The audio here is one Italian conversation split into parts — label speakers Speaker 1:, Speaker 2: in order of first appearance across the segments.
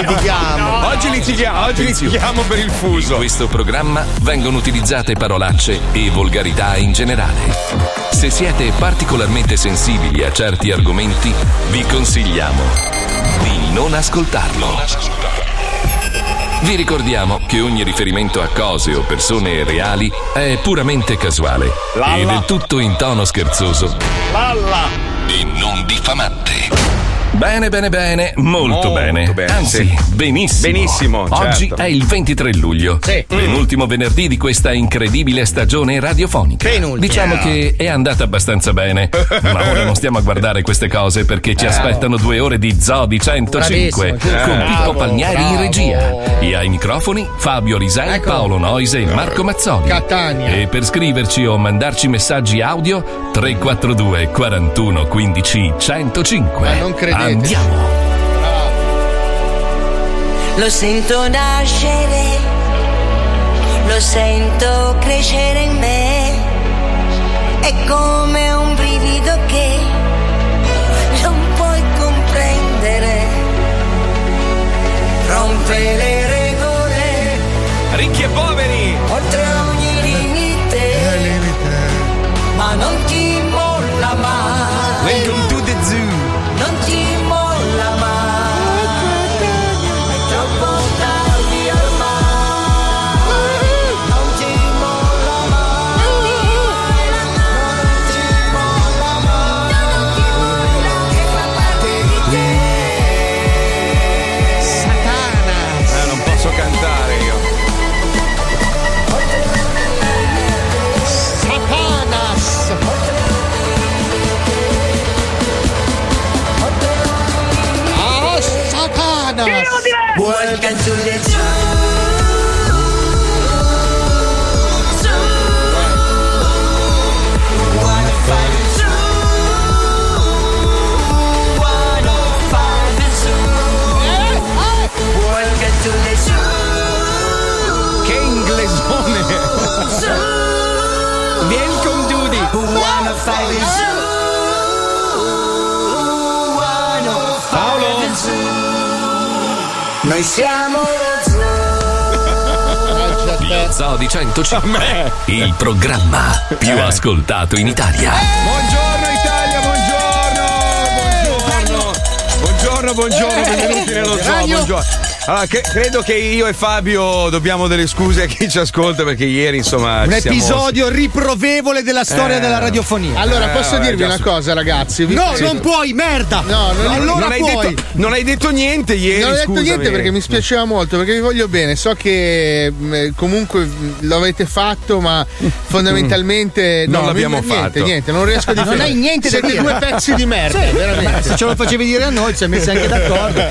Speaker 1: litighiamo.
Speaker 2: Oggi litighiamo, oggi litighiamo per il fuso.
Speaker 3: In questo programma vengono utilizzate parolacce e volgarità in generale. Se siete particolarmente sensibili a certi argomenti, vi consigliamo di non ascoltarlo. Vi ricordiamo che ogni riferimento a cose o persone reali è puramente casuale
Speaker 1: Lalla.
Speaker 3: e del tutto in tono scherzoso
Speaker 1: Lalla.
Speaker 3: e non diffamante. Bene, bene, bene, molto,
Speaker 2: Molto
Speaker 3: bene.
Speaker 2: bene,
Speaker 3: Anzi,
Speaker 2: sì.
Speaker 3: benissimo.
Speaker 2: Benissimo,
Speaker 3: Oggi
Speaker 2: certo.
Speaker 3: è il 23 luglio,
Speaker 1: Sì.
Speaker 3: penultimo venerdì di questa incredibile stagione radiofonica.
Speaker 1: Penultimo.
Speaker 3: Diciamo che è andata abbastanza bene, ma ora non stiamo a guardare queste cose perché ci aspettano due ore di Zodi 105
Speaker 1: Bravissimo,
Speaker 3: con Pippo
Speaker 1: bravo,
Speaker 3: Palmieri in
Speaker 1: bravo.
Speaker 3: regia e ai microfoni Fabio Risei,
Speaker 1: Ecco.
Speaker 3: Paolo Noise e Marco Mazzoli.
Speaker 1: Catania.
Speaker 3: E per scriverci o mandarci messaggi audio 342 41 15 105.
Speaker 1: Ma non credete.
Speaker 3: Andiamo.
Speaker 4: Lo sento nascere, lo sento crescere in me. È come un brivido che non puoi comprendere. Rompe le regole
Speaker 2: Ricchi e poveri.
Speaker 4: oltre ogni limite, ma non ti
Speaker 2: to the zoo.
Speaker 4: Che
Speaker 2: inglesone. Welcome to the
Speaker 4: One oh five zoo. Noi siamo lo zoo.
Speaker 3: Lo Zodi 105, il programma più ascoltato in Italia.
Speaker 2: Buongiorno Italia, buongiorno. Buongiorno. Buongiorno, buongiorno, benvenuti nello zoo. Buongiorno. Allora, che- credo che io e Fabio dobbiamo delle scuse a chi ci ascolta perché ieri insomma
Speaker 5: Un
Speaker 2: siamo-
Speaker 5: episodio riprovevole della storia
Speaker 2: Eh.
Speaker 5: della radiofonia.
Speaker 1: Allora,
Speaker 2: Eh,
Speaker 1: posso
Speaker 2: vabbè,
Speaker 1: dirvi una
Speaker 2: su-
Speaker 1: cosa, ragazzi? Vi-
Speaker 5: no,
Speaker 1: sì.
Speaker 5: non puoi, merda!
Speaker 1: No, non-
Speaker 5: allora
Speaker 2: non hai,
Speaker 5: puoi.
Speaker 2: detto, non hai detto niente ieri.
Speaker 1: Non ho detto niente perché mi spiaceva molto, perché vi voglio bene. So che mh, comunque mh, lo avete fatto, ma fondamentalmente
Speaker 2: Non
Speaker 1: no,
Speaker 2: l'abbiamo
Speaker 1: mi- niente,
Speaker 2: fatto.
Speaker 1: niente, non riesco a
Speaker 5: Non
Speaker 1: difendere.
Speaker 5: hai niente da
Speaker 1: Siete
Speaker 5: dire.
Speaker 1: due pezzi di merda,
Speaker 5: Sì,
Speaker 1: veramente.
Speaker 5: Se ce lo facevi dire a noi, ci siamo messi anche d'accordo.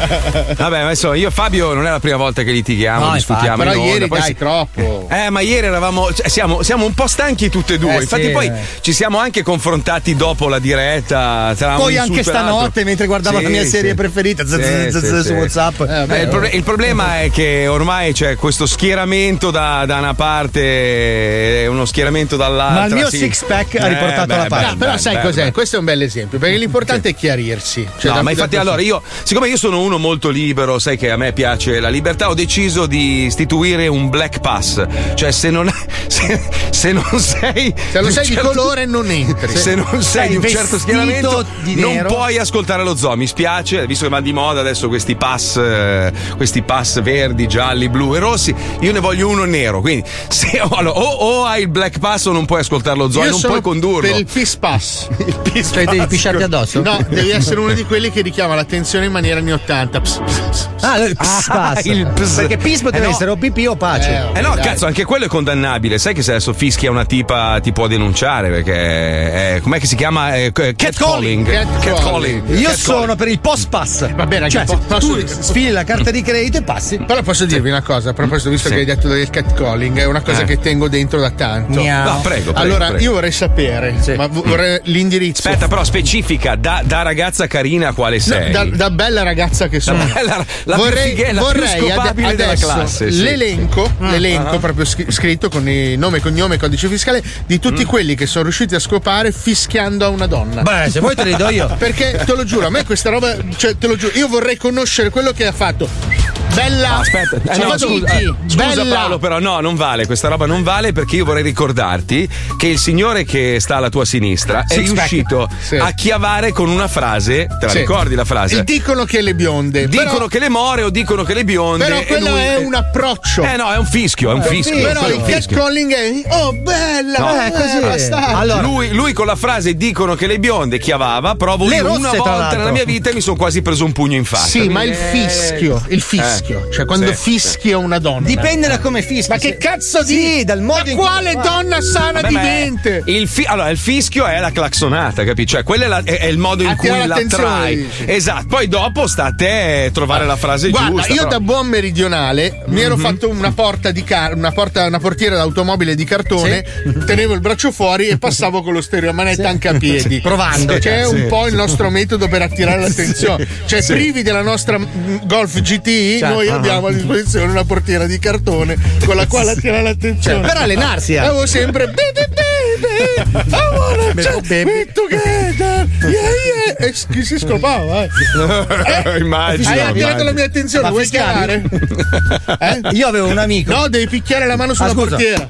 Speaker 2: Vabbè, ma insomma, io e Fabio non è la prima volta che litighiamo,
Speaker 5: No,
Speaker 2: discutiamo.
Speaker 1: Però
Speaker 2: in onda,
Speaker 1: ieri
Speaker 2: poi
Speaker 1: dai,
Speaker 2: si-
Speaker 1: troppo.
Speaker 2: Eh, ma ieri eravamo. cioè, siamo, siamo un po' stanchi tutti e due.
Speaker 5: Eh,
Speaker 2: Infatti,
Speaker 5: sì.
Speaker 2: poi ci siamo anche confrontati dopo la diretta. tra
Speaker 5: Poi anche stanotte, mentre guardavo
Speaker 2: Sì,
Speaker 5: la mia
Speaker 2: sì.
Speaker 5: serie preferita, z-
Speaker 2: Sì,
Speaker 5: z- z-
Speaker 2: sì,
Speaker 5: z-
Speaker 2: sì.
Speaker 5: su WhatsApp.
Speaker 2: Eh, il, proble- il problema è che ormai c'è questo schieramento da, da una parte e uno schieramento dall'altra.
Speaker 5: Ma il mio
Speaker 2: sì.
Speaker 5: six pack ha
Speaker 2: Eh,
Speaker 5: riportato
Speaker 2: beh,
Speaker 5: la
Speaker 2: beh,
Speaker 5: pace.
Speaker 1: Ah, però
Speaker 2: beh,
Speaker 1: sai
Speaker 2: beh,
Speaker 1: cos'è?
Speaker 2: beh.
Speaker 1: Questo è un bel esempio, perché l'importante è chiarirsi. Cioè,
Speaker 2: no, ma infatti allora io, siccome io sono uno molto libero, sai che a me piace la libertà, ho deciso di istituire un black pass. Cioè se non, se, se non sei...
Speaker 1: Se
Speaker 2: di
Speaker 1: sei di
Speaker 2: certo-
Speaker 1: colore non entri.
Speaker 2: Se non sei
Speaker 5: Sei
Speaker 2: di un certo schieramento, non puoi ascoltare lo zoo. Mi spiace, visto che va di moda adesso questi pass, eh, questi pass verdi, gialli, blu e rossi. Io ne voglio uno nero. Quindi, se, allora, o, o hai il black pass o non puoi ascoltare lo zoo e non
Speaker 1: sono
Speaker 2: puoi condurlo.
Speaker 1: Per il Peace Pass.
Speaker 2: Il peace
Speaker 5: Cioè, devi
Speaker 2: pass.
Speaker 5: pisciarti addosso?
Speaker 1: No, devi essere uno di quelli che richiama l'attenzione in maniera anni 80. Pss, pss, pss.
Speaker 5: Ah, il ps,
Speaker 2: Ah,
Speaker 5: pass.
Speaker 2: il ps.
Speaker 5: Perché pis poteva
Speaker 2: Eh no.
Speaker 5: essere o pipì o pace.
Speaker 2: Eh no,
Speaker 1: Dai.
Speaker 2: cazzo, anche quello è condannabile. Sai che se adesso fischia una tipa ti può denunciare perché è, com'è che si chiama? Eh, catcalling.
Speaker 1: Catcalling.
Speaker 2: Catcalling.
Speaker 5: Io
Speaker 2: Catcalling.
Speaker 5: sono per il post pass.
Speaker 1: Va bene,
Speaker 5: cioè,
Speaker 1: po- posso
Speaker 5: tu sfili la carta di credito e passi.
Speaker 1: Però posso dirvi una cosa, a proposito, visto
Speaker 2: Sì.
Speaker 1: che hai detto del catcalling, è una cosa
Speaker 2: Eh.
Speaker 1: che tengo dentro da tanto.
Speaker 2: No, prego, prego,
Speaker 1: allora,
Speaker 2: prego.
Speaker 1: io vorrei sapere,
Speaker 5: Sì.
Speaker 1: ma vorrei l'indirizzo.
Speaker 2: Aspetta, però specifica, da, da ragazza carina quale
Speaker 1: No,
Speaker 2: sei?
Speaker 1: da, da bella ragazza che sono.
Speaker 2: bella- la più
Speaker 1: vorrei
Speaker 2: fighe- la più
Speaker 1: vorrei ade-
Speaker 2: scopabile della
Speaker 1: adesso
Speaker 2: classe, sì.
Speaker 1: l'elenco,
Speaker 5: Ah.
Speaker 1: l'elenco proprio scri- scritto con il nome, cognome e codice fiscale di tutti
Speaker 2: Mm.
Speaker 1: quelli che sono riusciti a scopare fischiando a una donna.
Speaker 5: Beh, se vuoi te li do io.
Speaker 1: Perché te lo giuro, a me questa roba, cioè te lo giuro, io vorrei conoscere quello che ha fatto. Bella.
Speaker 2: Aspetta, eh, no, scusa, eh, scusa
Speaker 1: Bella.
Speaker 2: Paolo, però no, non vale, questa roba non vale perché io vorrei ricordarti che il signore che sta alla tua sinistra è
Speaker 1: Six pack.
Speaker 2: riuscito
Speaker 1: Sì.
Speaker 2: a chiavare con una frase, te la
Speaker 1: Sì.
Speaker 2: ricordi la frase?
Speaker 1: E dicono che le bionde.
Speaker 2: Dicono
Speaker 1: però,
Speaker 2: che le more o dicono che le bionde.
Speaker 1: però quello
Speaker 2: lui-
Speaker 1: è un approccio.
Speaker 2: Eh no, è un fischio, è un fischio.
Speaker 1: Però il catcalling è oh bella,
Speaker 2: No.
Speaker 1: eh,
Speaker 6: Eh, così. Allora-
Speaker 2: lui, lui con la frase dicono che le bionde chiavava, provo
Speaker 6: Le
Speaker 2: io
Speaker 6: rosse,
Speaker 2: una volta nella mia vita e mi sono quasi preso un pugno in faccia.
Speaker 1: Sì, ma il fischio, il fischio, cioè quando
Speaker 2: Sì,
Speaker 1: fischia una donna.
Speaker 6: Dipende da come fischi.
Speaker 1: Ma che cazzo di
Speaker 6: Sì, dal modo
Speaker 1: Ma
Speaker 6: in cui
Speaker 1: quale donna sana
Speaker 2: Vabbè,
Speaker 1: di mente?
Speaker 2: Il, fi- allora, il fischio è la claxonata, capisci? Cioè, quello è, la- è- è il modo in
Speaker 1: Attira
Speaker 2: cui la trai. Esatto. Poi dopo sta a te trovare la frase
Speaker 1: Guarda,
Speaker 2: giusta.
Speaker 1: Io
Speaker 2: però-
Speaker 1: da buon meridionale mi ero fatto una porta di car- una, porta, una portiera d'automobile di cartone, tenevo il braccio fuori e passavo con lo stereo a manetta anche a piedi.
Speaker 6: Provando,
Speaker 1: Che è
Speaker 2: sì.
Speaker 1: un po' il nostro metodo per attirare l'attenzione. Cioè, privi della nostra mm, Golf GTI,
Speaker 6: Certo.
Speaker 1: noi abbiamo a disposizione una portiera di cartone con la quale attirare l'attenzione.
Speaker 6: Per allenarsi, eh.
Speaker 1: Avevo sempre baby, I wanna just be together. Yeah, yeah. E chi si scopava, eh.
Speaker 2: immagino.
Speaker 1: Hai attirato la mia attenzione,
Speaker 6: Ma
Speaker 1: vuoi chiamare? Eh?
Speaker 6: Io avevo un amico.
Speaker 1: No, devi picchiare la mano sulla
Speaker 6: Ah, scusa.
Speaker 1: portiera.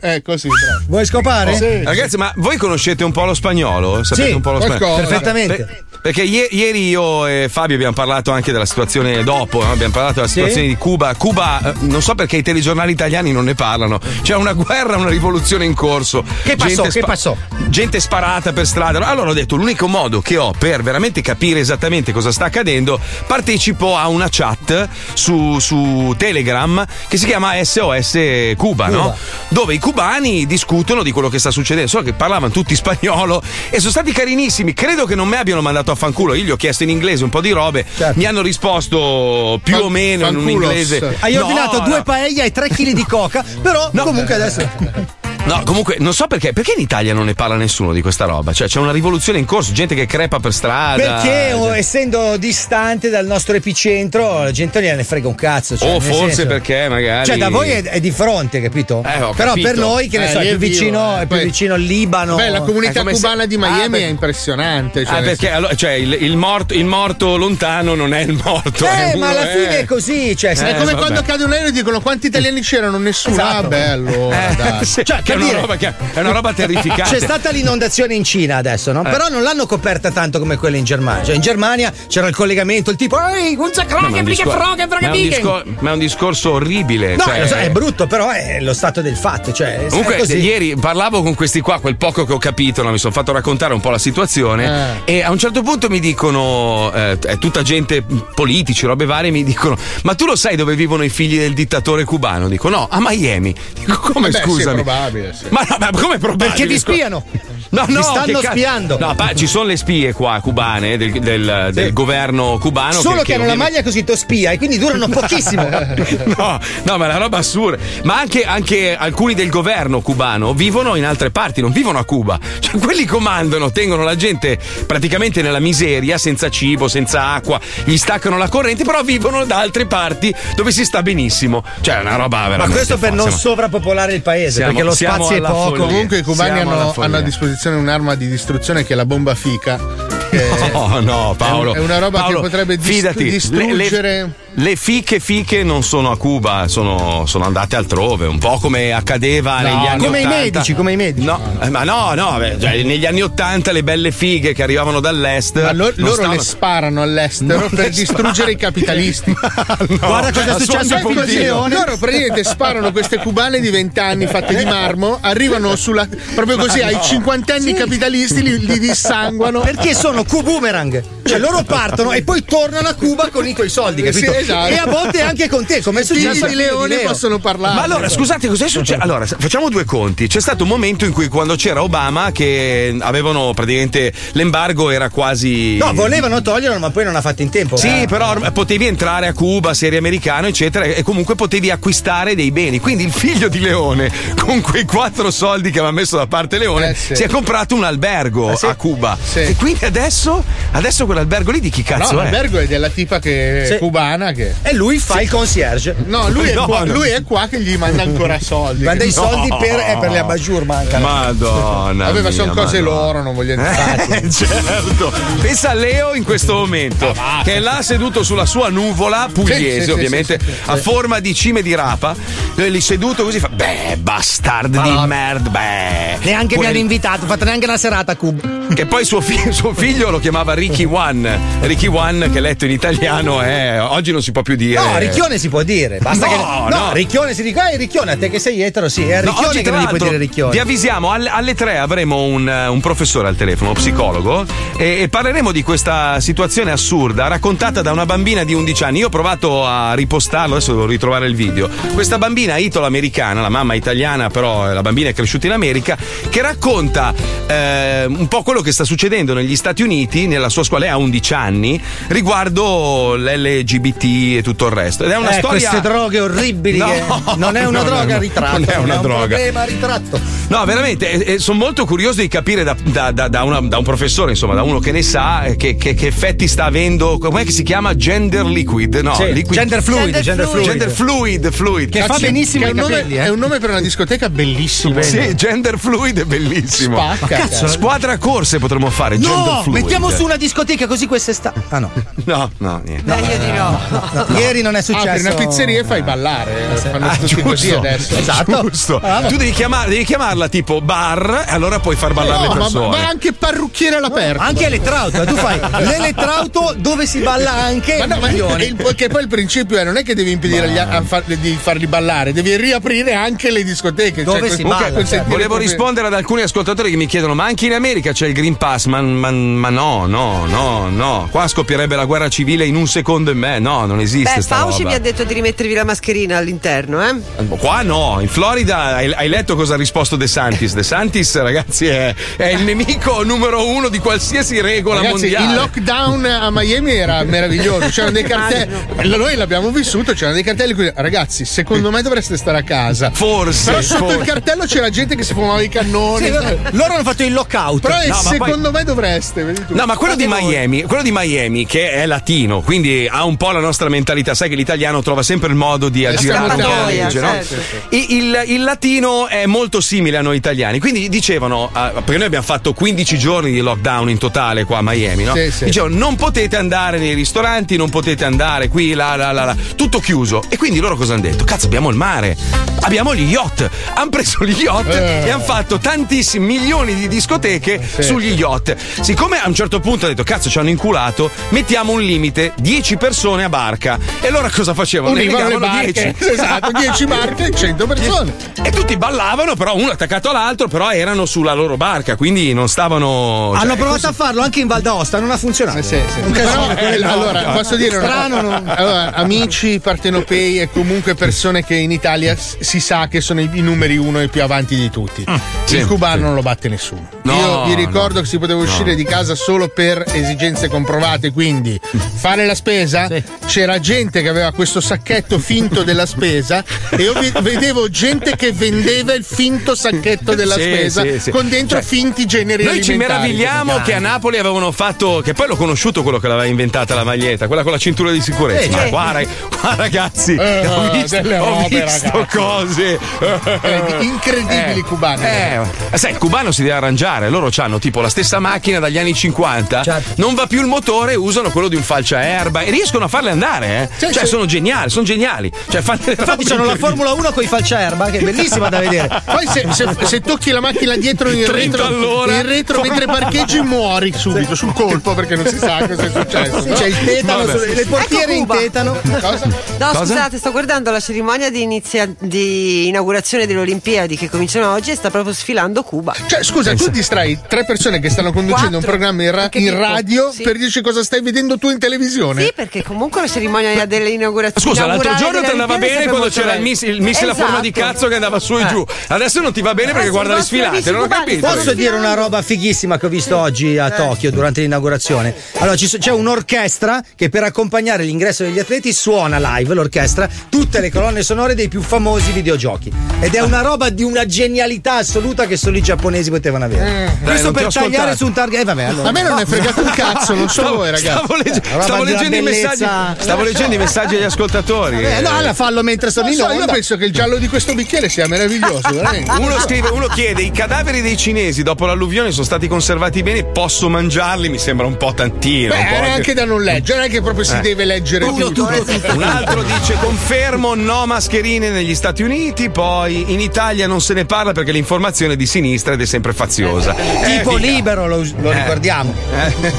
Speaker 1: Eh, così, bravo.
Speaker 6: Vuoi scopare?
Speaker 1: Sì.
Speaker 2: Ragazzi, ma voi conoscete un po' lo spagnolo? Sapete
Speaker 6: Sì,
Speaker 2: un po' lo spagnolo?
Speaker 6: Perfettamente.
Speaker 2: Per- perché ie- ieri io e Fabio abbiamo parlato anche della situazione dopo, no? abbiamo parlato della situazione di Cuba. Cuba, eh, non so perché i telegiornali italiani non ne parlano. C'è una guerra, una rivoluzione in corso.
Speaker 6: Che passò?
Speaker 2: Gente
Speaker 6: Che passò?
Speaker 2: Gente sparata per strada. Allora ho detto: l'unico modo che ho per veramente capire esattamente cosa sta accadendo, partecipo a una chat su, su Telegram che si chiama SOS Cuba, no? Dove i cubani discutono di quello che sta succedendo. So che parlavano tutti spagnolo e sono stati carinissimi. Credo che non mi abbiano mandato a fanculo. Io gli ho chiesto in inglese un po' di robe.
Speaker 6: Certo.
Speaker 2: Mi hanno risposto più
Speaker 1: Fan-
Speaker 2: o meno in un
Speaker 1: fanculos.
Speaker 2: inglese.
Speaker 6: Hai
Speaker 2: No,
Speaker 6: ordinato
Speaker 2: no.
Speaker 6: due paella e tre kg di coca, però comunque adesso.
Speaker 2: No, comunque non so perché. Perché in Italia non ne parla nessuno di questa roba? Cioè, c'è una rivoluzione in corso, gente che crepa per strada.
Speaker 6: Perché oh,
Speaker 2: Cioè-
Speaker 6: essendo distante dal nostro epicentro, la gente non gliene frega un cazzo. Cioè,
Speaker 2: O
Speaker 6: nel
Speaker 2: forse
Speaker 6: senso-
Speaker 2: perché magari.
Speaker 6: Cioè, da voi è, è di fronte, capito?
Speaker 2: Eh, ho
Speaker 6: Però
Speaker 2: capito.
Speaker 6: per noi, che ne
Speaker 1: Eh,
Speaker 6: so, è più vicino,
Speaker 1: eh.
Speaker 6: è più
Speaker 1: Poi-
Speaker 6: vicino al Libano.
Speaker 1: Beh, la comunità
Speaker 2: È come se-
Speaker 1: cubana di
Speaker 2: Ah,
Speaker 1: Miami
Speaker 2: perché-
Speaker 1: è impressionante. Cioè,
Speaker 2: Ah, perché allora, cioè, il, il morto, il morto lontano non è il morto.
Speaker 6: Eh, ma alla fine è così. Cioè,
Speaker 1: È come
Speaker 2: Eh, vabbè.
Speaker 1: quando cade un aereo e dicono quanti italiani c'erano? Nessuno.
Speaker 6: Esatto.
Speaker 1: Ah, bello.
Speaker 2: Eh,
Speaker 6: Cioè,
Speaker 2: che è, una
Speaker 6: dire-
Speaker 2: roba che- è una roba terrificante.
Speaker 6: C'è stata l'inondazione in Cina adesso,
Speaker 2: Eh.
Speaker 6: no? Però non l'hanno coperta tanto come quella in Germania. Cioè, in Germania c'era il collegamento, il tipo, ehi, un
Speaker 2: Ma è un discor- è un discor- ma è un discorso orribile.
Speaker 6: No,
Speaker 2: cioè-
Speaker 6: lo so, è brutto, però è lo stato del fatto. Cioè,
Speaker 2: Comunque, ieri parlavo con questi qua, quel poco che ho capito, no? mi sono fatto raccontare un po' la situazione. E a un certo punto mi dicono, eh, è tutta gente, politici, robe varie, mi dicono: Ma tu lo sai dove vivono i figli del dittatore cubano? Dico: No, a Miami. Dico: Come
Speaker 1: Beh, sì, è
Speaker 2: scusami?
Speaker 1: Probabile. sì.
Speaker 2: ma no, ma come probabile?
Speaker 6: Perché vi spiano?
Speaker 2: No, no,
Speaker 6: Vi stanno
Speaker 2: che
Speaker 6: spiando.
Speaker 2: No, pa- ci sono le spie qua cubane del, del- del governo cubano.
Speaker 6: Solo che, hanno la maglia così to spia e quindi durano pochissimo.
Speaker 2: No, no, ma è una roba assurda. Ma anche, anche alcuni del governo cubano vivono in altre parti, non vivono a Cuba. Cioè, quelli comandano, tengono la gente praticamente nella miseria, senza cibo, senza acqua, gli staccano la corrente, però vivono da altre parti dove si sta benissimo. Cioè, è una roba veramente.
Speaker 6: Ma questo per non
Speaker 2: ma-
Speaker 6: sovrappopolare il paese,
Speaker 2: Siamo-
Speaker 6: perché lo
Speaker 2: siamo
Speaker 6: spazio è poco.
Speaker 2: follia.
Speaker 1: Comunque i cubani hanno, hanno a disposizione un'arma di distruzione che è la bomba fica.
Speaker 2: No, no, Paolo.
Speaker 1: È una roba
Speaker 2: Paolo,
Speaker 1: che potrebbe dis-
Speaker 2: fidati,
Speaker 1: distruggere.
Speaker 2: Le, le- le fiche fiche non sono a Cuba, sono, sono andate altrove, un po' come accadeva negli anni
Speaker 6: come i
Speaker 2: 80.
Speaker 6: medici, come i medici.
Speaker 2: No, eh, ma no, no, beh, cioè, negli anni 80 le belle fighe che arrivavano dall'est.
Speaker 1: Ma lo- loro
Speaker 2: stavano-
Speaker 1: le sparano all'estero
Speaker 2: Non
Speaker 1: per distruggere i capitalisti.
Speaker 6: Guarda cosa è
Speaker 2: a
Speaker 6: successo a. Leone.
Speaker 1: Loro praticamente sparano queste cubane di 20 anni fatte di marmo, arrivano sulla proprio così ai cinquantenni capitalisti, li, li dissanguano.
Speaker 6: Perché sono Q-boomerang. Cioè loro partono e poi tornano a Cuba con i tuoi soldi, capito?
Speaker 1: Sì, esatto.
Speaker 6: E a volte anche con te, come è
Speaker 1: I
Speaker 6: successo
Speaker 1: figli
Speaker 6: a
Speaker 1: di
Speaker 6: Figlio
Speaker 1: leone
Speaker 6: Leo.
Speaker 1: possono parlare.
Speaker 2: Ma allora, scusate, cos'è successo? Allora, facciamo due conti. C'è stato un momento in cui, quando c'era Obama, che avevano praticamente l'embargo era quasi.
Speaker 6: No, volevano toglierlo, ma poi non ha fatto in tempo.
Speaker 2: Sì,
Speaker 6: Eh.
Speaker 2: però potevi entrare a Cuba, serie americano, eccetera, e comunque potevi acquistare dei beni. Quindi il figlio di Leone, con quei quattro soldi che aveva messo da parte Leone,
Speaker 1: Eh, sì.
Speaker 2: si è comprato un albergo
Speaker 1: sì.
Speaker 2: a Cuba.
Speaker 1: Sì.
Speaker 2: E quindi adesso, adesso quell'albergo lì di chi
Speaker 1: No,
Speaker 2: cazzo è?
Speaker 1: l'albergo è della tipa che è
Speaker 6: Sì.
Speaker 1: Che.
Speaker 6: E lui fa il concierge.
Speaker 1: No, lui,
Speaker 6: No,
Speaker 1: è qua,
Speaker 6: no.
Speaker 1: lui è qua che gli manda ancora soldi.
Speaker 6: Manda i
Speaker 1: No.
Speaker 6: soldi per, eh, per le abajur, mancano.
Speaker 2: Madonna.
Speaker 1: Vabbè, ma sono cose
Speaker 2: Madonna.
Speaker 1: loro, non voglio entrare.
Speaker 2: Eh, certo. Pensa a Leo in questo momento, che è là seduto sulla sua nuvola pugliese,
Speaker 1: Sì, sì,
Speaker 2: ovviamente,
Speaker 1: sì, sì, sì,
Speaker 2: a
Speaker 1: sì.
Speaker 2: forma di cime di rapa. Lui lì seduto così fa: Beh, bastard di merda, beh.
Speaker 6: Neanche mi
Speaker 2: Quel-
Speaker 6: hanno invitato, fatto neanche una serata a Cub.
Speaker 2: Che poi suo, fi- suo figlio lo chiamava Ricky One. Ricky One, che letto in italiano è. Oggi non si può più dire.
Speaker 6: No, Ricchione si può dire. Basta
Speaker 2: No,
Speaker 6: che.
Speaker 2: no.
Speaker 6: No, Ricchione si dica, eh, Ricchione, a te che sei etero, sì. È a
Speaker 2: No,
Speaker 6: Ricchione
Speaker 2: oggi,
Speaker 6: che non gli puoi dire Ricchione.
Speaker 2: Vi avvisiamo, alle, alle tre avremo un, eh, un professore al telefono, uno psicologo, e, e parleremo di questa situazione assurda raccontata da una bambina di 11 anni. Io ho provato a ripostarlo, adesso devo ritrovare il video. Questa bambina italo-americana, la mamma italiana, però la bambina è cresciuta in America, che racconta eh, un po' quello che sta succedendo negli Stati Uniti, nella sua scuola, lei ha 11 anni, riguardo l'LGBT e tutto il resto. Ed è una
Speaker 6: Eh,
Speaker 2: storia.
Speaker 6: queste droghe orribili.
Speaker 2: No,
Speaker 6: che non è una
Speaker 2: no,
Speaker 6: droga
Speaker 2: no,
Speaker 6: ritratto.
Speaker 2: non è una
Speaker 6: un
Speaker 2: droga.
Speaker 6: problema a ritratto.
Speaker 2: No, veramente, sono molto curioso di capire da, da- da- da una- da un professore, insomma, da uno che ne sa, eh, che, che- che effetti sta avendo. Com'è che si chiama? Gender liquid? No,
Speaker 6: Sì,
Speaker 2: liquid.
Speaker 6: gender fluid,
Speaker 7: Gender
Speaker 6: gender
Speaker 7: fluid.
Speaker 2: Gender fluid, fluid.
Speaker 6: Che fa
Speaker 1: Cazzo,
Speaker 6: benissimo
Speaker 1: che è
Speaker 6: i
Speaker 1: un nome,
Speaker 6: capelli, eh.
Speaker 1: È un nome per una discoteca bellissimo.
Speaker 2: Sì, gender fluid è bellissimo.
Speaker 1: Spacca.
Speaker 6: cazzo.
Speaker 2: Squadra corse potremmo fare. gender
Speaker 6: No,
Speaker 2: fluid.
Speaker 6: mettiamo su una discoteca così quest'estate. Ah no.
Speaker 2: No, no, niente.
Speaker 7: Meglio di no.
Speaker 6: Ieri non è successo.
Speaker 1: Apri una pizzeria e fai ballare. Fanno
Speaker 2: Ah,
Speaker 1: tutti così
Speaker 2: giusto.
Speaker 1: adesso.
Speaker 6: Esatto.
Speaker 2: Giusto.
Speaker 6: Ah,
Speaker 2: tu devi, chiamar- devi chiamarla tipo bar e allora puoi far ballare
Speaker 1: No,
Speaker 2: le
Speaker 1: ma,
Speaker 2: persone.
Speaker 1: ma anche parrucchiere all'aperto.
Speaker 6: Anche elettrauto, eh, tu fai l'elettrauto dove si balla anche
Speaker 1: Ma no, ma il- che poi il principio è non è che devi impedire agli a far- di farli ballare, devi riaprire anche le discoteche.
Speaker 6: Dove
Speaker 1: cioè,
Speaker 6: si
Speaker 1: comunque
Speaker 6: balla,
Speaker 1: consentire
Speaker 6: certo.
Speaker 2: Volevo
Speaker 1: proprio-
Speaker 2: rispondere ad alcuni ascoltatori che mi chiedono: ma anche in America c'è il Green Pass? Ma, ma- ma no, no, no, no. Qua scoppierebbe la guerra civile in un secondo e me. No, non esiste.
Speaker 7: Beh, Fauci
Speaker 2: roba.
Speaker 7: vi ha detto di rimettervi la mascherina all'interno, eh?
Speaker 2: Qua no, in Florida hai, hai letto cosa ha risposto De Santis? De Santis, ragazzi, è, è il nemico numero uno di qualsiasi regola
Speaker 1: Ragazzi,
Speaker 2: mondiale.
Speaker 1: il lockdown a Miami era meraviglioso. C'erano dei cartelli. Noi l'abbiamo vissuto, c'erano dei cartelli qui. Ragazzi, secondo me dovreste stare a casa.
Speaker 2: Forse,
Speaker 1: Però sotto
Speaker 2: forse.
Speaker 1: il cartello c'era gente che si fumava i cannoni.
Speaker 6: Sì, loro hanno fatto il lockout.
Speaker 1: Però eh,
Speaker 2: No,
Speaker 1: secondo me dovreste. vedi tu.
Speaker 2: No, ma quello di. Miami, quello di Miami che è latino, quindi ha un po' la nostra mentalità, sai che l'italiano trova sempre il modo di aggirare
Speaker 7: scappatoia,
Speaker 2: legge, no?
Speaker 7: certo.
Speaker 2: Il, il- latino è molto simile a noi italiani, quindi dicevano, ah, perché noi abbiamo fatto 15 giorni di lockdown in totale qua a Miami, no?
Speaker 1: Sì, sì.
Speaker 2: Dicevano non potete andare nei ristoranti, non potete andare qui, là, là, là, là, tutto chiuso. E quindi loro cosa hanno detto? Cazzo, abbiamo il mare, abbiamo gli yacht, hanno preso gli yacht
Speaker 1: Eh.
Speaker 2: e hanno fatto tantissimi milioni di discoteche sugli yacht. Siccome a un certo punto hanno detto cazzo ci hanno inculato, mettiamo un limite, 10 persone a barca. E allora cosa facevano? Ne
Speaker 1: Univano le
Speaker 2: legavano
Speaker 1: barche.
Speaker 2: 10.
Speaker 1: Esatto, 10 barche e 100 persone.
Speaker 2: E tutti ballavano, però uno attaccato all'altro, però erano sulla loro barca, quindi non stavano.
Speaker 6: Hanno
Speaker 2: cioè,
Speaker 6: provato a farlo anche in Val d'Aosta, non ha funzionato.
Speaker 1: Sì, sì.
Speaker 6: Un
Speaker 1: Però, eh,
Speaker 6: quello no.
Speaker 1: allora, posso dire
Speaker 6: Strano, no?
Speaker 1: Allora, amici partenopei e comunque persone che in Italia si sa che sono i, numeri uno e più avanti di tutti.
Speaker 2: sì,
Speaker 1: Il cubano
Speaker 2: sì.
Speaker 1: non lo batte nessuno.
Speaker 2: No,
Speaker 1: Io vi ricordo
Speaker 2: no,
Speaker 1: che si poteva uscire di casa solo per esigenze comprovate, quindi fare la spesa. C'era gente che aveva questo sacchetto finto della spesa e io vedevo gente che vendeva il finto sacchetto della
Speaker 2: Sì,
Speaker 1: spesa
Speaker 2: sì, sì.
Speaker 1: con dentro
Speaker 2: Cioè,
Speaker 1: finti generi
Speaker 2: Noi ci meravigliamo che a Napoli avevano fatto, che poi l'ho conosciuto quello che l'aveva inventata la maglietta, quella con la cintura di sicurezza.
Speaker 6: Eh,
Speaker 2: Ma
Speaker 6: sì.
Speaker 2: qua, rag- qua, ragazzi,
Speaker 1: Eh,
Speaker 2: ho visto, ho
Speaker 1: robe,
Speaker 2: visto cose
Speaker 1: Eh, incredibili cubani.
Speaker 2: Eh, sai, il cubano si deve arrangiare. Loro hanno tipo la stessa macchina dagli anni 50,
Speaker 6: Certo.
Speaker 2: non va più il motore, usano quello di un falciaerba e riescono a farle andare. Eh?
Speaker 1: Sì,
Speaker 2: cioè,
Speaker 1: sì.
Speaker 2: sono geniali, sono geniali. Cioè,
Speaker 6: Infatti
Speaker 2: robe
Speaker 6: c'hanno la. Formula 1 con i falciaerba, che è bellissima da vedere.
Speaker 1: Poi se, se- se tocchi la macchina dietro in
Speaker 2: 30
Speaker 1: retro,
Speaker 2: all'ora.
Speaker 1: in retro mentre parcheggi muori subito sul colpo perché non si sa cosa è successo.
Speaker 6: C'è il tetano, sulle- le portiere in
Speaker 7: Cuba.
Speaker 6: tetano.
Speaker 1: Cosa?
Speaker 7: No,
Speaker 2: Cosa?
Speaker 7: scusate, sto guardando la cerimonia di, inizia- di inaugurazione delle Olimpiadi che cominciano oggi e sta proprio sfilando Cuba.
Speaker 1: Cioè, scusa, tu distrai tre persone che stanno conducendo un
Speaker 7: Quattro.
Speaker 1: programma in, ra- in radio
Speaker 7: Sì.
Speaker 1: per dirci cosa stai vedendo tu in televisione.
Speaker 7: Sì, perché comunque la cerimonia dell'inaugurazione.
Speaker 2: Scusa, l'altro giorno ti
Speaker 7: delle
Speaker 2: andava bene quando c'era il missile, il missile a forma di
Speaker 7: Esatto.
Speaker 2: cazzo che andava su e
Speaker 7: Eh.
Speaker 2: giù. Adesso non ti va bene perché
Speaker 7: Eh sì,
Speaker 2: guarda le sfilate, non ho capito.
Speaker 6: Posso dire una roba fighissima che ho visto oggi a Tokyo durante l'inaugurazione? Allora, c'è un'orchestra che per accompagnare l'ingresso degli atleti suona live l'orchestra tutte le colonne sonore dei più famosi videogiochi. Ed è una roba di una genialità assoluta che solo i giapponesi potevano avere.
Speaker 5: Questo
Speaker 2: non ti
Speaker 5: per tagliare
Speaker 2: ascoltato.
Speaker 5: su un target. Eh, vabbè, allora.
Speaker 1: A me non ne è fregato un cazzo, non so voi, ragazzi.
Speaker 2: Stavo, legge- stavo leggendo i messaggi. Stavo leggendo i messaggi agli ascoltatori.
Speaker 5: Eh, no, allora fallo mentre sono in
Speaker 1: so, io penso che il giallo di questo bicchiere sia meraviglioso.
Speaker 2: Uno scrive, uno chiede: i cadaveri dei cinesi dopo l'alluvione sono stati conservati bene, posso mangiarli? Mi sembra un po' tantino.
Speaker 1: Beh,
Speaker 2: un po'
Speaker 1: anche da non leggere, non è che proprio si deve leggere tutto.
Speaker 2: Un altro dice confermo no mascherine negli Stati Uniti, poi in Italia non se ne parla perché l'informazione è di sinistra ed è sempre faziosa. Eh,
Speaker 5: Tipo
Speaker 2: figa.
Speaker 5: libero, lo, lo ricordiamo.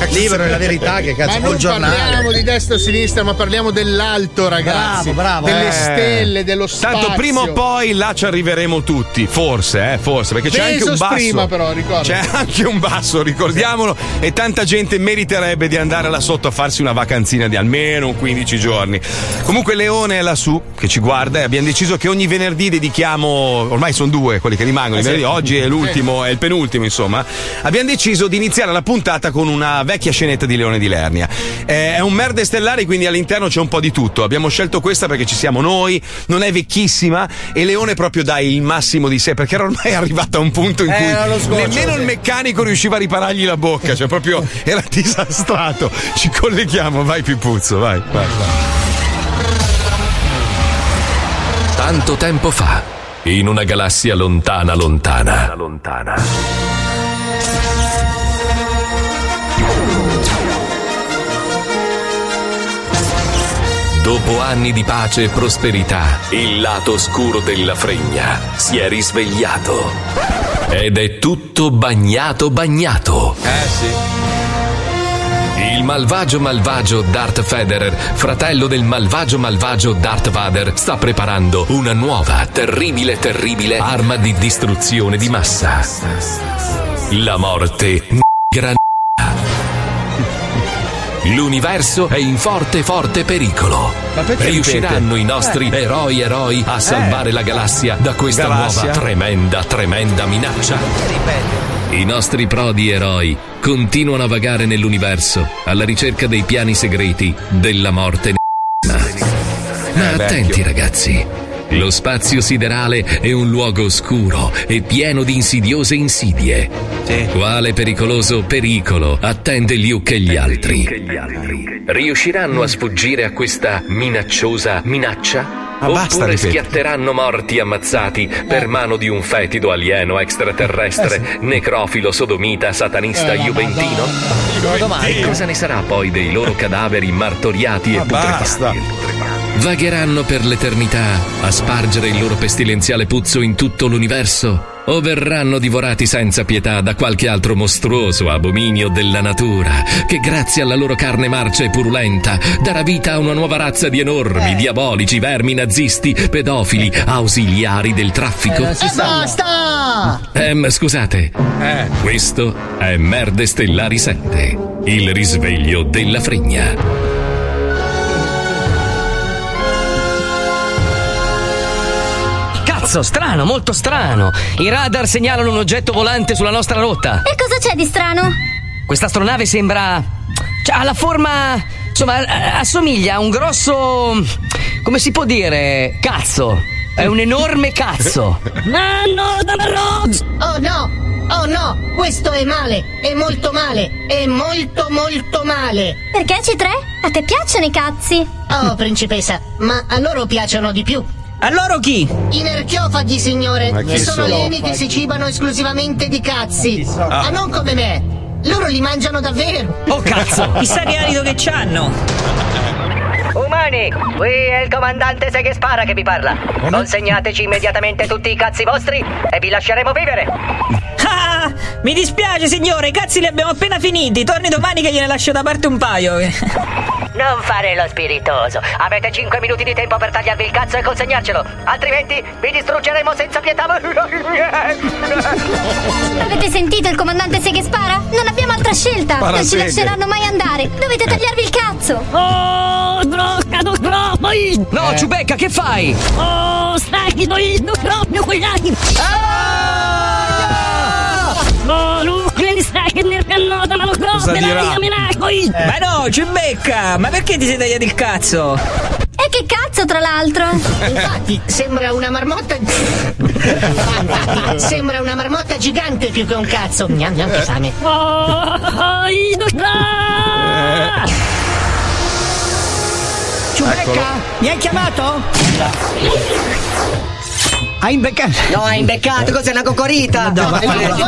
Speaker 5: Libero è la verità, che
Speaker 1: Ma
Speaker 5: cazzo,
Speaker 1: non
Speaker 5: col
Speaker 1: parliamo
Speaker 5: giornale.
Speaker 1: di destra o sinistra, ma parliamo dell'alto, ragazzi.
Speaker 5: Bravo, bravo.
Speaker 1: Delle
Speaker 2: Eh.
Speaker 1: stelle, dello spazio.
Speaker 2: Tanto prima o poi là ci arriveremo tutti, forse, eh, forse, perché c'è anche un basso.
Speaker 1: prima, però.
Speaker 2: C'è anche un basso, ricordiamolo, e tanta gente meriterebbe di andare là sotto a farsi una vacanzina di almeno 15 giorni. Comunque Leone è lassù che ci guarda e abbiamo deciso che ogni venerdì dedichiamo, ormai sono due quelli che rimangono, i venerdì, oggi è l'ultimo, è il penultimo, insomma. Abbiamo deciso di iniziare la puntata con una vecchia scenetta di Leone di Lernia. Eh, è un merde stellare, quindi all'interno c'è un po' di tutto. Abbiamo scelto questa perché ci siamo noi, non è vecchissima e Leone proprio dà il massimo di sé perché era ormai arrivato a un punto in
Speaker 5: Eh,
Speaker 2: cui
Speaker 5: sgoccio,
Speaker 2: nemmeno
Speaker 5: sì.
Speaker 2: il meccanico riusciva a riparargli la bocca, cioè proprio era disastrato. Ci colleghiamo, vai Pipuzzo, vai, vai, vai.
Speaker 3: Tanto tempo fa, in una galassia lontana, lontana, lontana. Dopo anni di pace e prosperità, il lato oscuro della fregna si è risvegliato. Ed è tutto bagnato bagnato.
Speaker 2: Eh sì.
Speaker 3: Il malvagio malvagio Darth Federer, fratello del malvagio malvagio Darth Vader, sta preparando una nuova, terribile, terribile arma di distruzione di massa. La morte. L'universo è in forte, forte pericolo.
Speaker 2: Ma
Speaker 3: Riusciranno i nostri eroi eroi a salvare la galassia da questa
Speaker 2: Galassia?
Speaker 3: nuova tremenda, tremenda minaccia? I nostri prodi eroi continuano a vagare nell'universo alla ricerca dei piani segreti della morte. Ma
Speaker 2: Eh, vecchio.
Speaker 3: attenti ragazzi, lo spazio siderale è un luogo oscuro e pieno di insidiose insidie. Quale pericoloso pericolo attende Luke e gli altri? Riusciranno a sfuggire a questa minacciosa minaccia?
Speaker 2: Basta,
Speaker 3: Oppure schiatteranno morti ammazzati per mano di un fetido alieno extraterrestre, necrofilo, sodomita, satanista, juventino? E cosa ne sarà poi dei loro cadaveri martoriati e
Speaker 2: basta.
Speaker 3: putrefatti? Vagheranno per l'eternità a spargere il loro pestilenziale puzzo in tutto l'universo? O verranno divorati senza pietà da qualche altro mostruoso abominio della natura, che grazie alla loro carne marcia e purulenta darà vita a una nuova razza di enormi, diabolici, vermi nazisti, pedofili, ausiliari del traffico?
Speaker 5: basta!
Speaker 3: Ehm, scusate,
Speaker 2: Eh.
Speaker 3: questo è Merde Stellari 7, il risveglio della fregna.
Speaker 8: Cazzo, strano, molto strano. I radar segnalano un oggetto volante sulla nostra rotta.
Speaker 9: E cosa c'è di strano?
Speaker 8: Questa astronave sembra. cioè, ha la forma. insomma, assomiglia a un grosso. come si può dire? Cazzo. È un enorme cazzo.
Speaker 10: Oh no! Oh no! Questo è male! È molto male! È molto molto male!
Speaker 9: Perché C3? A te piacciono i cazzi?
Speaker 10: Oh, principessa, ma a loro piacciono di più.
Speaker 8: A loro chi?
Speaker 10: I nerchiofagi, signore!
Speaker 2: Ma
Speaker 10: Che sono
Speaker 2: sono?
Speaker 10: alieni che si cibano esclusivamente di cazzi! Ah, non come me! Loro li mangiano davvero!
Speaker 8: Oh cazzo!
Speaker 11: Chissà che arido che c'hanno.
Speaker 12: Umani, qui è il comandante Se che spara che vi parla. Consegnateci immediatamente tutti i cazzi vostri e vi lasceremo vivere.
Speaker 11: Ah, mi dispiace signore, i cazzi li abbiamo appena finiti. Torni domani che gliene lascio da parte un paio.
Speaker 12: Non fare lo spiritoso. Avete 5 minuti di tempo per tagliarvi il cazzo e consegnarcelo. Altrimenti vi distruggeremo senza pietà.
Speaker 9: Avete sentito il comandante Se che spara? Non abbiamo altra scelta! Non ci lasceranno mai andare! Dovete tagliarvi il cazzo!
Speaker 8: Oh,
Speaker 2: Eh.
Speaker 8: No, Ciubecca, che fai?
Speaker 9: Oh,
Speaker 2: Cosa dirà?
Speaker 11: Ma no, ci becca! Ma perché ti sei tagliato il cazzo?
Speaker 9: E che cazzo, tra l'altro? altro?
Speaker 10: Infatti, sembra una marmotta. sembra una marmotta gigante più che un cazzo. Gnam, gnam, che fame.
Speaker 13: Ciubecca, mi hai chiamato? Hai imbeccato?
Speaker 12: No, hai imbeccato, cos'è una cocorita?
Speaker 13: Dove?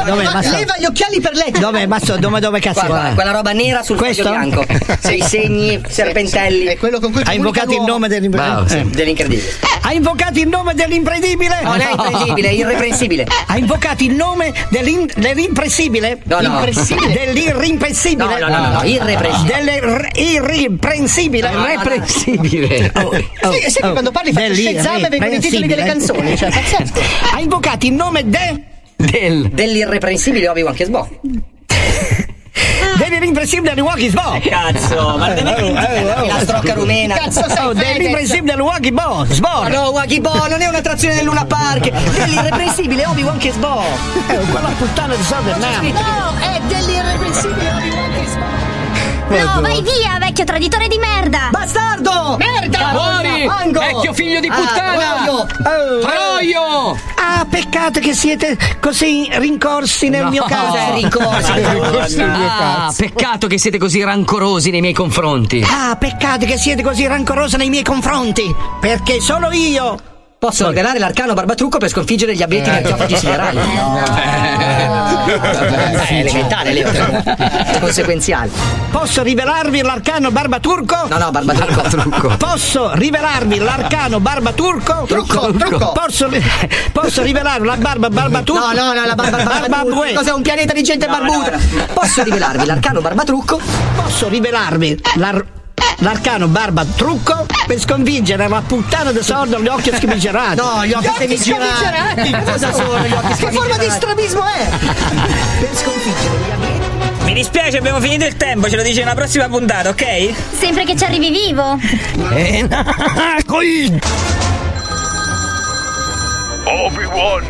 Speaker 13: Dove? Ma so-
Speaker 10: Leva gli occhiali per leggere.
Speaker 13: Dove? Ma so- dove, dove cazzo?
Speaker 12: Guarda,
Speaker 13: va?
Speaker 12: quella roba nera sul
Speaker 13: Questo?
Speaker 12: foglio bianco. Sei segni, serpentelli.
Speaker 10: È quello con cui
Speaker 13: Hai
Speaker 10: comunica
Speaker 13: invocato il nome
Speaker 12: Bravo, sì,
Speaker 13: dell'impredibile?
Speaker 12: dell'incredibile.
Speaker 13: Hai invocato il nome dell'impredibile?
Speaker 12: Non è incredibile, è irreprensibile.
Speaker 13: Hai invocato il nome dell'imprensibile?
Speaker 12: No, no.
Speaker 13: Dell'irrimprensibile?
Speaker 12: No, no, no, no, irreprensibile.
Speaker 13: Dell'irriprensibile?
Speaker 12: No, no, no, no.
Speaker 8: Irreprensibile.
Speaker 13: Oh, oh,
Speaker 10: Sai, che
Speaker 13: oh.
Speaker 10: quando parli faccio Shazam e vengono i titoli delle canzoni, cioè pazzesco.
Speaker 13: Hai invocato il nome de...
Speaker 8: Del.
Speaker 12: Dell'irreprensibile Obi-Wan Kesbo.
Speaker 13: dell'irrimprensibile di Waki Sbo.
Speaker 11: Cazzo, ma
Speaker 12: La strocca rumena.
Speaker 10: Cazzo sei
Speaker 13: di Waki Bo. Sbo.
Speaker 12: no, Waggy Bo, non è un'attrazione del Luna Park. Dell'irreprensibile Obi-Wan Kesbo.
Speaker 13: Eh, quella puttana di merda.
Speaker 10: No, è dell'irreprensibile.
Speaker 9: No, vai via, vecchio traditore di merda!
Speaker 12: Bastardo!
Speaker 10: Merda!
Speaker 8: Fuori!
Speaker 12: Ango!
Speaker 8: Vecchio figlio di
Speaker 12: Ah,
Speaker 8: puttana!
Speaker 12: Troio!
Speaker 8: Troio!
Speaker 13: Ah, peccato che siete così rincorsi nel mio
Speaker 12: Cos'è
Speaker 13: caso.
Speaker 12: rincorso?
Speaker 8: Ah, peccato che siete così rancorosi nei miei confronti.
Speaker 13: Ah, peccato che siete così rancorosi nei miei confronti. Perché sono io.
Speaker 12: Posso rivelare l'arcano barbatrucco per sconfiggere gli abeti archeofagi siderali? È elementare, Leo. È conseguenziale.
Speaker 13: Posso rivelarvi l'arcano barbaturco?
Speaker 12: No, no, barbatrucco.
Speaker 13: Posso rivelarvi l'arcano barbaturco?
Speaker 10: Trucco, trucco.
Speaker 13: Posso, posso rivelarvi la barba barbaturco?
Speaker 12: No, no, no, la barba
Speaker 13: Barbabue.
Speaker 12: Cos'è un pianeta di gente barbuta? Posso rivelarvi l'arcano barbatrucco?
Speaker 13: Posso rivelarvi l'ar- l'arcano barbatrucco per sconfiggere la puttana di sordo agli occhi scrimigerati?
Speaker 12: No, gli occhi semigerati. Cosa sono gli occhi
Speaker 10: Che forma di strabismo è?
Speaker 12: Per sconfiggere gli.
Speaker 11: Mi dispiace, abbiamo finito il tempo, ce lo dice una prossima puntata, ok?
Speaker 9: Sempre che ci arrivi vivo!
Speaker 13: Eh.
Speaker 14: Obi-Wan!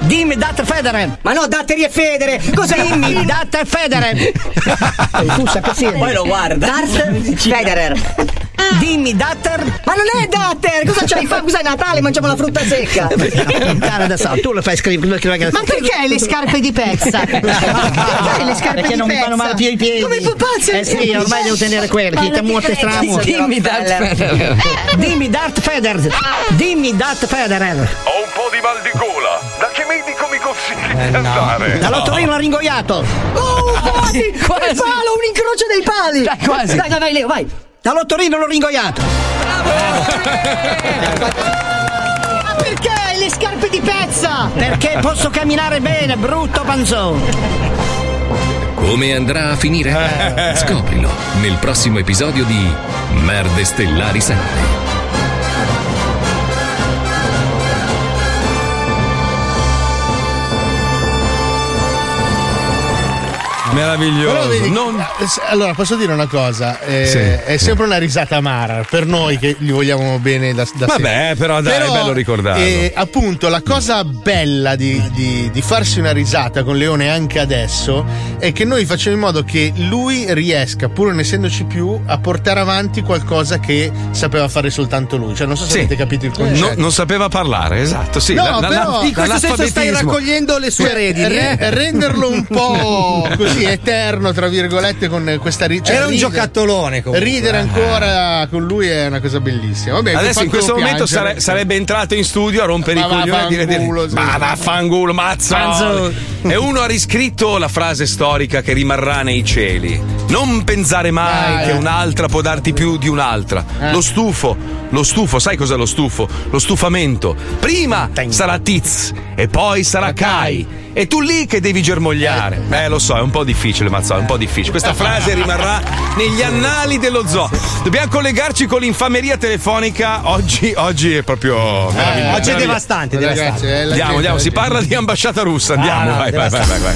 Speaker 13: Dimmi, Date Federer!
Speaker 12: Ma no, Datteri e Federe! Cos'è
Speaker 13: Dimmi, Date Federer! tu sai che sì.
Speaker 11: Poi lo guarda.
Speaker 12: Darth Federer.
Speaker 13: Dimmi, Datter!
Speaker 12: Ma non è Datter! Cosa c'hai? Fa- Cos'è Natale? Mangiamo la frutta secca!
Speaker 13: Cara adesso, tu lo fai scrivere.
Speaker 10: Ma perché hai le scarpe di pezza? Perché hai le scarpe
Speaker 13: Perché
Speaker 10: di
Speaker 13: non mi fanno male più i piedi.
Speaker 10: Come i pupazzi?
Speaker 13: Eh sì, ormai devo tenere quelli. Chi te muote stramo.
Speaker 8: Dimmi Darth Vader.
Speaker 13: Dimmi, Darth Federer! Dimmi, Darth Federer!
Speaker 14: Ho consigli di andare?
Speaker 13: Da lottorino ringoiato!
Speaker 12: Oh, quasi!
Speaker 8: Quasi.
Speaker 12: Il palo, un incrocio dei pali!
Speaker 8: Dai, quasi.
Speaker 12: Dai, dai, vai, Leo, vai!
Speaker 13: Da lottorino l'ho ringoiato!
Speaker 10: Ma perché hai le scarpe di pezza?
Speaker 13: Perché posso camminare bene, brutto panzone!
Speaker 3: Come andrà a finire? Scoprilo nel prossimo episodio di Merde Stellari 7.
Speaker 2: Meraviglioso.
Speaker 1: Però vedi,
Speaker 2: Non-
Speaker 1: eh, allora posso dire una cosa, eh,
Speaker 2: Sì,
Speaker 1: è sempre una risata amara per noi che gli vogliamo bene da, da
Speaker 2: Vabbè,
Speaker 1: sempre.
Speaker 2: però dai, è bello ricordarlo.
Speaker 1: eh, appunto la cosa bella di, di- di farsi una risata con Leone anche adesso è che noi facciamo in modo che lui riesca, pur non essendoci più, a portare avanti qualcosa che sapeva fare soltanto lui. Cioè non so se
Speaker 2: Sì.
Speaker 1: avete capito il
Speaker 2: No-
Speaker 1: concetto.
Speaker 2: non sapeva parlare, esatto. Sì,
Speaker 1: No,
Speaker 2: la-
Speaker 1: però-
Speaker 2: la-
Speaker 1: in questo
Speaker 5: senso stai raccogliendo le sue redini,
Speaker 1: Re-
Speaker 5: eh?
Speaker 1: renderlo un po' così eterno, tra virgolette, con questa ri- cioè
Speaker 5: Era un giocattolone comunque.
Speaker 1: Ridere ancora con lui è una cosa bellissima. Vabbè,
Speaker 2: Adesso in questo momento
Speaker 1: piangere.
Speaker 2: sare- sarebbe entrato in studio a rompere
Speaker 1: Ma
Speaker 2: i coglioni e dire, dire ma vaffanculo, mazzo.
Speaker 5: Mazzo.
Speaker 2: E uno ha riscritto la frase storica che rimarrà nei cieli. Non pensare mai
Speaker 1: Ah,
Speaker 2: che
Speaker 1: eh.
Speaker 2: un'altra può darti più di un'altra.
Speaker 1: Eh.
Speaker 2: Lo stufo, lo stufo, sai cos'è lo stufo? Lo stufamento. Prima sarà Tiz e poi sarà Kai. E tu lì che devi germogliare. Eh, lo so, è un po' difficile, Mazzo, è un po' difficile. Questa frase rimarrà negli annali dello zoo. Dobbiamo collegarci con l'infameria telefonica. Oggi, oggi è proprio. meraviglioso,
Speaker 5: Oggi è devastante,
Speaker 1: Ragazzi,
Speaker 5: devastante.
Speaker 1: eh,
Speaker 2: Andiamo, andiamo, si parla di ambasciata russa. Andiamo,
Speaker 5: no,
Speaker 2: vai, vai, vai, vai, vai,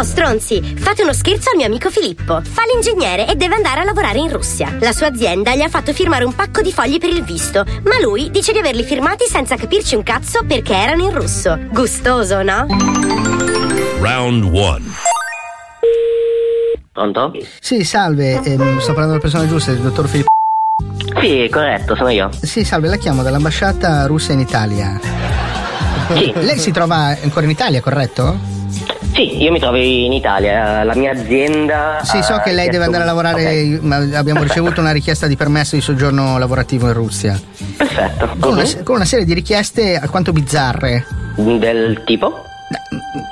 Speaker 9: Ciao, stronzi, fate uno scherzo al mio amico Filippo. Fa l'ingegnere e deve andare a lavorare in Russia. La sua azienda gli ha fatto firmare un pacco di fogli per il visto, ma lui dice di averli firmati senza capirci un cazzo perché erano in russo. Gustoso, no?
Speaker 15: Round 1.
Speaker 16: Pronto?
Speaker 17: Sì, salve, ehm, sto parlando della persona giusta, il dottor Filippo.
Speaker 16: Sì, corretto, sono io.
Speaker 17: Sì, salve, la chiamo dall'ambasciata russa in Italia.
Speaker 16: Sì.
Speaker 17: Lei si trova ancora in Italia, corretto?
Speaker 16: Sì, io mi trovo in Italia, la mia azienda.
Speaker 17: Sì, so
Speaker 16: ha
Speaker 17: che lei deve andare a lavorare, ma abbiamo ricevuto una richiesta di permesso di soggiorno lavorativo in Russia.
Speaker 16: Perfetto.
Speaker 17: Con una,
Speaker 16: Mhm.
Speaker 17: con una serie di richieste alquanto bizzarre.
Speaker 16: Del tipo?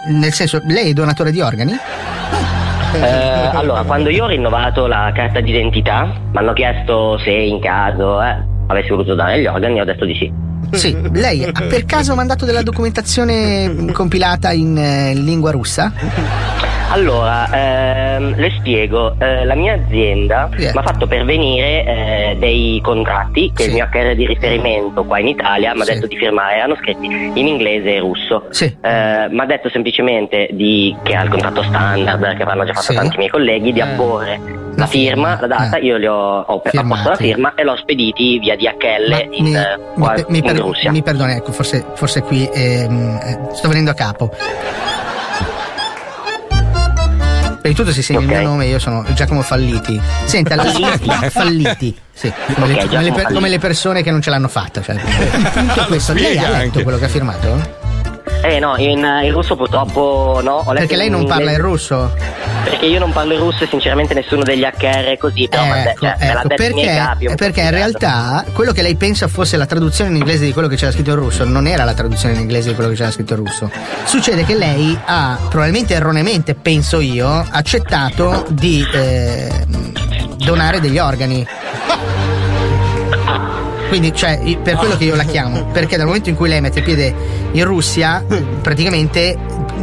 Speaker 17: Nel senso, lei è donatore di organi?
Speaker 16: Eh, allora, quando io ho rinnovato la carta d'identità, mi hanno chiesto se in caso eh, avessi voluto dare gli organi, ho detto di sì.
Speaker 17: Sì, lei ha per caso mandato della documentazione compilata in eh, lingua russa?
Speaker 16: Allora, ehm, le spiego, eh, la mia azienda
Speaker 17: Yeah.
Speaker 16: mi ha fatto pervenire eh, dei contratti che il mio HR di riferimento qua in Italia mi ha
Speaker 17: Sì.
Speaker 16: detto di firmare, erano scritti in inglese e russo.
Speaker 17: Sì.
Speaker 16: Eh, mi ha detto semplicemente di, che ha il contratto standard che avranno già fatto
Speaker 17: Sì.
Speaker 16: tanti miei colleghi, di
Speaker 17: Eh.
Speaker 16: apporre la firma, la data,
Speaker 17: Eh.
Speaker 16: io li ho, ho, ho posto la firma e l'ho spediti via DHL in,
Speaker 17: mi,
Speaker 16: eh,
Speaker 17: mi
Speaker 16: qua
Speaker 17: per- mi
Speaker 16: in
Speaker 17: per-
Speaker 16: Russia.
Speaker 17: mi perdoni, ecco, forse, forse qui ehm, eh, sto venendo a capo. Prima di tutto si segna il mio nome, io sono Giacomo Falliti. Senta, la-
Speaker 16: Falliti?
Speaker 17: Sì, come, le,
Speaker 16: Ok,
Speaker 17: come le come le persone che non ce l'hanno fatta. Cioè, è questo, lei ha letto quello che ha firmato?
Speaker 16: Eh no, in, in russo purtroppo no.
Speaker 17: Perché lei non parla in russo?
Speaker 16: Perché io non parlo in russo e sinceramente nessuno degli HR è così, però me,
Speaker 17: Ecco,
Speaker 16: cioè, me l'ha
Speaker 17: ecco, perché,
Speaker 16: capi.
Speaker 17: perché in realtà quello che lei pensa fosse la traduzione in inglese di quello che c'era scritto in russo non era la traduzione in inglese di quello che c'era scritto in russo. Succede che lei ha, probabilmente erroneamente, penso io, accettato di eh, donare degli organi. Quindi, cioè, per quello che io la chiamo, perché dal momento in cui lei mette piede in Russia, praticamente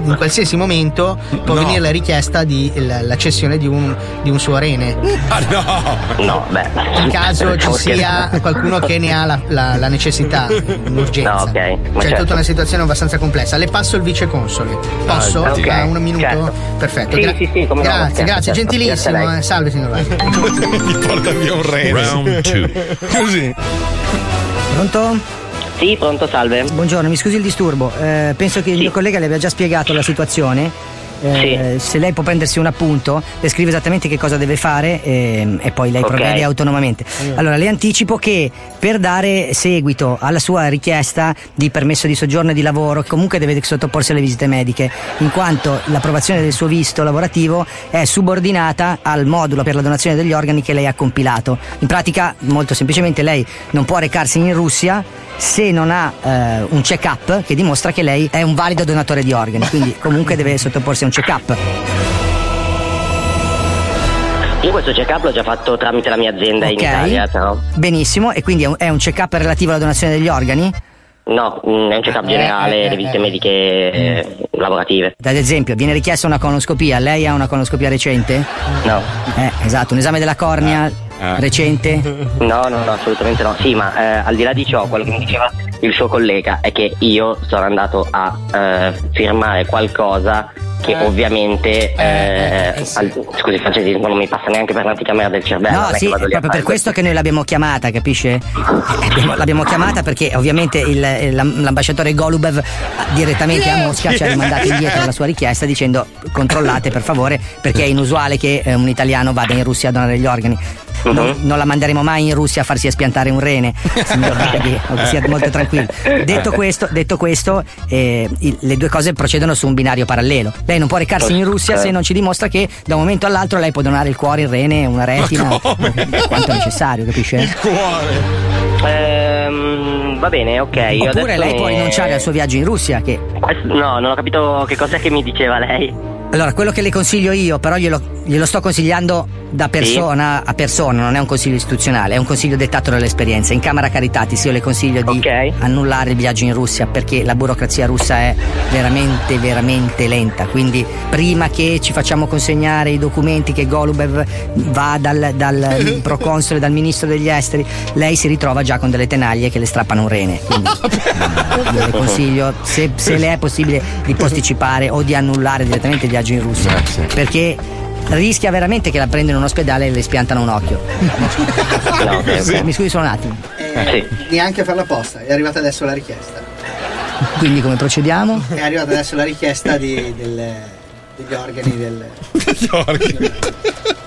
Speaker 17: in qualsiasi momento può
Speaker 16: No.
Speaker 17: venire la richiesta di la, cessione di un, di un suo rene.
Speaker 2: Ah no!
Speaker 16: No, beh.
Speaker 17: In caso ci sia qualcuno che ne ha la, la- la necessità, un'urgenza.
Speaker 16: No, ok, ma
Speaker 17: C'è
Speaker 16: certo.
Speaker 17: tutta una situazione abbassata complessa. Le passo il viceconsole. Posso?
Speaker 16: Ah,
Speaker 17: Ah, un minuto?
Speaker 16: certo.
Speaker 17: Perfetto.
Speaker 16: Sì,
Speaker 17: gra-
Speaker 16: sì, sì, come no,
Speaker 17: grazie,
Speaker 16: certo,
Speaker 17: grazie,
Speaker 16: certo.
Speaker 17: gentilissimo. Eh. Salve signor Vaghi.
Speaker 2: Gli porta via un rene.
Speaker 15: Round 2.
Speaker 2: Così.
Speaker 5: Pronto?
Speaker 16: Sì, pronto, salve.
Speaker 5: Buongiorno, mi scusi il disturbo. Eh, penso che il mio collega le abbia già spiegato la situazione. Eh, Se lei può prendersi un appunto, le scrive esattamente che cosa deve fare e, e poi lei
Speaker 16: Ok.
Speaker 5: provvede autonomamente. Allora, le anticipo che per dare seguito alla sua richiesta di permesso di soggiorno e di lavoro, comunque deve sottoporsi alle visite mediche, in quanto l'approvazione del suo visto lavorativo è subordinata al modulo per la donazione degli organi che lei ha compilato. In pratica, molto semplicemente, lei non può recarsi in Russia se non ha eh, un check-up che dimostra che lei è un valido donatore di organi, quindi comunque deve sottoporsi a un check-up.
Speaker 16: Io questo check-up l'ho già fatto tramite la mia azienda in
Speaker 5: Ok.
Speaker 16: Italia, però.
Speaker 5: Benissimo, e quindi è un, check-up relativo alla donazione degli organi?
Speaker 16: No, mm, è un check-up generale, le visite mediche eh, lavorative.
Speaker 5: Ad esempio, viene richiesta una colonoscopia, lei ha una colonoscopia recente?
Speaker 16: No.
Speaker 5: Eh, esatto, un esame della cornea recente?
Speaker 16: No, no, no, assolutamente no. Sì, ma eh, al di là di ciò, quello che mi diceva il suo collega è che io sono andato a eh, firmare qualcosa che ovviamente eh, al- scusi il francesismo non mi passa neanche per l'anticamera del cervello.
Speaker 5: No, sì, è proprio per questo che noi l'abbiamo chiamata, capisce? Eh, abbiamo- l'abbiamo chiamata perché ovviamente il- l'am- l'ambasciatore Golubev direttamente a Mosca ci ha rimandato indietro la sua richiesta dicendo controllate per favore perché è inusuale che eh, un italiano vada in Russia a donare gli organi. Non, non la manderemo mai in Russia a farsi espiantare un rene, signor Draghi, sia molto tranquillo. Detto questo, detto questo eh, il- le due cose procedono su un binario parallelo. Lei non può recarsi in Russia se non ci dimostra che da un momento all'altro lei può donare il cuore, il rene, una retina, quanto è necessario, capisce?
Speaker 16: Ehm, va bene, ok.
Speaker 5: Oppure lei può rinunciare al suo viaggio in Russia, che
Speaker 16: No, non ho capito che cos'è che mi diceva lei.
Speaker 5: Allora, quello che le consiglio io, però glielo, glielo sto consigliando da persona a persona, non è un consiglio istituzionale, è un consiglio dettato dall'esperienza. In Camera Caritatis io le consiglio di annullare il viaggio in Russia perché la burocrazia russa è veramente, veramente lenta. Quindi prima che ci facciamo consegnare i documenti che Golubev va dal, dal proconsole, dal ministro degli esteri, lei si ritrova già con delle tenaglie che le strappano un rene. Quindi io le consiglio, se, se le è possibile, di posticipare o di annullare direttamente il viaggio in Russia. Perché rischia veramente che la prendano in un ospedale e le spiantano un occhio.
Speaker 16: ok.
Speaker 5: Mi scusi solo un attimo.
Speaker 17: Eh, Neanche a farla apposta, è arrivata adesso la richiesta.
Speaker 5: Quindi come procediamo?
Speaker 17: È arrivata adesso la richiesta di- del- degli organi del.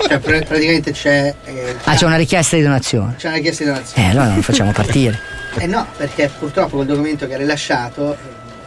Speaker 17: Cioè, pr- praticamente c'è. eh,
Speaker 5: Ah, c'è una richiesta di donazione.
Speaker 17: c'è una richiesta di donazione.
Speaker 5: Eh, allora non facciamo partire.
Speaker 17: Eh no, perché purtroppo quel documento che ha rilasciato.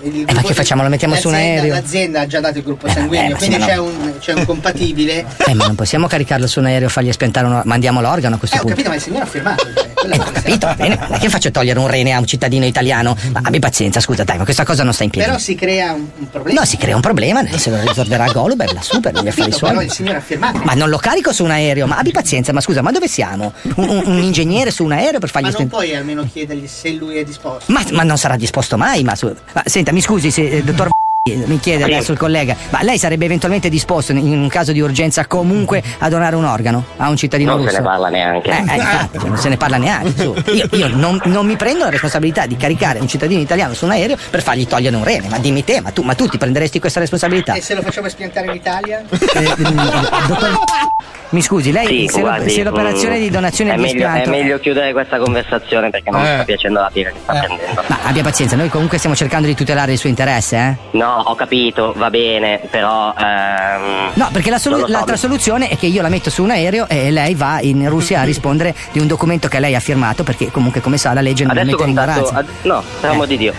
Speaker 17: Eh,
Speaker 5: Eh, ma che facciamo? Lo mettiamo su un aereo?
Speaker 17: L'azienda ha già dato il gruppo sanguigno,
Speaker 5: eh,
Speaker 17: quindi c'è,
Speaker 5: no.
Speaker 17: un, c'è un compatibile.
Speaker 5: Eh, ma non possiamo caricarlo su un aereo e fargli espiantare uno. Mandiamo l'organo a questo
Speaker 17: Eh, ho
Speaker 5: punto.
Speaker 17: capito, ma il signore ha firmato. Cioè, la
Speaker 5: Capito? Va bene, non è che faccio togliere un rene a un cittadino italiano. Ma abbi pazienza, scusa, dai, ma questa cosa non sta in piedi.
Speaker 17: Però si crea un, un problema.
Speaker 5: No, si crea un problema, se lo risolverà Goluber, la super, gli affari
Speaker 17: Capito, però
Speaker 5: suoi.
Speaker 17: il signore ha firmato.
Speaker 5: Ma non lo carico su un aereo, ma abbi pazienza, ma scusa, ma dove siamo? Un, un- un ingegnere su un aereo per fargli
Speaker 17: Ma non
Speaker 5: spiantare?
Speaker 17: puoi almeno chiedergli se lui è disposto.
Speaker 5: Ma, ma non sarà disposto mai, ma, su- ma senta, mi scusi se il dottor mi chiede adesso il collega, ma lei sarebbe eventualmente disposto in un caso di urgenza comunque a donare un organo a un cittadino
Speaker 16: Non
Speaker 5: russo?
Speaker 16: se ne parla neanche.
Speaker 5: Eh, eh, infatti, non se ne parla neanche. su. Io, io non, non mi prendo la responsabilità di caricare un cittadino italiano su un aereo per fargli togliere un rene. Ma dimmi te, ma tu, ma tu ti prenderesti questa responsabilità?
Speaker 17: E se lo facciamo espiantare in Italia?
Speaker 5: Mi scusi, lei
Speaker 16: Sì,
Speaker 5: se, lo-
Speaker 16: guardi,
Speaker 5: se l'operazione
Speaker 16: mm,
Speaker 5: di donazione
Speaker 16: è
Speaker 5: di
Speaker 16: meglio, è
Speaker 5: espianto
Speaker 16: meglio chiudere questa conversazione perché non mi
Speaker 5: Eh.
Speaker 16: sta piacendo la piega che sta prendendo.
Speaker 5: Ma abbia pazienza, noi comunque stiamo cercando di tutelare il suo interesse, eh?
Speaker 16: No, ho capito, va bene, però. Ehm,
Speaker 5: No, perché la solu-
Speaker 16: lo so,
Speaker 5: l'altra soluzione è che io la metto su un aereo e lei va in Russia a rispondere di un documento che lei ha firmato, perché comunque, come sa, la legge non
Speaker 16: Adesso
Speaker 5: mette in ignoranza.
Speaker 16: ad- no, per amor di Dio.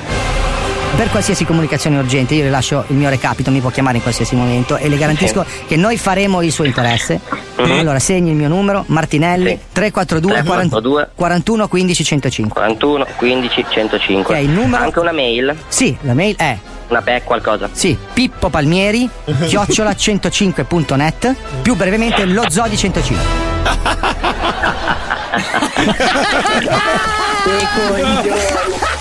Speaker 5: Per qualsiasi comunicazione urgente io le lascio il mio recapito, mi può chiamare in qualsiasi momento e le garantisco che noi faremo il suo interesse.
Speaker 16: Mhm.
Speaker 5: Allora segni il mio numero, Martinelli 342
Speaker 16: 342
Speaker 5: 41 15 105.
Speaker 16: 41 15 105.
Speaker 5: Ok, il numero-
Speaker 16: Anche una mail?
Speaker 5: Sì, la mail è
Speaker 16: Una PEC qualcosa?
Speaker 5: Sì, Pippo Palmieri, chiocciola 105.net, più brevemente lo zoo di 105.
Speaker 16: Dei coglioni.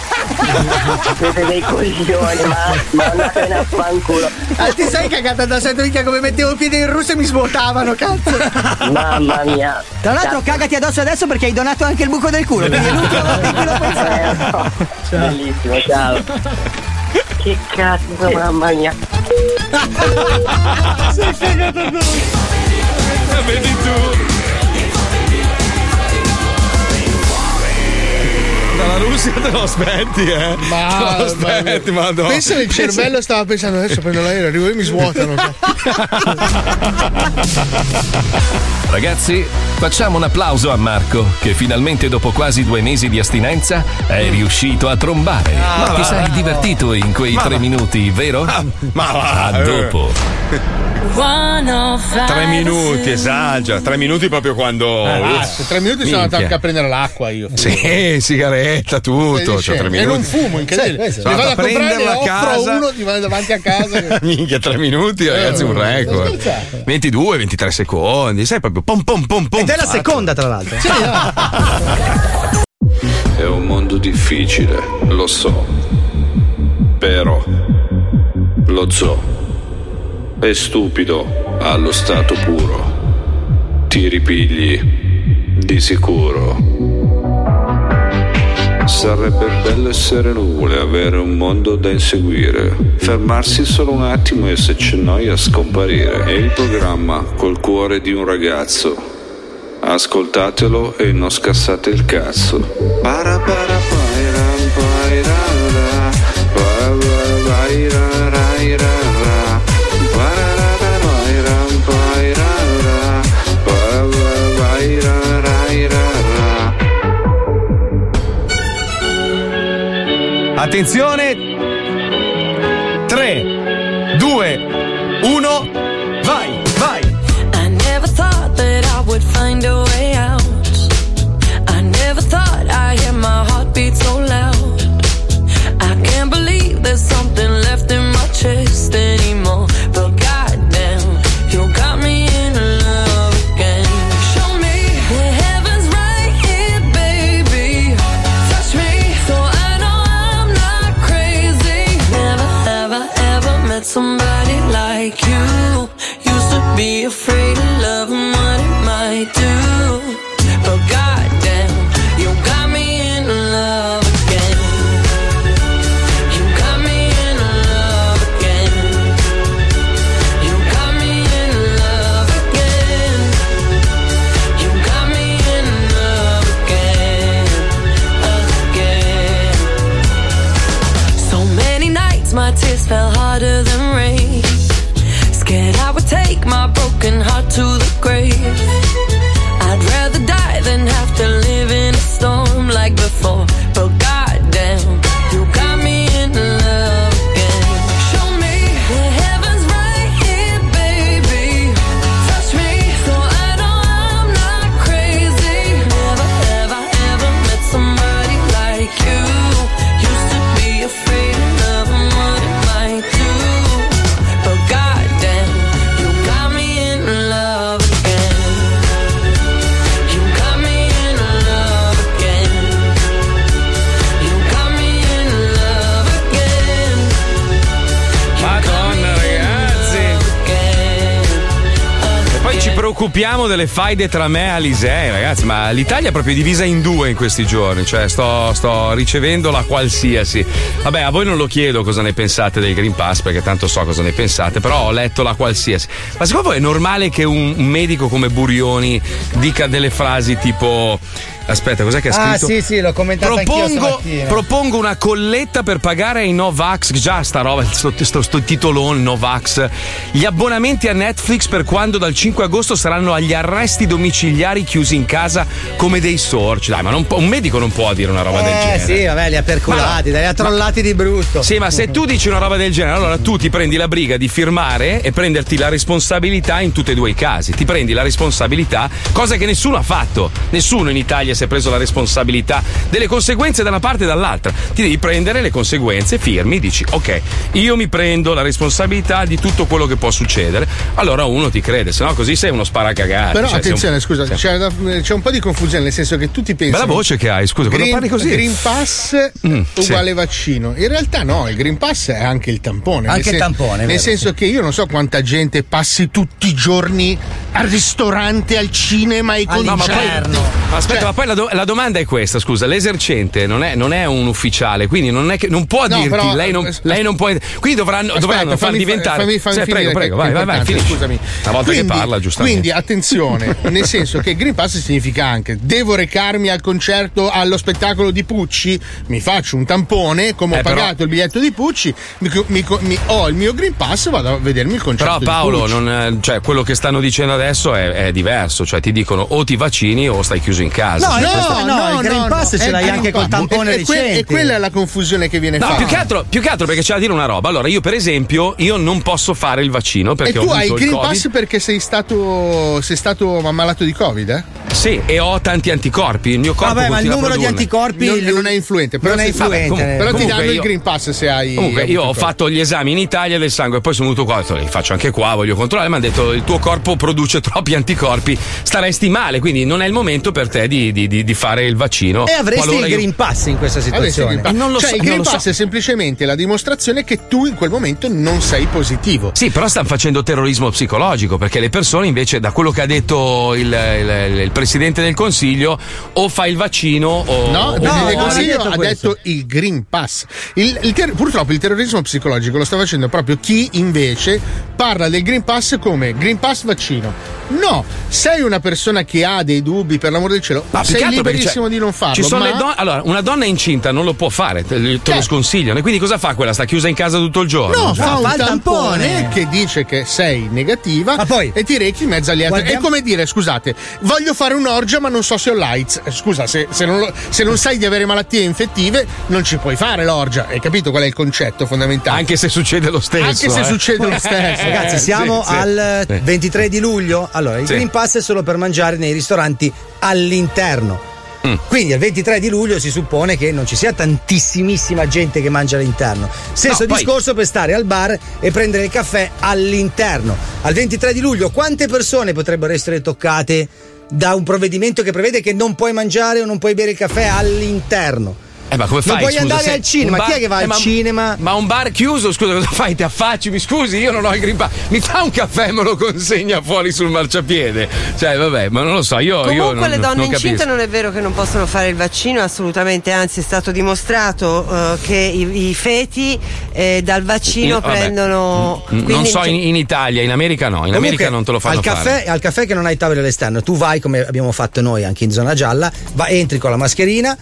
Speaker 16: Siete dei coglioni, ma, ma andatene a fanculo.
Speaker 17: Ah, ti sei cagata da sento mica come mettevo il piede in russo e mi svuotavano, cazzo.
Speaker 16: Mamma mia.
Speaker 5: Tra l'altro cagati addosso adesso perché hai donato anche il buco del culo, quindi è l'ultima volta in cui lo puoi fare.
Speaker 16: Bellissimo, ciao. Che cazzo, mamma mia.
Speaker 4: Sei cagato addosso.
Speaker 2: Vedi tu. Dalla Russia te lo aspetti, eh.
Speaker 1: Ma,
Speaker 2: te lo aspetti,
Speaker 1: ma,
Speaker 2: madonna.
Speaker 1: pensa il cervello stava pensando adesso prendo l'aereo, arrivo e mi svuotano.
Speaker 3: Ragazzi, facciamo un applauso a Marco che finalmente dopo quasi due mesi di astinenza è riuscito a trombare.
Speaker 2: Ah,
Speaker 3: Ma ti
Speaker 2: va.
Speaker 3: sei divertito in quei
Speaker 2: Ma
Speaker 3: tre
Speaker 2: va.
Speaker 3: minuti, vero?
Speaker 2: ma va,
Speaker 3: A dopo.
Speaker 2: Tre minuti, esagera. Tre minuti proprio quando.
Speaker 1: Ah, tre minuti sono andato anche a prendere l'acqua io.
Speaker 2: Sì, sigaretta, tutto. Cioè, tre
Speaker 1: e
Speaker 2: minuti.
Speaker 1: non fumo, incredibile.
Speaker 2: Sì,
Speaker 1: vado a
Speaker 2: andato a prenderla a casa.
Speaker 1: uno, ti vado davanti a casa.
Speaker 2: Minchia, tre minuti, ragazzi, un
Speaker 1: Eh,
Speaker 2: record.
Speaker 1: scherzate.
Speaker 2: 22, 23 secondi, sai proprio pom pom pom pom.
Speaker 6: Ed è la
Speaker 2: fatto.
Speaker 6: seconda, tra l'altro.
Speaker 18: È un mondo difficile, lo so. Però lo zoo è stupido allo stato puro. Ti ripigli di sicuro. Sarebbe bello essere nuvole, avere un mondo da inseguire. Fermarsi solo un attimo e se c'è noia scomparire. È il programma col cuore di un ragazzo. Ascoltatelo e non scassate il cazzo. Para para pairam pairara, pa pa pairarairara.
Speaker 2: Attenzione. Preoccupiamo delle faide tra me e Alisei, ragazzi. Ma l'Italia è proprio divisa in due in questi giorni. Cioè, sto, sto ricevendo la qualsiasi. Vabbè, a voi non lo chiedo cosa ne pensate del Green Pass, perché tanto so cosa ne pensate, però ho letto la qualsiasi. Ma secondo voi è normale che un medico come Burioni dica delle frasi tipo. Aspetta, cos'è che ha
Speaker 6: Ah,
Speaker 2: scritto?
Speaker 6: sì, sì, l'ho commentato
Speaker 2: Propongo, propongo una colletta per pagare ai Novax, già sta roba, sto, sto, sto titolone Novax, gli abbonamenti a Netflix per quando dal 5 agosto saranno agli arresti domiciliari chiusi in casa come dei sorci. Dai, ma non può- un medico non può dire una roba del
Speaker 6: Eh
Speaker 2: genere.
Speaker 6: sì, vabbè, li ha perculati,
Speaker 2: Ma-
Speaker 6: li ha trollati di brutto.
Speaker 2: Sì, ma se tu dici una roba del genere, allora tu ti prendi la briga di firmare e prenderti la responsabilità in tutti e due i casi. Ti prendi la responsabilità, cosa che nessuno ha fatto. Nessuno in Italia si è preso la responsabilità delle conseguenze da una parte e dall'altra. Ti devi prendere le conseguenze, firmi, dici ok, io mi prendo la responsabilità di tutto quello che può succedere. Allora uno ti crede, se no così sei uno sparacagati.
Speaker 1: Però
Speaker 2: cioè,
Speaker 1: attenzione,
Speaker 2: un-
Speaker 1: scusa,
Speaker 2: sì.
Speaker 1: c'è, da- c'è un po' di confusione, nel senso che tutti pensano.
Speaker 2: Bella voce che hai, scusa, quando
Speaker 1: Green,
Speaker 2: parli così.
Speaker 1: Green Pass
Speaker 2: Mm, sì.
Speaker 1: uguale vaccino. In realtà no, il Green Pass è anche il tampone.
Speaker 6: Anche
Speaker 1: nel
Speaker 6: il tampone, è
Speaker 1: Nel
Speaker 6: vero,
Speaker 1: senso che io non so quanta gente passi tutti i giorni al ristorante, al cinema e
Speaker 2: No, ma poi- ma aspetta,
Speaker 1: Cioè-
Speaker 2: ma poi la, do- la domanda è questa: scusa, l'esercente non è, non è un ufficiale, quindi non, è che, non può
Speaker 1: No,
Speaker 2: dirti,
Speaker 1: però-
Speaker 2: lei, non, lei non può. Quindi dovranno,
Speaker 1: Aspetta,
Speaker 2: dovranno far diventare.
Speaker 1: fammi- fammi finire,
Speaker 2: prego, prego, vai, vai, vai, finisci.
Speaker 1: scusami.
Speaker 2: Una volta
Speaker 1: Quindi-
Speaker 2: che parla, giustamente.
Speaker 1: Quindi attenzione, nel senso che Green Pass significa anche devo recarmi al concerto, allo spettacolo di Pucci, mi faccio un tampone, come ho
Speaker 2: Eh, però-
Speaker 1: pagato il biglietto di Pucci, mi, mi- mi- ho il mio Green Pass, vado a vedermi il concerto
Speaker 2: Però Paolo, non, eh, cioè, quello che stanno dicendo adesso è, è diverso, cioè ti dicono o ti vaccini o stai chiuso in casa.
Speaker 6: No, No,
Speaker 2: questo-
Speaker 6: no, il Green Pass ce
Speaker 1: è
Speaker 6: l'hai anche col tampone
Speaker 1: E- e que-
Speaker 6: recente.
Speaker 1: E quella è la confusione che viene
Speaker 2: No,
Speaker 1: fatta.
Speaker 2: più che, altro, più che altro perché c'è da dire una roba. Allora, io, per esempio, io non posso fare il vaccino perché
Speaker 1: e tu
Speaker 2: ho
Speaker 1: hai il Green. Pass perché sei stato, sei stato ammalato di Covid, eh?
Speaker 2: Sì, e ho tanti anticorpi. Il mio corpo
Speaker 6: Vabbè, ma il numero di anticorpi
Speaker 1: non, non è influente, però,
Speaker 6: non è influente.
Speaker 1: vabbè, comunque- però ti danno il
Speaker 2: io-
Speaker 1: Green Pass se hai.
Speaker 2: Comunque, io ho
Speaker 1: il
Speaker 2: fatto gli esami in Italia del sangue e poi sono venuto qua. Ho detto, li faccio anche qua, voglio controllare. Mi hanno detto: il tuo corpo produce troppi anticorpi, staresti male. Quindi non è il momento per te di, di- di- di fare il vaccino.
Speaker 6: E avresti il
Speaker 2: io-
Speaker 6: Green Pass in questa
Speaker 1: il
Speaker 6: situazione.
Speaker 1: Pass.
Speaker 2: non lo
Speaker 1: cioè,
Speaker 2: so,
Speaker 1: il
Speaker 2: non
Speaker 1: Green
Speaker 2: so.
Speaker 1: Pass è semplicemente la dimostrazione che tu in quel momento non sei positivo.
Speaker 2: Sì, però stanno facendo terrorismo psicologico perché le persone invece, da quello che ha detto il, il- il presidente del consiglio, o fai il vaccino o.
Speaker 1: No,
Speaker 2: o-
Speaker 1: il Presidente
Speaker 6: no,
Speaker 1: del
Speaker 6: ha
Speaker 1: Consiglio
Speaker 6: detto
Speaker 1: ha
Speaker 6: questo.
Speaker 1: detto il Green Pass. Il- il ter- purtroppo il terrorismo psicologico lo sta facendo proprio chi invece parla del Green Pass come Green Pass vaccino. No, sei una persona che ha dei dubbi, per l'amor del cielo,
Speaker 2: Ma
Speaker 1: sei liberissimo di non farlo.
Speaker 2: Ci sono
Speaker 1: ma...
Speaker 2: le donne. Allora, una donna incinta non lo può fare, te, te lo
Speaker 1: Certo.
Speaker 2: sconsigliano. E quindi cosa fa quella? Sta chiusa in casa tutto il giorno?
Speaker 1: No, fa un
Speaker 6: fa il
Speaker 1: tampone,
Speaker 6: tampone.
Speaker 1: che dice che sei negativa
Speaker 6: Ma poi-
Speaker 1: e ti rechi in mezzo agli altri.
Speaker 6: Guardiamo-
Speaker 1: È come dire, scusate, voglio fare un'orgia ma non so se ho l'AIDS. Eh, Scusa, se, se non, lo- se non sai di avere malattie infettive non ci puoi fare l'orgia. Hai capito qual è il concetto fondamentale?
Speaker 2: Anche se succede lo stesso.
Speaker 1: Anche se
Speaker 2: eh.
Speaker 1: succede lo stesso.
Speaker 6: Ragazzi,
Speaker 2: Eh,
Speaker 6: siamo
Speaker 2: sì,
Speaker 6: al
Speaker 2: Sì.
Speaker 6: 23 di luglio. Allora, il
Speaker 2: Sì.
Speaker 6: Green Pass è solo per mangiare nei ristoranti all'interno.
Speaker 2: Mm.
Speaker 6: Quindi al 23 di luglio si suppone che non ci sia tantissimissima gente che mangia all'interno. Stesso
Speaker 2: No, poi-
Speaker 6: discorso per stare al bar e prendere il caffè all'interno. Al 23 di luglio quante persone potrebbero essere toccate da un provvedimento che prevede che non puoi mangiare o non puoi bere il caffè all'interno?
Speaker 2: Eh, ma come
Speaker 6: Non
Speaker 2: fai?
Speaker 6: puoi
Speaker 2: scusa,
Speaker 6: andare al cinema.
Speaker 2: bar-
Speaker 6: Chi è che va
Speaker 2: eh,
Speaker 6: al
Speaker 2: ma-
Speaker 6: cinema?
Speaker 2: Ma un bar chiuso, scusa, cosa fai? Ti affacci, mi scusi, io non ho il green pass. Mi fa un caffè e me lo consegna fuori sul marciapiede. Cioè, vabbè, ma non lo so, io. io
Speaker 7: Comunque
Speaker 2: non,
Speaker 7: le donne
Speaker 2: non
Speaker 7: incinte non è vero che non possono fare il vaccino, assolutamente, anzi è stato dimostrato eh, che i, i feti eh, dal vaccino
Speaker 2: In-
Speaker 7: prendono...
Speaker 2: Mm, Non
Speaker 7: quindi
Speaker 2: so
Speaker 7: c'è-
Speaker 2: in, in Italia, in America no, in
Speaker 6: Comunque,
Speaker 2: America non te lo fanno
Speaker 6: al caffè,
Speaker 2: fare.
Speaker 6: al caffè che non hai tavole all'esterno, tu vai come abbiamo fatto noi anche in zona gialla, va- entri con la mascherina,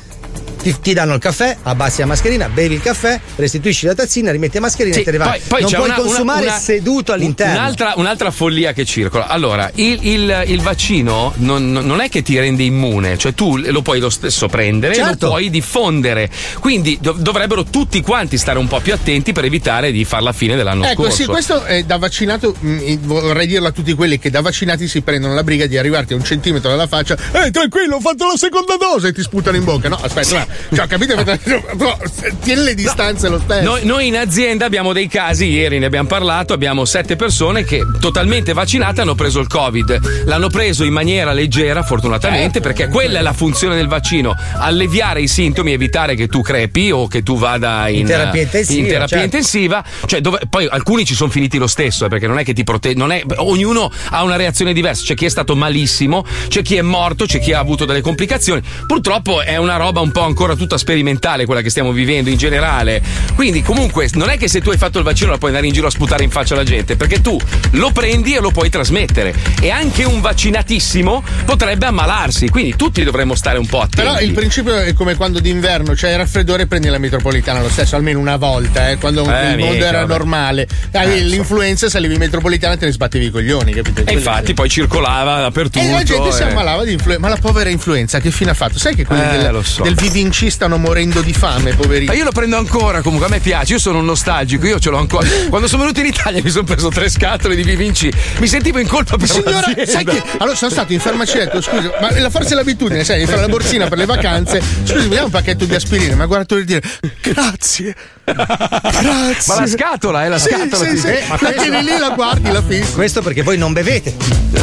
Speaker 6: ti, ti danno il caffè, abbassi la mascherina, bevi il caffè, restituisci la tazzina, rimetti la mascherina
Speaker 2: Sì,
Speaker 6: e te ne vai.
Speaker 2: poi- poi
Speaker 6: non puoi
Speaker 2: una- una-
Speaker 6: consumare
Speaker 2: una-
Speaker 6: seduto all'interno.
Speaker 2: Un'altra, un'altra follia che circola. Allora, il, il- il vaccino non, non è che ti rende immune, cioè tu lo puoi lo stesso prendere e
Speaker 6: Certo.
Speaker 2: lo puoi diffondere. Quindi dov- dovrebbero tutti quanti stare un po' più attenti per evitare di far la fine dell'anno
Speaker 1: Ecco,
Speaker 2: scorso.
Speaker 1: sì, questo è da vaccinato. mh, vorrei dirlo a tutti quelli che da vaccinati si prendono la briga di arrivarti a un centimetro dalla faccia. Ehi, tranquillo, ho fatto la seconda dose e ti sputano in bocca. No, aspetta, cioè, capite? No, tieni le distanze lo stesso.
Speaker 2: Noi, noi in azienda abbiamo dei casi, ieri ne abbiamo parlato, abbiamo sette persone che totalmente vaccinate hanno preso il Covid. L'hanno preso in maniera leggera, fortunatamente, perché quella è la funzione del vaccino, alleviare i sintomi, evitare che tu crepi o che tu vada in,
Speaker 6: In terapia intensiva,
Speaker 2: in terapia
Speaker 6: certo.
Speaker 2: intensiva. Cioè, dove- poi alcuni ci sono finiti lo stesso, eh, perché non è che ti protegge, ognuno ha una reazione diversa. C'è chi è stato malissimo, c'è chi è morto, c'è chi ha avuto delle complicazioni. Purtroppo è una roba un po' ancora tutta sperimentale quella che stiamo vivendo in generale. Quindi, comunque, non è che se tu hai fatto il vaccino la puoi andare in giro a sputare in faccia alla gente, perché tu lo prendi e lo puoi trasmettere. E anche un vaccinatissimo potrebbe ammalarsi. Quindi tutti dovremmo stare un po' attenti.
Speaker 1: Però il principio è come quando d'inverno c'è il raffreddore prendi la metropolitana lo stesso, almeno una volta, eh, quando
Speaker 2: Eh,
Speaker 1: il mondo era
Speaker 2: vabbè.
Speaker 1: normale. Avevi
Speaker 2: Eh,
Speaker 1: l'influenza, salivi in metropolitana e te ne sbattevi i coglioni, capito?
Speaker 2: E infatti poi circolava dappertutto.
Speaker 1: E la gente si
Speaker 2: eh.
Speaker 1: ammalava di influenza. Ma la povera influenza che fine ha fatto? Sai che quelli
Speaker 2: Eh,
Speaker 1: del,
Speaker 2: so.
Speaker 1: del VVC stanno morendo di fame, poverini.
Speaker 2: Ma io lo prendo ancora, comunque a me piace, io sono un nostalgico, io ce l'ho ancora. Quando sono venuto in Italia mi sono preso tre scatole di Vivinci, mi sentivo in colpa per
Speaker 1: Signora,
Speaker 2: l'azienda.
Speaker 1: sai che. Allora sono stato in farmacia e detto, scusa, ma la forza è l'abitudine, sai, di fare la borsina per le vacanze. Scusi, mi dai un pacchetto di aspirine? Ma guardato per dire grazie. Grazie.
Speaker 2: Ma la scatola, è la
Speaker 1: Sì,
Speaker 2: scatola.
Speaker 1: sì, sì.
Speaker 2: Eh, ma
Speaker 1: La tieni lì, la guardi, la fissi.
Speaker 6: Questo perché voi non bevete.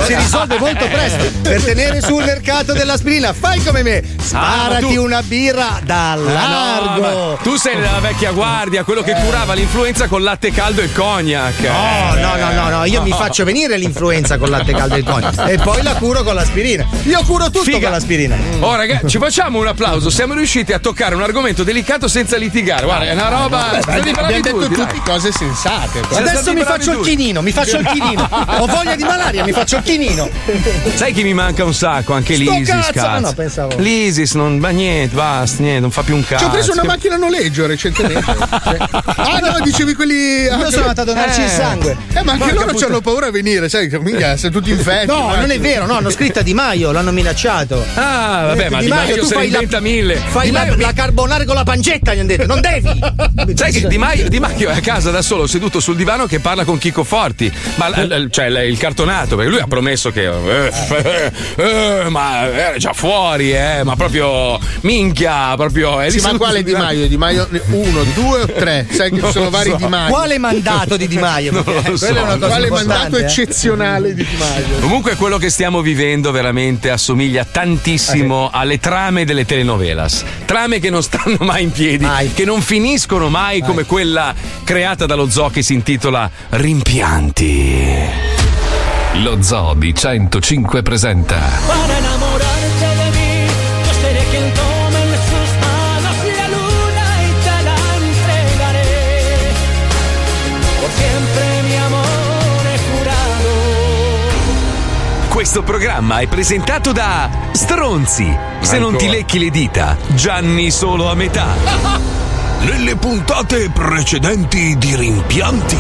Speaker 6: Si risolve molto presto. Per tenere sul mercato dell'aspirina, fai come me. Sparati
Speaker 2: Ah, tu-
Speaker 6: una birra da
Speaker 2: Ah, no,
Speaker 6: largo.
Speaker 2: ma tu sei della vecchia guardia, quello che curava l'influenza con latte caldo e cognac.
Speaker 6: No, no, no, no, no, io mi faccio venire l'influenza con latte caldo e cognac e poi la curo con l'aspirina. Io curo tutto
Speaker 2: Figa.
Speaker 6: con l'aspirina.
Speaker 2: Oh ragazzi, ci facciamo un applauso. Siamo riusciti a toccare un argomento delicato senza litigare. Guarda, è una roba. Di
Speaker 1: Abbiamo detto tutte cose sensate.
Speaker 6: Adesso mi faccio il chinino, mi faccio il chinino. Ho voglia di malaria, mi faccio il chinino.
Speaker 2: Sai chi mi manca un sacco? Anche
Speaker 6: Sto
Speaker 2: l'Isis.
Speaker 6: cazzo!
Speaker 2: cazzo.
Speaker 6: No, pensavo.
Speaker 2: L'Isis, non, ma niente, basta, niente, non fa più un
Speaker 1: Ci
Speaker 2: cazzo.
Speaker 1: ho preso una
Speaker 2: Che-
Speaker 1: macchina a noleggio recentemente. Cioè- Ah no, dicevi quelli.
Speaker 6: Io sono andato a donarci il sangue.
Speaker 1: Eh, ma anche
Speaker 6: Porca
Speaker 1: loro
Speaker 6: puttana.
Speaker 1: hanno paura a venire, sai, minchia, sei tutti infetti.
Speaker 6: No, non è vero, no, hanno scritto a Di Maio, l'hanno minacciato.
Speaker 2: Ah, vabbè, ma Di Maio
Speaker 6: tu fai la,
Speaker 2: mille.
Speaker 6: Fai la, la carbonare con la pancetta, gli hanno detto, non devi.
Speaker 2: Sai che Di Maio, Di Maio è a casa da solo, seduto sul divano che parla con Chico Forti, ma l- l- cioè l- il cartonato, perché lui ha promesso che. eh, eh, eh, ma era già fuori, eh, ma proprio minchia, proprio. Lì
Speaker 1: Sì, ma quale Di. Maio? Di Maio uno, due o tre? Sai che
Speaker 2: Non
Speaker 1: sono vari
Speaker 2: so.
Speaker 1: Di Maio.
Speaker 6: Quale mandato di Di Maio?
Speaker 2: Non
Speaker 6: Perché
Speaker 2: so.
Speaker 6: è una cosa
Speaker 1: Quale mandato
Speaker 6: eh.
Speaker 1: eccezionale di Di Maio?
Speaker 2: Comunque quello che stiamo vivendo veramente assomiglia tantissimo alle trame delle telenovelas. Trame che non stanno mai in piedi, che non finiscono mai come quella creata dallo zoo che si intitola Rimpianti.
Speaker 3: Lo Zoo di 105 presenta
Speaker 4: Para enamorarte de mí, yo seré quien tome en sus manos la luna y te la entregaré. Por siempre mi amor jurado.
Speaker 2: Questo programma è presentato da Stronzi. Se non ti lecchi le dita, Gianni solo a metà.
Speaker 15: Nelle puntate precedenti di Rimpianti,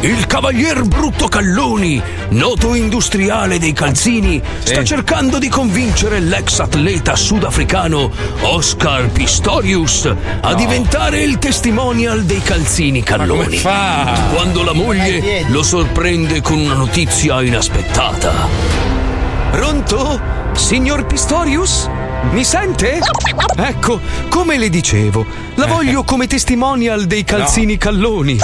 Speaker 15: il cavalier Brutto Calloni, noto industriale dei calzini, sta cercando di convincere l'ex atleta sudafricano Oscar Pistorius a diventare il testimonial dei calzini Calloni. Quando la moglie lo sorprende con una notizia inaspettata.
Speaker 2: Pronto? Signor Pistorius? Mi sente? Ecco, come le dicevo, la voglio come testimonial dei calzini calloni.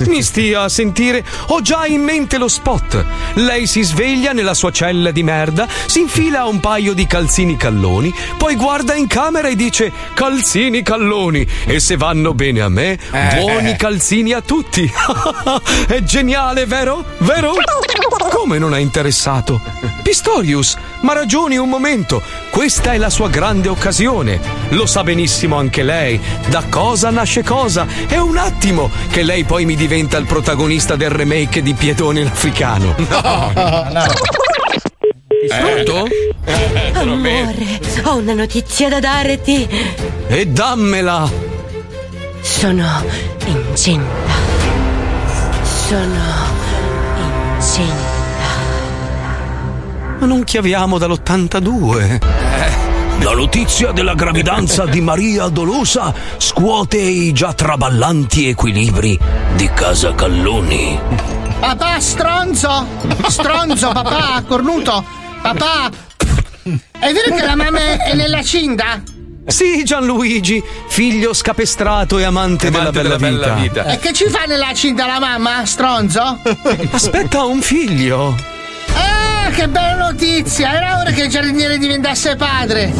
Speaker 2: Mi stia a sentire, ho già in mente lo spot. Lei si sveglia nella sua cella di merda, si infila un paio di calzini calloni, poi guarda in camera e dice calzini calloni e se vanno bene a me, buoni calzini a tutti. È geniale, vero? Vero? Come non è interessato? Pistorius, ma ragioni un momento. Questa è la sua grande occasione. Lo sa benissimo anche lei. Da cosa nasce cosa? È un attimo che lei poi mi diventa il protagonista del remake di Piedone l'Africano. No,
Speaker 4: no.
Speaker 2: Pronto?
Speaker 19: Amore,
Speaker 7: Ho una notizia da darti.
Speaker 2: E dammela!
Speaker 7: Sono incinta. Sono incinta.
Speaker 15: Ma non chiaviamo dall'82. La notizia della gravidanza di Maria Dolosa scuote i già traballanti equilibri di Casa Calloni.
Speaker 10: Papà, stronzo! Stronzo, papà, cornuto! Papà! È vero che la mamma è nella cinta?
Speaker 15: Sì, Gianluigi, figlio scapestrato e amante, della, bella,
Speaker 2: della bella
Speaker 15: vita.
Speaker 10: E che ci fa nella cinta la mamma, stronzo?
Speaker 15: Aspetta un figlio.
Speaker 10: Ah, che bella notizia! Era ora che il giardiniere diventasse padre!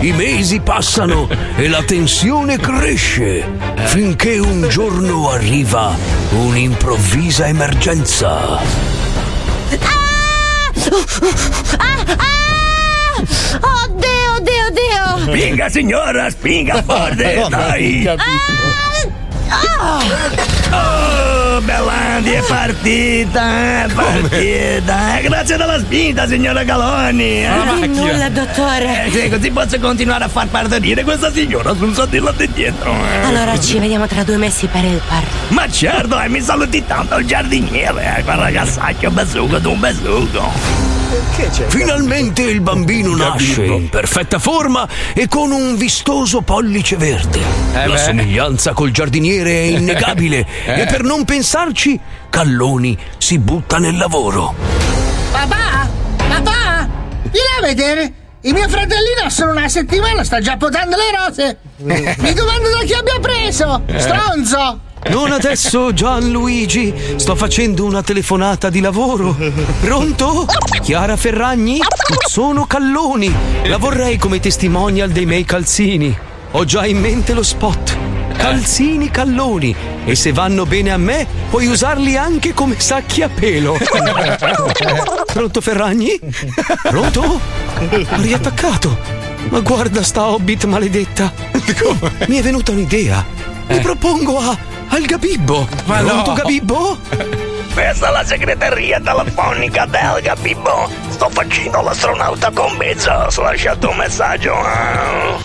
Speaker 15: I mesi passano e la tensione cresce finché un giorno arriva un'improvvisa emergenza.
Speaker 7: Oddio, oddio, oddio!
Speaker 15: Spinga signora, spinga forte,
Speaker 7: Come?
Speaker 15: dai! Oh, Bellandi è partita, è partita. Grazie della spinta, signora Caloni. eh.
Speaker 7: Di nulla, dottore.
Speaker 15: Eh, sì, così posso continuare a far partorire questa signora sul sottillo di dietro. eh.
Speaker 7: Allora ci vediamo tra due mesi per il parto.
Speaker 15: Ma certo, e mi saluti tanto il giardiniere, eh, quel ragazzaccio besugo d'un besugo. Finalmente il bambino nasce in perfetta forma e con un vistoso pollice verde.
Speaker 2: Eh
Speaker 15: La
Speaker 2: beh.
Speaker 15: somiglianza col giardiniere è innegabile
Speaker 2: Eh.
Speaker 15: e per non pensarci, Calloni si butta nel lavoro.
Speaker 10: Papà! Papà! Vieni a vedere! Il mio fratellino sono una settimana sta già potando le rose! Mi domando da chi abbia preso!
Speaker 15: Eh.
Speaker 10: Stronzo!
Speaker 15: Non adesso, Gianluigi. Sto facendo una telefonata di lavoro. Pronto? Chiara Ferragni? Sono Calloni. La vorrei come testimonial dei miei calzini. Ho già in mente lo spot. Calzini Calloni. E se vanno bene a me, puoi usarli anche come sacchi a pelo. Pronto Ferragni? Pronto? Ha riattaccato. Ma guarda sta hobbit maledetta. Mi è venuta un'idea. Mi propongo a al Gabibbo.
Speaker 2: Ma
Speaker 15: Pronto
Speaker 2: no.
Speaker 15: Gabibbo?
Speaker 19: Questa è la segreteria telefonica del Gabibbo. Sto facendo l'astronauta con Bezos. Ho lasciato un messaggio. eh.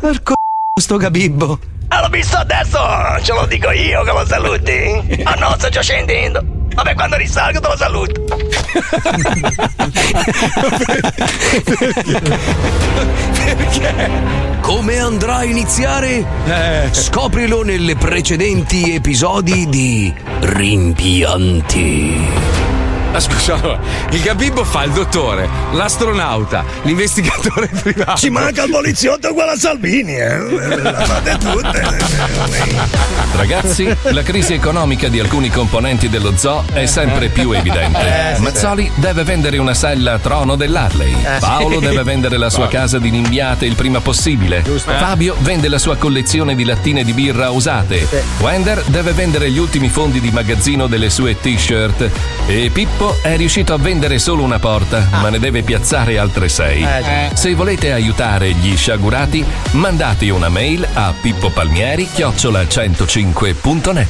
Speaker 15: Porco sto Gabibbo.
Speaker 19: Ah, l'ho visto adesso! Ce lo dico io che lo saluti! Ah no, sto già scendendo! Vabbè, quando risalgo te lo saluto!
Speaker 15: Come andrà a iniziare?
Speaker 2: Eh.
Speaker 15: Scoprilo nelle precedenti episodi di Rimpianti.
Speaker 2: Ma scusa, allora, il Gabibbo fa il dottore, l'astronauta, l'investigatore privato.
Speaker 19: Ci manca il poliziotto uguale a Salvini, eh! La fate tutte!
Speaker 3: Ragazzi, la crisi economica di alcuni componenti dello zoo è sempre più evidente.
Speaker 19: Eh, sì,
Speaker 3: Mazzoli deve vendere una sella a trono dell'Harley.
Speaker 19: Eh,
Speaker 3: Paolo deve vendere la sua casa di Nimbiate il prima possibile. Fabio vende la sua collezione di lattine di birra usate. Wender deve vendere gli ultimi fondi di magazzino delle sue t-shirt. E Pippo è riuscito a vendere solo una porta, ma ne deve piazzare altre sei.
Speaker 19: Eh.
Speaker 3: Se volete aiutare gli sciagurati, mandate una mail a pippopalmieri-105.net.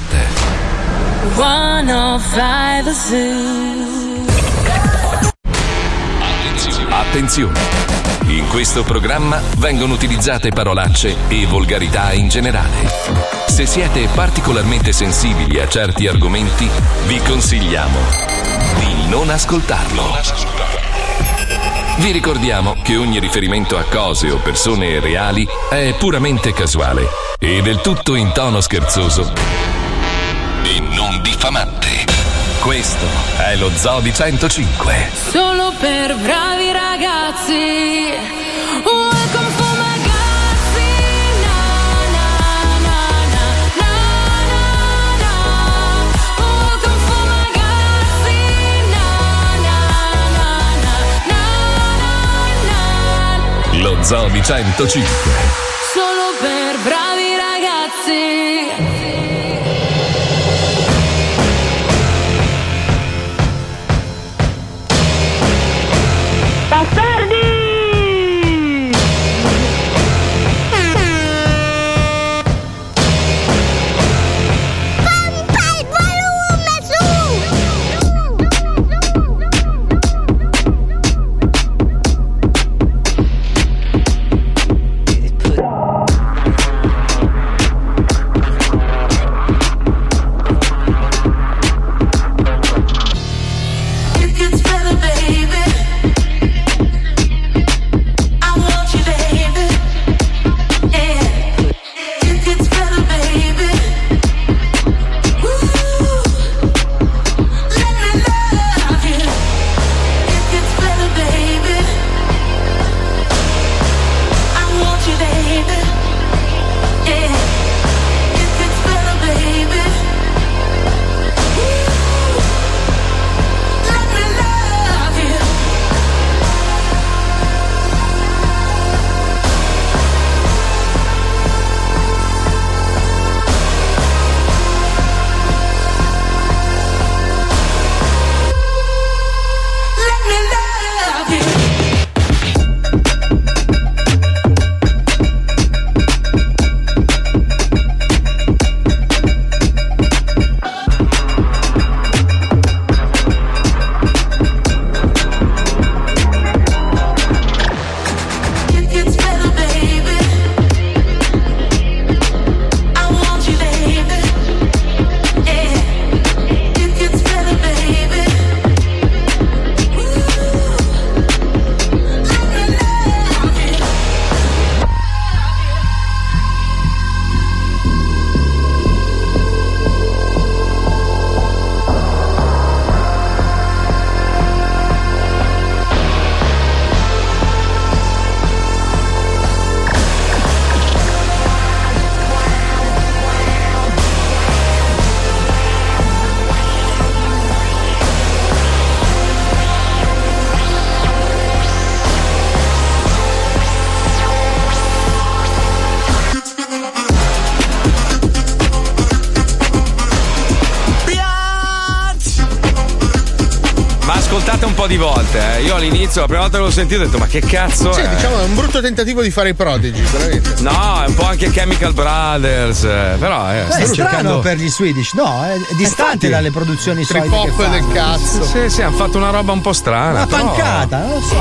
Speaker 20: 105 Zoo.
Speaker 3: Attenzione! In questo programma vengono utilizzate parolacce e volgarità in generale. Se siete particolarmente sensibili a certi argomenti, vi consigliamo di non ascoltarlo. Vi ricordiamo che ogni riferimento a cose o persone reali è puramente casuale e del tutto in tono scherzoso e non diffamante. Questo è lo Zoo di 105.
Speaker 20: Solo per bravi ragazzi. Welcome for
Speaker 3: Lo Zoo di 105.
Speaker 20: Solo per bravi ragazzi.
Speaker 2: Di volte. eh. Io all'inizio, la prima volta che l'ho sentito, ho detto: Ma che cazzo?
Speaker 1: Sì,
Speaker 2: è?
Speaker 1: diciamo è un brutto tentativo di fare i prodigi, veramente.
Speaker 2: No, è un po' anche Chemical Brothers. eh, Però eh,
Speaker 6: Beh, è
Speaker 2: cercando.
Speaker 6: per gli Swedish, no, è distante
Speaker 2: Infatti.
Speaker 6: dalle produzioni che
Speaker 1: hop del cazzo.
Speaker 2: Sì, sì, hanno fatto una roba un po' strana.
Speaker 6: Una
Speaker 2: però-
Speaker 6: pancata, non lo so.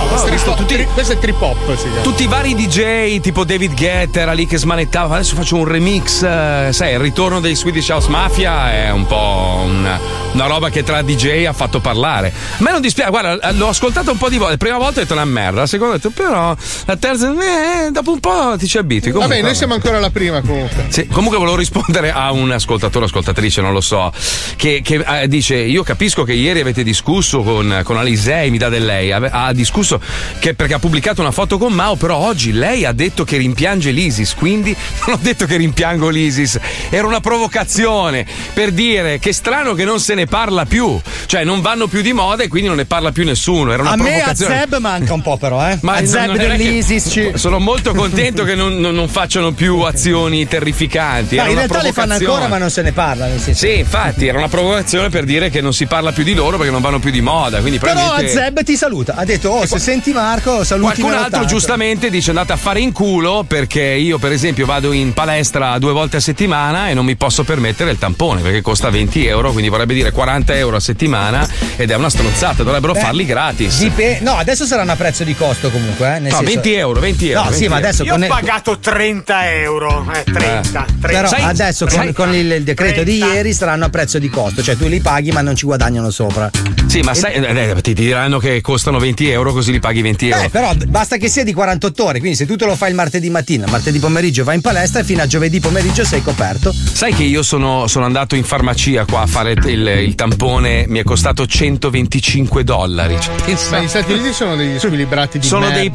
Speaker 1: Hop,
Speaker 2: tutti-
Speaker 1: tri- questo è trip hop, si chiama.
Speaker 2: Tutti i vari DJ, tipo David Guetta, era lì che smanettava. Adesso faccio un remix. eh, sai, il ritorno dei Swedish House Mafia è un po' una, una roba che tra DJ ha fatto parlare. A me non dispiace, guarda, l'ho ascoltato un po' di volte. La prima volta ho detto una merda, la seconda ho detto, però, la terza, eh, dopo un po' ti ci abitui. Comunque,
Speaker 1: Vabbè, noi siamo ancora alla prima comunque.
Speaker 2: sì, comunque volevo rispondere a un ascoltatore ascoltatrice, non lo so, che, che, eh, dice: Io capisco che ieri avete discusso con, con Alisei, mi dà del lei. ave- Ha discusso che perché ha pubblicato una foto con Mao, però oggi lei ha detto che rimpiange l'ISIS. Quindi non ho detto che rimpiango l'ISIS, era una provocazione per dire che strano che non se ne parla più, cioè non vanno più di moda e quindi non ne parla più nessuno. Era una
Speaker 6: A me a. Zeb manca un po', però, eh.
Speaker 2: Ma
Speaker 6: a Zeb
Speaker 2: che-
Speaker 6: dell'ISIS. ci-
Speaker 2: Sono molto contento che non, non- non facciano più azioni terrificanti. Era
Speaker 6: in realtà le fanno ancora, ma non se ne parla.
Speaker 2: Sì, infatti, era una provocazione per dire che non si parla più di loro perché non vanno più di moda. Quindi
Speaker 6: Però
Speaker 2: probabilmente-
Speaker 6: Zeb ti saluta. Ha detto: Oh, se senti Marco, saluti
Speaker 2: Qualcun altro giustamente dice andate a fare in culo perché io per esempio vado in palestra due volte a settimana e non mi posso permettere il tampone perché costa 20 euro, quindi vorrebbe dire 40 euro a settimana ed è una stronzata, dovrebbero
Speaker 6: Beh,
Speaker 2: farli gratis.
Speaker 6: Dipe- no, adesso saranno a prezzo di costo comunque. Eh, nel
Speaker 2: No,
Speaker 6: senso-
Speaker 2: 20 euro, 20 euro.
Speaker 6: No, sì,
Speaker 2: 20
Speaker 6: ma adesso
Speaker 21: Io
Speaker 6: con
Speaker 21: ho pagato 30 euro. Eh, 30. 30.
Speaker 6: Però
Speaker 21: Sai-
Speaker 6: adesso con,
Speaker 21: sai-
Speaker 6: con il, il decreto di
Speaker 21: 30.
Speaker 6: ieri saranno a prezzo di costo, cioè tu li paghi ma non ci guadagnano sopra.
Speaker 2: Sì, ma sai, eh, eh, ti diranno che costano 20 euro così li paghi 20 euro.
Speaker 6: Eh, però basta che sia di 48 ore, quindi se tu te lo fai il martedì mattina, martedì pomeriggio vai in palestra e fino a giovedì pomeriggio sei coperto.
Speaker 2: Sai che io sono, sono andato in farmacia qua a fare il, il tampone, mi è costato 125 dollari. Cioè, pensa-
Speaker 1: Ma gli Stati Uniti sono degli squilibrati di
Speaker 2: sono
Speaker 1: merda.
Speaker 2: dei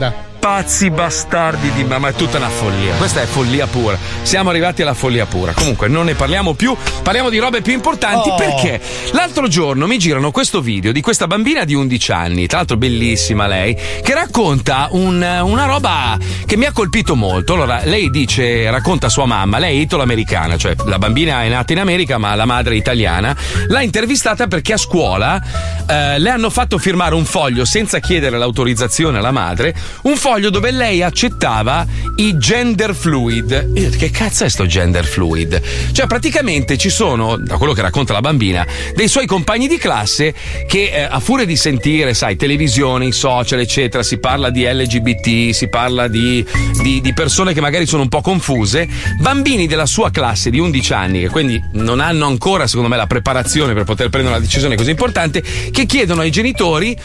Speaker 2: pazzi bastardi di ma, ma è tutta una follia. Questa è follia pura. Siamo arrivati alla follia pura. Comunque non ne parliamo più, parliamo di robe più importanti
Speaker 6: Oh.
Speaker 2: perché l'altro giorno mi girano questo video di questa bambina di 11 anni, tra l'altro bellissima lei, che racconta un- una roba che mi ha colpito molto. Allora, lei dice, racconta sua mamma, lei è italo-americana, cioè la bambina è nata in America ma la madre è italiana. L'ha intervistata perché a scuola eh, le hanno fatto firmare un foglio senza chiedere l'autorizzazione alla madre, un foglio dove lei accettava i gender fluid. Io che cazzo è sto gender fluid? Cioè, praticamente ci sono, da quello che racconta la bambina, dei suoi compagni di classe che eh, a furia di sentire, sai, televisione, i social, eccetera, si parla di LGBT, si parla di, di- di persone che magari sono un po' confuse, bambini della sua classe di 11 anni, che quindi non hanno ancora, secondo me, la preparazione per poter prendere una decisione così importante, che chiedono ai genitori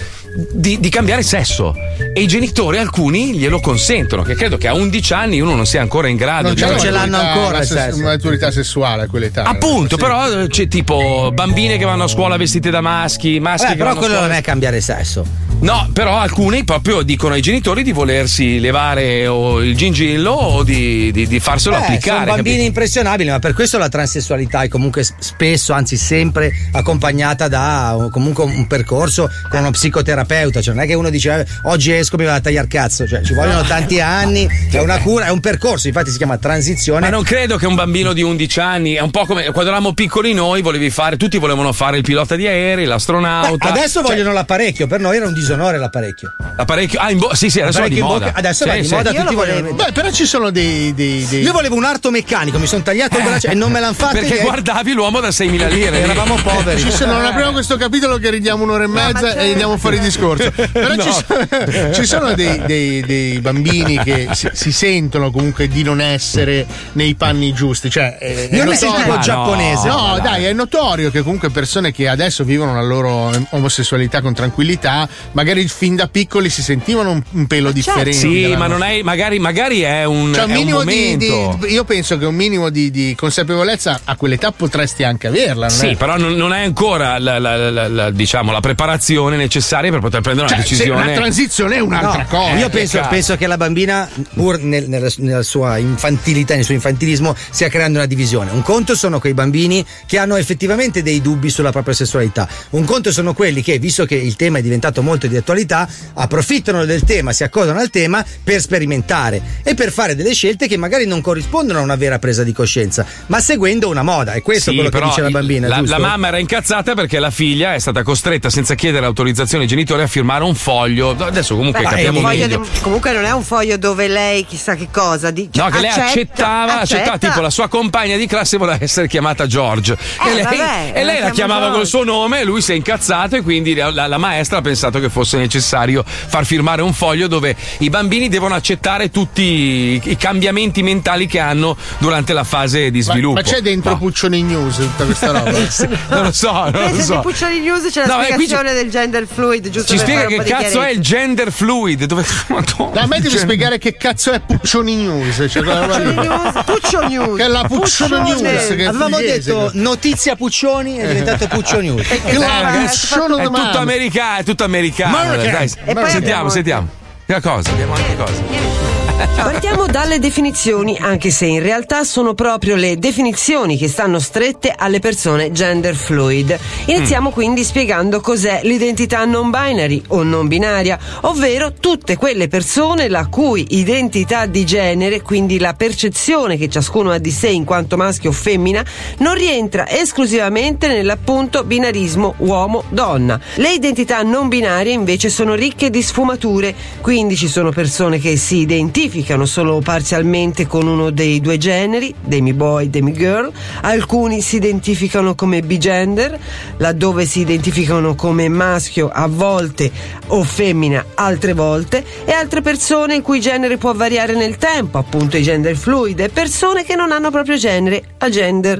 Speaker 2: di, di cambiare sesso. E i genitori, alcuni, glielo consentono, che credo che a 11 anni uno non sia ancora in grado
Speaker 1: Non
Speaker 2: di Cioè,
Speaker 1: la maturità- la ses- maturità sessuale a quell'età.
Speaker 2: Appunto,
Speaker 1: Sì.
Speaker 2: però eh, c'è tipo bambine che vanno a scuola vestite da maschi, maschi
Speaker 6: Vabbè,
Speaker 2: che
Speaker 6: però quello
Speaker 2: scuola
Speaker 6: non è cambiare sesso.
Speaker 2: No, però alcuni proprio dicono ai genitori di volersi levare o il gingillo o di, di- di farselo
Speaker 6: Eh,
Speaker 2: applicare.
Speaker 6: sono bambini
Speaker 2: capito?
Speaker 6: impressionabili, ma per questo la transessualità è comunque spesso, anzi sempre accompagnata da comunque un percorso con uno psicoterapeuta. Cioè, non è che uno dice "Eh, oggi esco mi vado a tagliare cazzo, cioè ci vogliono tanti anni, è una cura, è un percorso, infatti si chiama transizione.
Speaker 2: Ma non credo che un bambino di 11 anni, è un po' come quando eravamo piccoli noi, volevi fare, tutti volevano fare il pilota di aerei, l'astronauta.
Speaker 6: Beh, adesso
Speaker 2: Cioè,
Speaker 6: vogliono l'apparecchio, per noi era un disonore l'apparecchio.
Speaker 2: L'apparecchio, ah, in bo- sì, sì, adesso va di moda.
Speaker 6: bocca- adesso
Speaker 2: Sì,
Speaker 6: va di
Speaker 2: sì.
Speaker 6: moda,
Speaker 2: Io
Speaker 6: tutti
Speaker 2: lo volevo-
Speaker 6: vogliono.
Speaker 1: Beh, però ci sono dei. dei, dei-
Speaker 6: Io volevo un arto meccanico, mi sono tagliato il braccio e non me l'hanno fatto.
Speaker 2: Perché
Speaker 6: e-
Speaker 2: guardavi l'uomo da 6.000 lire.
Speaker 6: Eravamo poveri.
Speaker 1: Ci sono, non apriamo questo capitolo che ridiamo un'ora e mezza e andiamo fuori discorso. Però ci
Speaker 2: No.
Speaker 1: sono, ci sono dei, dei- dei bambini che si, si sentono comunque di non essere nei panni giusti. Cioè, è- è
Speaker 6: Io mi
Speaker 1: notorio-
Speaker 6: sentivo
Speaker 1: Ma
Speaker 6: giapponese.
Speaker 1: No,
Speaker 6: Ma
Speaker 1: dai, è notorio che comunque persone che adesso vivono la loro omosessualità con tranquillità, magari fin da piccoli si sentivano un, un pelo differente.
Speaker 2: Sì, ma non è, magari, magari è un,
Speaker 1: cioè, un
Speaker 2: è un
Speaker 1: minimo di,
Speaker 2: momento.
Speaker 1: di- Io penso che un minimo di, di consapevolezza a quell'età potresti anche averla. Non
Speaker 2: Sì,
Speaker 1: è?
Speaker 2: però non, non è ancora la, la- la- la- diciamo, la preparazione necessaria per poter prendere una
Speaker 1: Cioè, se
Speaker 2: decisione.
Speaker 1: la transizione è un'altra
Speaker 6: No,
Speaker 1: cosa.
Speaker 6: Io penso,
Speaker 2: cazzo.
Speaker 6: penso che la bambina, pur nel- nella, nella sua infantilità, nel suo infantilismo, stia creando una divisione. Un conto sono quei bambini che hanno effettivamente dei dubbi sulla propria sessualità. Un conto sono quelli che, visto che il tema è diventato molto di attualità, approfittano del tema, si accodano al tema per sperimentare e per fare delle scelte che magari non corrispondono a una vera presa di coscienza, ma seguendo una moda. E questo
Speaker 2: Sì,
Speaker 6: è quello che dice la bambina.
Speaker 2: La, la mamma era incazzata perché la figlia è stata costretta senza chiedere autorizzazione ai genitori a firmare un foglio. Adesso comunque
Speaker 7: Beh,
Speaker 2: capiamo meglio.
Speaker 7: Comunque non è un foglio dove lei chissà che cosa di- cioè,
Speaker 2: No, che lei
Speaker 7: accetta-
Speaker 2: accettava, accettava
Speaker 7: accetta.
Speaker 2: tipo la sua compagna di classe voleva essere chiamata George.
Speaker 7: Eh,
Speaker 2: e lei,
Speaker 7: vabbè,
Speaker 2: e lei
Speaker 7: la
Speaker 2: la
Speaker 7: chiama
Speaker 2: chiamava
Speaker 7: George.
Speaker 2: col suo nome lui si è incazzato e quindi la, la- la maestra ha pensato che fosse necessario far firmare un foglio dove i bambini devono accettare tutti i, i cambiamenti mentali che hanno durante la fase di
Speaker 1: Ma,
Speaker 2: sviluppo.
Speaker 1: ma c'è dentro
Speaker 2: No.
Speaker 1: Puccioni News tutta questa roba?
Speaker 2: non lo so, non lo
Speaker 7: Pensa
Speaker 2: so.
Speaker 7: Puccioni News c'è la
Speaker 2: No, eh,
Speaker 7: spiegazione del gender fluid, giusto
Speaker 2: Ci spiega che cazzo è il gender fluid? Dove... Madonna,
Speaker 1: devi
Speaker 2: Cioè-
Speaker 1: spiegare che cazzo è Puccioni News. Cioè.
Speaker 7: Puccioni News, Puccio News.
Speaker 1: Che è la Puccioni News. Che è
Speaker 6: Avevamo detto notizia Puccioni è diventato Puccio News.
Speaker 2: Eh,
Speaker 1: Puccioni
Speaker 2: è
Speaker 1: domani.
Speaker 2: tutto americano, è tutto americano.
Speaker 1: American.
Speaker 2: Dai,
Speaker 1: E poi
Speaker 2: sentiamo, sentiamo. Che cosa? Abbiamo anche cosa.
Speaker 7: Partiamo dalle definizioni, anche se in realtà sono proprio le definizioni che stanno strette alle persone gender fluid. Iniziamo quindi spiegando cos'è l'identità non binary o non binaria, ovvero tutte quelle persone la cui identità di genere, quindi la percezione che ciascuno ha di sé in quanto maschio o femmina, non rientra esclusivamente nell'appunto binarismo uomo-donna. Le identità non binarie invece sono ricche di sfumature, quindi ci sono persone che si identificano solo parzialmente con uno dei due generi, demi boy, demi girl, alcuni si identificano come bigender, laddove si identificano come maschio a volte o femmina altre volte, e altre persone il cui genere può variare nel tempo, appunto i gender fluid, e persone che non hanno proprio genere, agender.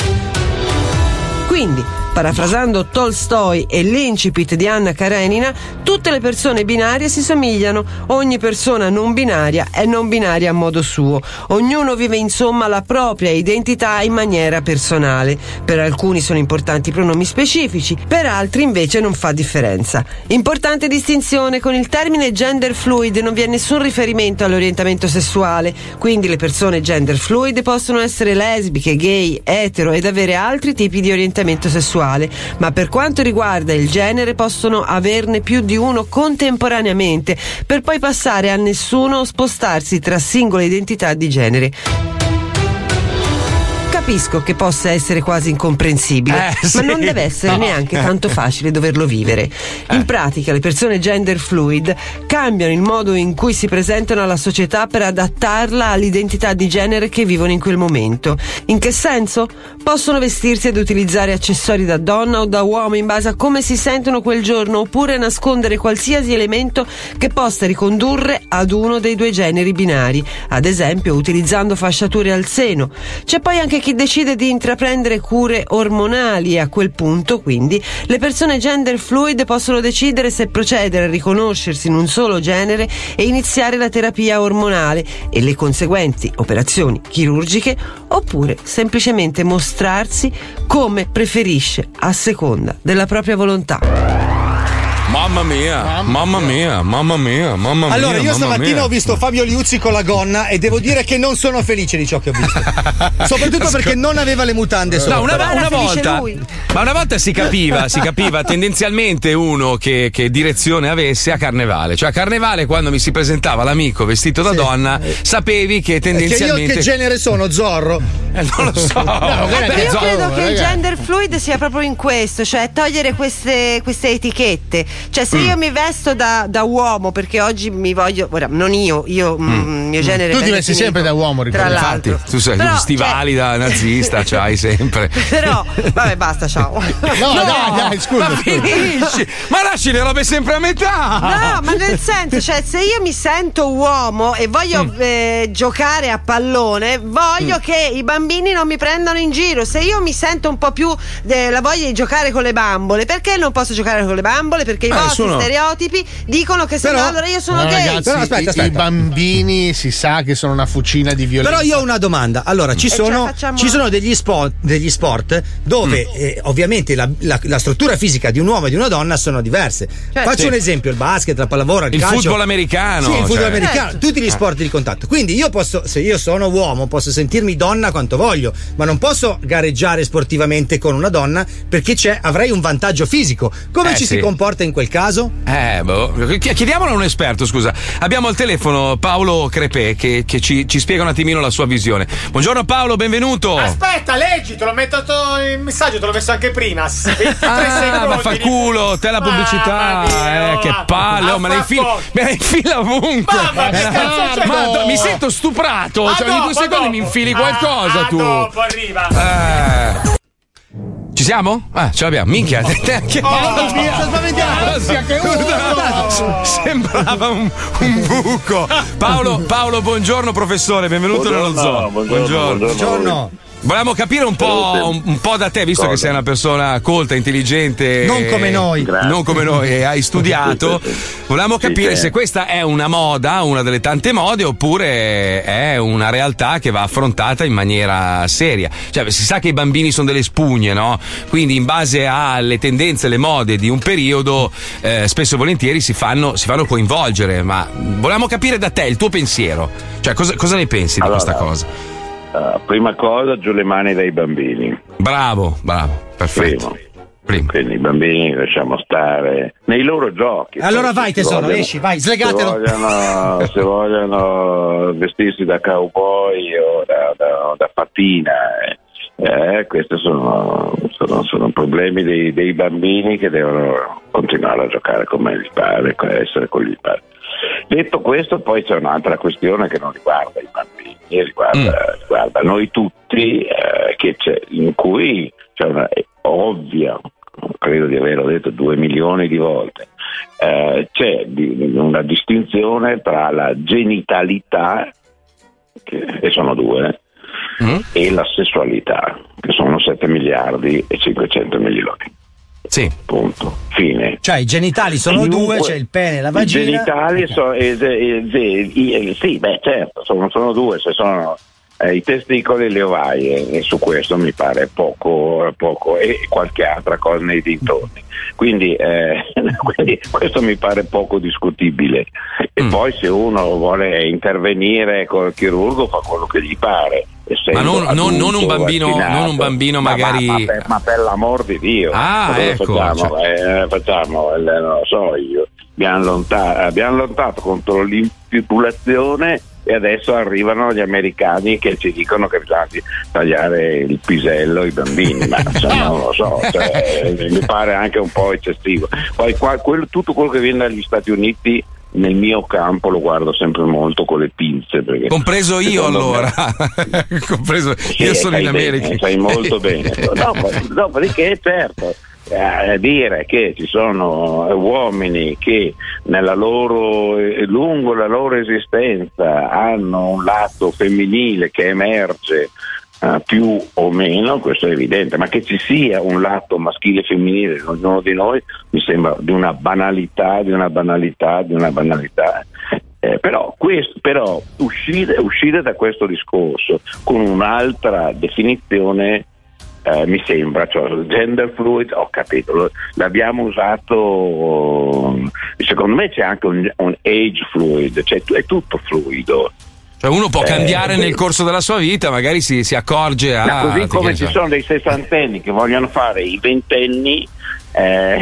Speaker 7: Quindi, parafrasando Tolstoi e l'incipit di Anna Karenina, tutte le persone binarie si somigliano, ogni persona non binaria è non binaria a modo suo, ognuno vive insomma la propria identità in maniera personale. Per alcuni sono importanti i pronomi specifici, per altri invece non fa differenza. Importante distinzione, con il termine gender fluid non vi è nessun riferimento all'orientamento sessuale, quindi le persone gender fluid possono essere lesbiche, gay, etero ed avere altri tipi di orientamento sessuale, ma per quanto riguarda il genere possono averne più di uno contemporaneamente, per poi passare a nessuno o spostarsi tra singole identità di genere. Capisco che possa essere quasi incomprensibile,
Speaker 2: Eh, sì.
Speaker 7: ma non deve essere
Speaker 2: No.
Speaker 7: neanche tanto facile doverlo vivere. In pratica, le persone gender fluid cambiano il modo in cui si presentano alla società per adattarla all'identità di genere che vivono in quel momento. In che senso? Possono vestirsi ed utilizzare accessori da donna o da uomo in base a come si sentono quel giorno, oppure nascondere qualsiasi elemento che possa ricondurre ad uno dei due generi binari, ad esempio utilizzando fasciature al seno. C'è poi anche chi decide di intraprendere cure ormonali a quel punto, quindi, le persone gender fluid possono decidere se procedere a riconoscersi in un solo genere e iniziare la terapia ormonale e le conseguenti operazioni chirurgiche, oppure semplicemente mostrarsi come preferisce a seconda della propria volontà.
Speaker 2: Mamma mia, mamma mia, mamma mia, mamma mia.
Speaker 6: Allora, io stamattina
Speaker 2: mia.
Speaker 6: ho visto Fabio Liuzzi con la gonna e devo dire che non sono felice di ciò che ho visto. Soprattutto perché non aveva le mutande sopra.
Speaker 2: No, una, una volta, ma una volta si capiva, si capiva tendenzialmente uno che, che direzione avesse a carnevale. Cioè a carnevale quando mi si presentava l'amico vestito da donna, sapevi che
Speaker 6: Che io
Speaker 2: tendenzialmente...
Speaker 6: che genere sono? Zorro?
Speaker 2: Eh, non lo so.
Speaker 7: Beh, io
Speaker 2: so-
Speaker 7: credo che il gender fluid sia proprio in questo, cioè togliere queste, queste etichette. Cioè, se io mi vesto da, da uomo perché oggi mi voglio. Ora, non io, io mm, mio genere.
Speaker 1: Tu ti vesti
Speaker 7: definito,
Speaker 1: sempre da uomo,
Speaker 7: l'altro.
Speaker 2: Infatti, tu sei
Speaker 7: Però, cioè
Speaker 2: stivali da nazista, c'hai sempre.
Speaker 7: Però, vabbè, basta, ciao.
Speaker 1: No, dai, dai, scusa.
Speaker 2: Ma finisci! Ma lasci le robe sempre a metà!
Speaker 7: No, ma nel senso, cioè, se io mi sento uomo e voglio
Speaker 2: Mm.
Speaker 7: eh, giocare a pallone, voglio che i bambini non mi prendano in giro. Se io mi sento un po' più eh, la voglia di giocare con le bambole, perché non posso giocare con le bambole? Perché i
Speaker 1: Eh,
Speaker 7: vostri
Speaker 1: sono-
Speaker 7: stereotipi dicono che se
Speaker 1: Però-
Speaker 7: no, allora io sono
Speaker 1: No,
Speaker 7: gay.
Speaker 1: ragazzi,
Speaker 6: Però aspetta,
Speaker 1: i- i,
Speaker 6: aspetta.
Speaker 1: bambini si sa che sono una fucina di violenza.
Speaker 6: Però io ho una domanda. Allora, ci sono,
Speaker 7: facciamo-
Speaker 6: ci sono degli, sport, degli sport dove
Speaker 2: Mm.
Speaker 6: eh, ovviamente la, la- la struttura fisica di un uomo e di una donna sono diverse. Faccio
Speaker 2: Certo. Sì.
Speaker 6: un esempio: il basket, la pallavolo, il,
Speaker 2: Il
Speaker 6: calcio.
Speaker 2: football americano,
Speaker 6: Sì, il football
Speaker 2: cioè.
Speaker 6: americano,
Speaker 7: Certo.
Speaker 6: tutti gli sport di contatto. Quindi io posso, se io sono uomo, posso sentirmi donna quanto voglio, ma non posso gareggiare sportivamente con una donna perché c'è- avrei un vantaggio fisico. Come
Speaker 2: Eh,
Speaker 6: ci
Speaker 2: sì.
Speaker 6: si comporta in quel caso?
Speaker 2: Eh, boh. Ch- Chiediamolo a un esperto, scusa. Abbiamo al telefono Paolo Crepè che, che ci, ci spiega un attimino la sua visione. Buongiorno Paolo, benvenuto.
Speaker 21: Aspetta, leggi, te l'ho mettato il messaggio, te l'ho messo anche prima. 23
Speaker 2: Ah,
Speaker 21: secondi.
Speaker 2: ma fa culo, te la pubblicità, eh, che palle, oh, me la infila, me la infila ovunque.
Speaker 21: Mamma, che
Speaker 2: Eh,
Speaker 21: cazzo
Speaker 2: ma
Speaker 21: dopo?
Speaker 2: mi sento stuprato,
Speaker 21: Ma
Speaker 2: cioè ogni due
Speaker 21: dopo,
Speaker 2: secondi
Speaker 21: dopo.
Speaker 2: mi infili qualcosa
Speaker 21: Ah,
Speaker 2: tu.
Speaker 21: dopo arriva.
Speaker 2: Eh. Siamo? Ah, ce l'abbiamo. Minchia, te- che
Speaker 21: Oh,
Speaker 1: mi sta spaventando. Ansia che urlo.
Speaker 2: Sembrava un, un buco. Paolo, Paolo, buongiorno professore, benvenuto nello zoo.
Speaker 22: buongiorno, buongiorno.
Speaker 2: Volevamo capire un po', un, un po' da te, visto che sei una persona colta, intelligente.
Speaker 6: Non come noi.
Speaker 2: Grazie. Non come noi, e hai studiato. Volevamo capire
Speaker 22: sì.
Speaker 2: se questa è una moda, una delle tante mode, oppure è una realtà che va affrontata in maniera seria. Cioè, si sa che i bambini sono delle spugne, no? Quindi, in base alle tendenze, le mode di un periodo, eh, spesso e volentieri si fanno, si fanno coinvolgere. Ma volevamo capire da te il tuo pensiero. Cioè, cosa, cosa ne pensi di
Speaker 22: Allora,
Speaker 2: questa cosa?
Speaker 22: Uh, prima cosa, giù le mani dai bambini.
Speaker 2: Bravo, bravo, perfetto.
Speaker 22: Primo. Quindi i bambini lasciamo stare nei loro giochi.
Speaker 6: Allora vai
Speaker 22: se
Speaker 6: tesoro,
Speaker 22: vogliono-
Speaker 6: esci, vai,
Speaker 22: Se
Speaker 6: slegatelo.
Speaker 22: vogliono, se vogliono vestirsi da cowboy o da, da, da fatina, eh, eh, questi sono, sono- sono problemi dei, dei bambini che devono continuare a giocare come gli pare, essere con gli pare. Detto questo, poi c'è un'altra questione che non riguarda i bambini, riguarda, riguarda noi tutti, eh, che c'è- in cui c'è una è ovvia, credo di averlo detto due milioni di volte, eh, c'è di- una distinzione tra la genitalità, che, e sono due, e la sessualità, che sono 7 miliardi e 500 milioni.
Speaker 2: Sì.
Speaker 22: Punto. Fine.
Speaker 6: Cioè, i genitali sono
Speaker 22: Chiunque-
Speaker 6: due, c'è il pene e la
Speaker 22: I
Speaker 6: vagina.
Speaker 22: genitali sono, eh, eh, eh, i- eh, sì, beh, certo, sono, sono due, se sono eh, i testicoli e le ovaie, e su questo mi pare poco, poco e qualche altra cosa nei dintorni. Quindi, eh, quindi questo mi pare poco discutibile. E
Speaker 2: Mm.
Speaker 22: poi se uno vuole intervenire col chirurgo fa quello che gli pare.
Speaker 2: Ma non- non- non un bambino- non un bambino
Speaker 22: Ma-
Speaker 2: magari-
Speaker 22: Ma, ma per, ma per l'amor di Dio.
Speaker 2: Ah,
Speaker 22: Cosa
Speaker 2: ecco,
Speaker 22: facciamo? Eh, facciamo, eh, non lo so io. Abbiamo, lonta- abbiamo lottato contro l'infibulazione e adesso arrivano gli americani che ci dicono che bisogna tagliare il pisello ai bambini, ma insomma, non lo so, cioè, mi pare anche un po' eccessivo. Poi qua- quello- tutto quello che viene dagli Stati Uniti nel mio campo lo guardo sempre molto con le pinze. perché
Speaker 2: Compreso io
Speaker 22: secondo me-
Speaker 2: allora. Compreso
Speaker 22: sì,
Speaker 2: io sono in
Speaker 22: bene,
Speaker 2: America.
Speaker 22: sai molto bene. Dopo- dopodiché, certo, eh, dire che ci sono uomini che nella loro, eh, lungo la loro esistenza hanno un lato femminile che emerge eh, più o meno, questo è evidente, ma che ci sia un lato maschile e femminile in ognuno di noi mi sembra di una banalità, di una banalità, di una banalità. Eh, però, questo- però uscire, uscire da questo discorso con un'altra definizione eh, mi sembra, cioè gender fluid, ho capito, l'abbiamo usato, secondo me c'è anche un, un age fluid, cioè è tutto fluido.
Speaker 2: Cioè uno può
Speaker 22: Eh,
Speaker 2: cambiare
Speaker 22: sì.
Speaker 2: nel corso della sua vita, magari si, si accorge a.
Speaker 22: Ma così come ci
Speaker 2: so.
Speaker 22: sono dei sessantenni che vogliono fare i ventenni. Eh,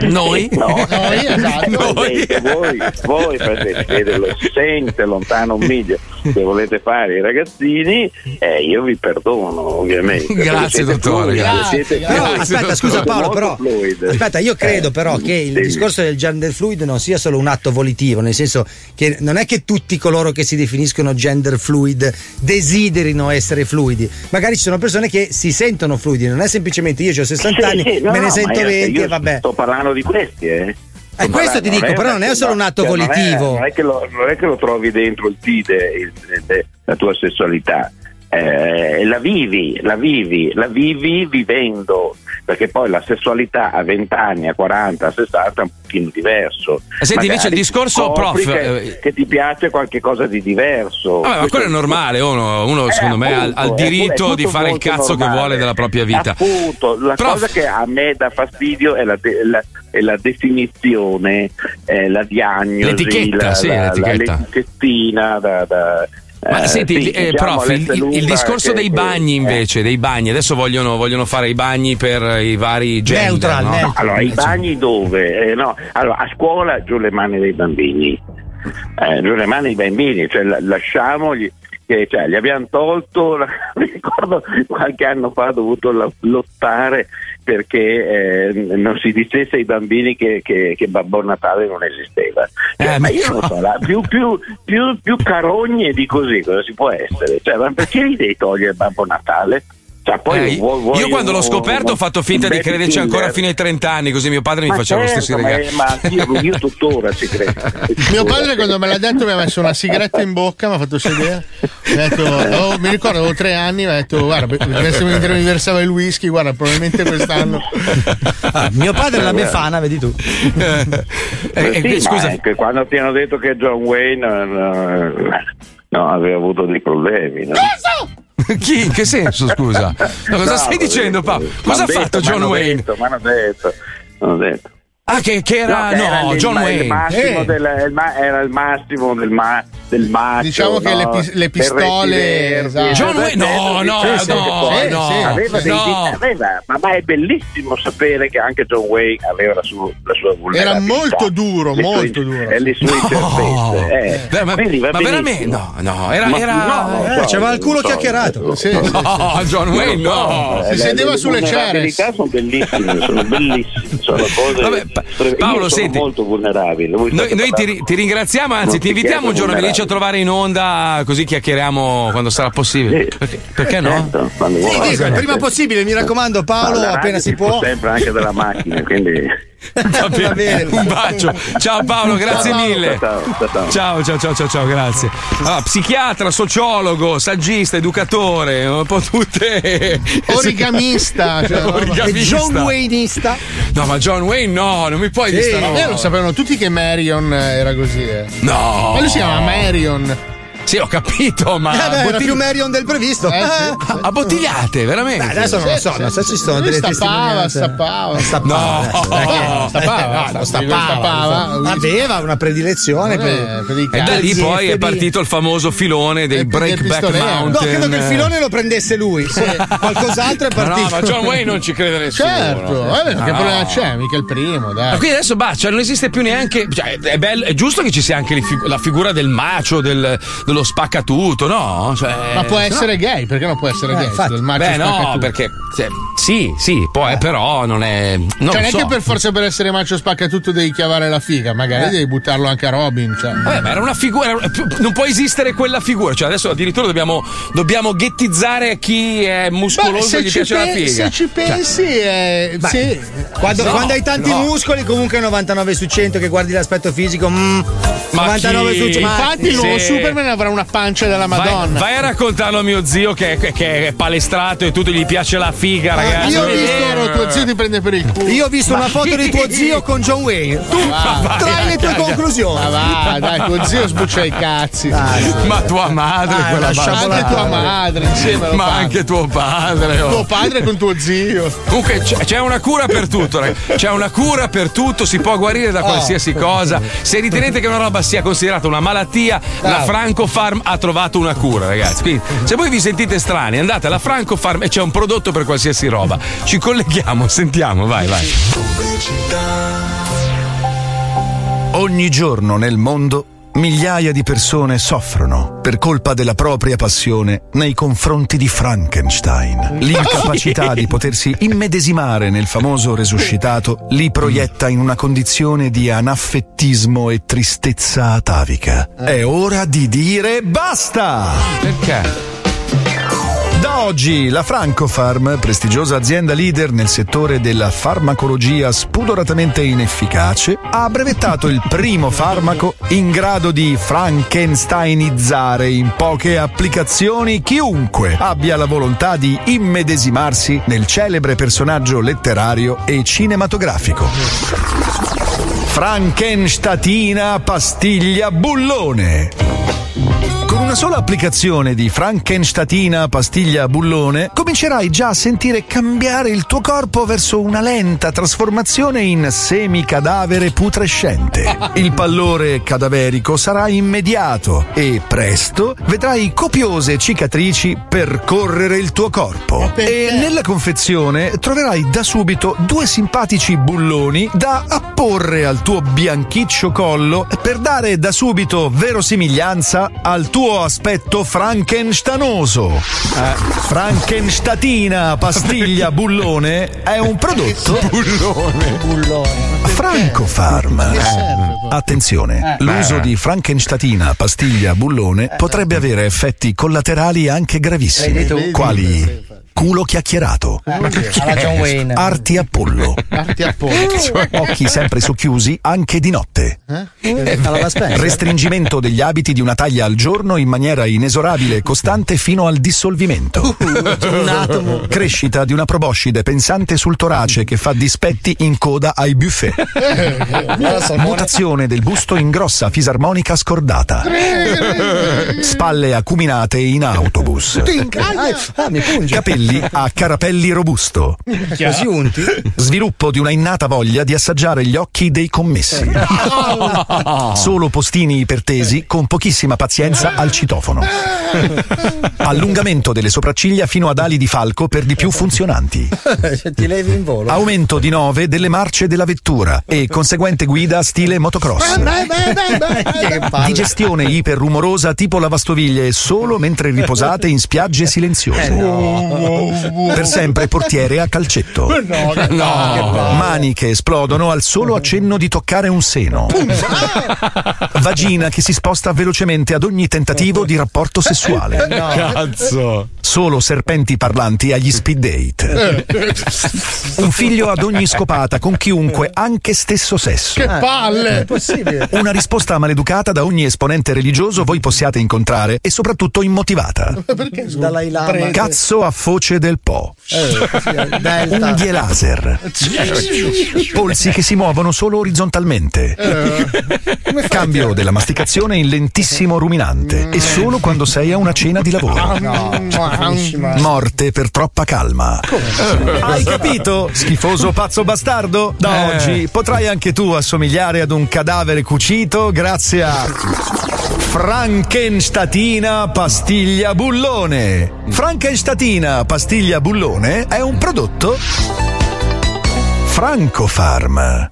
Speaker 2: Noi?
Speaker 22: no,
Speaker 2: Noi, esatto.
Speaker 22: Voi, voi si sente lontano un miglio che volete fare i ragazzini, eh, io vi perdono ovviamente.
Speaker 2: Grazie, dottore,
Speaker 22: fluidi,
Speaker 2: grazie.
Speaker 22: siete
Speaker 6: Però
Speaker 22: fluidi,
Speaker 6: aspetta, scusa
Speaker 22: siete
Speaker 6: Paolo, però aspetta, io credo
Speaker 22: Eh,
Speaker 6: però che il
Speaker 22: sì.
Speaker 6: discorso del gender fluid non sia solo un atto volitivo, nel senso che non è che tutti coloro che si definiscono gender fluid desiderino essere fluidi, magari ci sono persone che si sentono fluidi, non è semplicemente io ho 60
Speaker 22: Sì,
Speaker 6: anni,
Speaker 22: no,
Speaker 6: me ne sento
Speaker 22: ma io-
Speaker 6: 20
Speaker 22: io
Speaker 6: e vabbè.
Speaker 22: Sto parlando di questi, eh.
Speaker 6: Eh, questo ti dico, però non è solo un atto
Speaker 22: cioè, non è-. Non è, che lo, non è che lo trovi dentro il TIDE, il- il- la tua sessualità. Eh, la vivi, la vivi, la vivi vivendo, perché poi la sessualità a 20 anni, a 40, a 60 è un pochino diverso.
Speaker 2: Eh, senti, invece il
Speaker 22: Magari
Speaker 2: discorso, prof,
Speaker 22: che,
Speaker 2: eh,
Speaker 22: che ti piace qualche cosa di diverso.
Speaker 2: Vabbè, ma quello è normale, uno, uno,
Speaker 22: eh,
Speaker 2: secondo me ha,
Speaker 22: appunto,
Speaker 2: ha il
Speaker 22: è- è
Speaker 2: diritto di fare il cazzo che
Speaker 22: normale.
Speaker 2: vuole della propria vita.
Speaker 22: Appunto, la
Speaker 2: Prof.
Speaker 22: cosa che a me dà fastidio è la, de- la- è la definizione, eh, la diagnosi,
Speaker 2: L'etichetta,
Speaker 22: la,
Speaker 2: sì, l'etichetta.
Speaker 22: l'etichettina da, da-
Speaker 2: Ma
Speaker 22: Eh,
Speaker 2: senti,
Speaker 22: sì,
Speaker 2: il- eh,
Speaker 22: diciamo
Speaker 2: prof, il, il- discorso
Speaker 22: che-
Speaker 2: dei
Speaker 22: che-
Speaker 2: bagni
Speaker 22: eh.
Speaker 2: invece, dei bagni, adesso vogliono, vogliono fare i bagni per i vari gender, no?
Speaker 22: No, allora, i bagni dove? Eh, no, allora, a scuola giù le mani dei bambini. Eh, giù le mani dei bambini, cioè la- lasciamogli. Che, cioè, gli abbiamo tolto, mi ricordo qualche anno fa ho dovuto lottare perché eh, non si dicesse ai bambini che, che- che Babbo Natale non esisteva. Cioè, ma io non so, la- più, più, più, più carogne di così cosa si può essere? Cioè, ma perché gli devi togliere Babbo Natale? Cioè, poi
Speaker 2: Eh,
Speaker 22: vuoi- vuoi
Speaker 2: io quando l'ho
Speaker 22: un-
Speaker 2: scoperto ho fatto finta di crederci ancora fino ai 30 anni, così mio padre mi
Speaker 22: Ma
Speaker 2: faceva lo
Speaker 22: certo,
Speaker 2: stesso
Speaker 22: ma-
Speaker 2: regalo.
Speaker 22: Ma io, io tuttora ci credo.
Speaker 1: Mio padre quando me l'ha detto mi ha messo una sigaretta in bocca, mi ha fatto sedere. Mi, ha detto, oh, mi ricordo avevo tre anni, mi ha detto guarda, mentre mi versava il whisky, guarda, probabilmente quest'anno.
Speaker 6: Ah, mio padre è la Befana, vedi tu.
Speaker 22: Eh, sì, ma è che quando ti hanno detto che John Wayne no, no, aveva avuto dei problemi. No?
Speaker 2: Chi? In che senso, scusa? No, cosa
Speaker 22: No,
Speaker 2: stai dicendo, Paolo? Cosa ha fatto John Wayne?
Speaker 22: Detto, m'hanno detto, m'hanno detto.
Speaker 2: Ah, che, che era.
Speaker 22: che
Speaker 2: No,
Speaker 22: il,
Speaker 2: John
Speaker 22: ma-
Speaker 2: Wayne.
Speaker 22: Il massimo
Speaker 2: Eh.
Speaker 22: del, il ma- era il massimo del, ma- del macho.
Speaker 1: Diciamo che
Speaker 22: no?
Speaker 1: le pis- le pistole, esatto.
Speaker 2: John Wayne- no, no, no,
Speaker 22: che poi
Speaker 2: no,
Speaker 22: aveva dei-
Speaker 2: no.
Speaker 22: aveva- ma, ma è bellissimo sapere che anche John Wayne aveva la sua, la sua
Speaker 1: Era
Speaker 22: vulnerabilità.
Speaker 1: molto duro,
Speaker 22: Le sue-
Speaker 1: molto duro.
Speaker 22: E le sue incertezze. eh.
Speaker 2: Beh, ma,
Speaker 22: Quindi
Speaker 2: ma veramente? No, no, era.
Speaker 22: Ma-
Speaker 2: era...
Speaker 22: no,
Speaker 6: Eh, c'aveva il culo chiacchierato.
Speaker 1: Sì, sì, sì.
Speaker 2: No, John Wayne, no.
Speaker 22: Eh,
Speaker 1: Si
Speaker 22: le-
Speaker 1: sedeva
Speaker 22: le
Speaker 1: sulle
Speaker 22: vulnerabilità sono bellissime, sono bellissime, sono cose.
Speaker 2: Vabbè, Pa-
Speaker 22: io
Speaker 2: Paolo,
Speaker 22: sono
Speaker 2: senti.
Speaker 22: molto vulnerabile.
Speaker 2: Noi, ti,
Speaker 22: parlando-
Speaker 2: ri- ti ringraziamo, anzi,
Speaker 22: Non
Speaker 2: ti
Speaker 22: ti
Speaker 2: invitiamo un giorno a venirci a trovare in onda, così chiacchieriamo quando sarà possibile. Perché, perché no?
Speaker 22: Certo, quando
Speaker 6: Sì,
Speaker 22: vuoi.
Speaker 6: dico, il prima possibile, mi raccomando, Paolo, appena si può.
Speaker 22: sempre anche dalla macchina, quindi.
Speaker 2: Va bene,
Speaker 6: Va bene.
Speaker 2: un bacio. Ciao Paolo, grazie
Speaker 22: Ciao,
Speaker 2: mille.
Speaker 22: ciao, ciao, ciao.
Speaker 2: Ciao, ciao, ciao, ciao, ciao, grazie. Allora, psichiatra, sociologo, saggista, educatore, un po' tutte.
Speaker 1: Origamista, cioè.
Speaker 2: Origamista.
Speaker 6: John Wayneista.
Speaker 2: No, ma John Wayne no, non mi puoi
Speaker 1: Sì,
Speaker 2: dire
Speaker 1: eh, lo sapevano tutti che Marion era così. Eh.
Speaker 2: No.
Speaker 1: Ma lui si chiama Marion.
Speaker 2: Sì, ho capito, ma.
Speaker 6: Eh beh, era
Speaker 2: bottigli-
Speaker 6: più Marion del previsto.
Speaker 1: Eh, sì.
Speaker 2: a, a bottigliate, veramente.
Speaker 6: Dai, adesso non lo so,
Speaker 1: Sì,
Speaker 6: non so
Speaker 1: sì.
Speaker 6: se ci sono delle
Speaker 1: stappava, stappava.
Speaker 6: Stappava.
Speaker 2: No.
Speaker 1: No, stappava,
Speaker 6: Eh, no,
Speaker 1: stappava.
Speaker 6: stappava. Aveva una predilezione
Speaker 1: Eh,
Speaker 6: per,
Speaker 1: per i
Speaker 2: E da lì poi è partito il famoso filone dei
Speaker 1: E-
Speaker 2: Breakback. Mountain.
Speaker 6: No, credo che il filone lo prendesse lui. Qualcos'altro è
Speaker 2: Ma
Speaker 6: partito.
Speaker 2: no, ma John Wayne non ci crede nessuno.
Speaker 1: Certo, che problema c'è? Mica il primo,
Speaker 2: Ma
Speaker 1: dai.
Speaker 2: quindi adesso bah, cioè non esiste più neanche. Cioè, è, bello- è giusto che ci sia anche la figura del macio, del- dello spaccatutto, no? Cioè,
Speaker 1: Ma può
Speaker 2: no.
Speaker 1: essere gay, perché non può essere
Speaker 6: Eh,
Speaker 1: gay?
Speaker 6: infatti.
Speaker 1: Il macho
Speaker 2: Beh,
Speaker 1: spacca
Speaker 2: no,
Speaker 1: tutto.
Speaker 2: perché. cioè, sì, sì, può, eh, però non è. Non
Speaker 1: cioè,
Speaker 2: lo
Speaker 1: non è
Speaker 2: so.
Speaker 1: che per forza per essere macio spacca tutto devi chiavare la figa, magari
Speaker 2: Eh.
Speaker 1: devi buttarlo anche a Robin. Cioè.
Speaker 2: Vabbè, ma era una figura. Non può esistere quella figura. Cioè, adesso addirittura dobbiamo, dobbiamo ghettizzare chi è muscoloso e gli piace la
Speaker 1: pe-
Speaker 2: figa.
Speaker 1: se ci pensi, eh,
Speaker 6: Beh,
Speaker 1: sì.
Speaker 6: Quando,
Speaker 2: No,
Speaker 6: quando hai tanti
Speaker 2: no.
Speaker 6: muscoli, comunque 99 su 100 che guardi l'aspetto fisico, mm,
Speaker 2: Ma
Speaker 6: 99
Speaker 2: chi?
Speaker 6: su 100. ma-
Speaker 1: Infatti, il nuovo
Speaker 2: Sì.
Speaker 1: Superman avrà una pancia della
Speaker 2: Vai,
Speaker 1: Madonna.
Speaker 2: vai a raccontarlo a mio zio che, che- che è palestrato e tutto, gli piace la figa, ragazzi.
Speaker 1: Io ho visto
Speaker 2: vero.
Speaker 1: tuo zio ti prende per il culo.
Speaker 6: Io ho visto una foto di tuo zio con John Wayne. Tu
Speaker 1: va,
Speaker 6: trai le tue
Speaker 1: vai,
Speaker 6: conclusioni.
Speaker 1: Ma va, dai, tuo zio sbuccia i cazzi.
Speaker 2: Ma tua madre,
Speaker 6: Dai,
Speaker 2: quella
Speaker 6: lasciamo
Speaker 2: bastarda.
Speaker 1: anche tua madre insieme lo
Speaker 2: Ma
Speaker 1: fanno.
Speaker 2: anche tuo padre. oh.
Speaker 1: tuo padre con tuo zio.
Speaker 2: Comunque c'è, c'è una cura per tutto, ragazzi. C'è una cura per tutto, si può guarire da qualsiasi cosa. Se ritenete che una roba sia considerata una malattia, la Franco Farm ha trovato una cura, ragazzi. Quindi, se voi vi sentite strani, andate alla Franco Farm e c'è un prodotto per qualsiasi roba. Ci colleghiamo, sentiamo, vai, vai.
Speaker 23: Ogni giorno nel mondo migliaia di persone soffrono per colpa della propria passione nei confronti di Frankenstein. L'incapacità di potersi immedesimare nel famoso resuscitato li proietta in una condizione di anaffettismo e tristezza atavica. È ora di dire basta!
Speaker 2: Perché?
Speaker 23: Da oggi la Francofarm, prestigiosa azienda leader nel settore della farmacologia spudoratamente inefficace, ha brevettato il primo farmaco in grado di frankensteinizzare in poche applicazioni chiunque abbia la volontà di immedesimarsi nel celebre personaggio letterario e cinematografico. Frankenstatina pastiglia bullone. Con una sola applicazione di Frankenstatina pastiglia bullone comincerai già a sentire cambiare il tuo corpo verso una lenta trasformazione in semicadavere putrescente. Il pallore cadaverico sarà immediato e presto vedrai copiose cicatrici percorrere il tuo corpo. E nella confezione troverai da subito due simpatici bulloni da apporre al tuo bianchiccio collo per dare da subito verosimiglianza al tuo aspetto frankenstanoso. Frankenstatina pastiglia bullone è un prodotto
Speaker 2: bullone.
Speaker 23: Franco Farm. Attenzione,
Speaker 2: Eh.
Speaker 23: l'uso
Speaker 2: Eh.
Speaker 23: di Frankenstatina pastiglia bullone potrebbe avere effetti collaterali anche gravissimi, quali culo chiacchierato,
Speaker 6: Wayne.
Speaker 23: arti a pollo,
Speaker 1: Arti a pollo.
Speaker 23: occhi sempre socchiusi anche di notte.
Speaker 6: Eh, Spencer.
Speaker 23: Restringimento degli abiti di una taglia al giorno in maniera inesorabile e costante fino al dissolvimento.
Speaker 6: Un atomo.
Speaker 23: Crescita di una proboscide pensante sul torace che fa dispetti in coda ai buffet. Mutazione del busto in grossa fisarmonica scordata. Spalle acuminate in autobus.
Speaker 6: Ah, mi punge.
Speaker 23: Capelli a carapelli robusto.
Speaker 6: Così unti?
Speaker 23: Sviluppo di una innata voglia di assaggiare gli occhi dei commessi. Solo postini ipertesi con pochissima pazienza al citofono. Allungamento delle sopracciglia fino ad ali di falco per di più funzionanti.
Speaker 6: Ti levi in volo.
Speaker 23: Aumento di 9 delle marce della vettura e conseguente guida stile motocross.
Speaker 6: Palle.
Speaker 23: Digestione iperrumorosa tipo lavastoviglie solo mentre riposate in spiagge silenziose. Per sempre portiere a calcetto.
Speaker 1: No,
Speaker 2: No.
Speaker 23: Mani che esplodono al solo accenno di toccare un seno. Vagina che si sposta velocemente ad ogni tentativo di rapporto sessuale.
Speaker 2: Cazzo.
Speaker 23: Solo serpenti parlanti agli speed date. Un figlio ad ogni scopata con chiunque, anche stesso sesso.
Speaker 1: Che palle!
Speaker 6: Possibile.
Speaker 23: Una risposta maleducata da ogni esponente religioso voi possiate incontrare e soprattutto immotivata.
Speaker 1: Perché?
Speaker 6: Dalai Lama.
Speaker 23: Cazzo a foce del Po.
Speaker 6: Eh.
Speaker 23: Unghie laser. Polsi che si muovono solo orizzontalmente. Cambio della masticazione in lentissimo ruminante e solo quando sei a una cena di lavoro. Morte per troppa calma. Hai capito? Schifoso pazzo bastardo? Da
Speaker 2: Eh.
Speaker 23: oggi potrai anche tu assomigliare ad un cadavere cucito grazie a Frankenstatina pastiglia bullone. Frankenstatina pastiglia bullone è un prodotto Francofarm.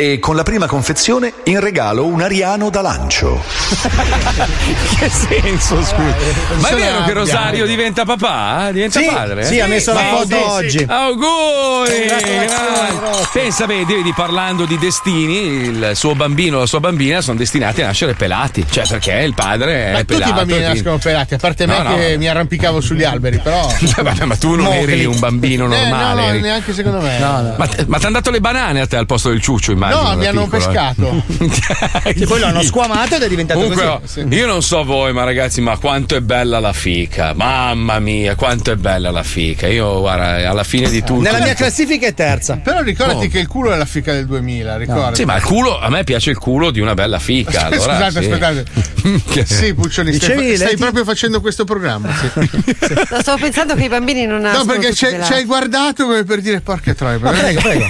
Speaker 23: E con la prima confezione in regalo un ariano da lancio.
Speaker 2: Che senso, scusa? Ma è vero che. Rosario diventa papà? Diventa
Speaker 6: Sì,
Speaker 2: padre?
Speaker 6: sì, ha messo la foto
Speaker 2: sì,
Speaker 6: oggi.
Speaker 2: sì. Auguri! Grazie. Pensa, vedi, vedi, parlando di destini, il suo bambino e la sua bambina sono destinati a nascere pelati. Cioè, perché il padre è
Speaker 1: Ma tutti
Speaker 2: pelato.
Speaker 1: i bambini nascono pelati, a parte me
Speaker 2: No, no.
Speaker 1: che mi arrampicavo sugli alberi, però.
Speaker 2: Vabbè, ma tu non
Speaker 1: Mo
Speaker 2: eri un bambino
Speaker 1: Eh,
Speaker 2: normale.
Speaker 1: no, no,
Speaker 2: eri-
Speaker 1: neanche secondo me.
Speaker 2: Ma, ma ti hanno dato le banane a te al posto del ciuccio, immagino.
Speaker 1: No,
Speaker 2: da
Speaker 1: mi hanno
Speaker 2: piccolo, eh.
Speaker 1: pescato.
Speaker 6: Che poi l'hanno squamato ed è diventato
Speaker 2: Comunque,
Speaker 6: così.
Speaker 2: io non so voi, ma ragazzi, ma quanto è bella la fica. Mamma mia, quanto è bella la fica. Io, guarda, alla fine di tutto.
Speaker 6: Nella mia classifica è terza.
Speaker 1: Però ricordati
Speaker 2: Oh.
Speaker 1: che il culo è la fica del 2000, ricordi?
Speaker 2: Sì, ma il culo, a me piace il culo di una bella fica. Allora,
Speaker 1: Scusate,
Speaker 2: sì.
Speaker 1: aspettate.
Speaker 2: Che-
Speaker 1: Sì, Puccioni, stai,
Speaker 6: Dicevi,
Speaker 1: stai
Speaker 6: Leti?
Speaker 1: proprio facendo questo programma. sì.
Speaker 7: No, stavo pensando che i bambini non nascono
Speaker 1: No, perché ci hai guardato come per dire porca troia.
Speaker 6: Prego, prego.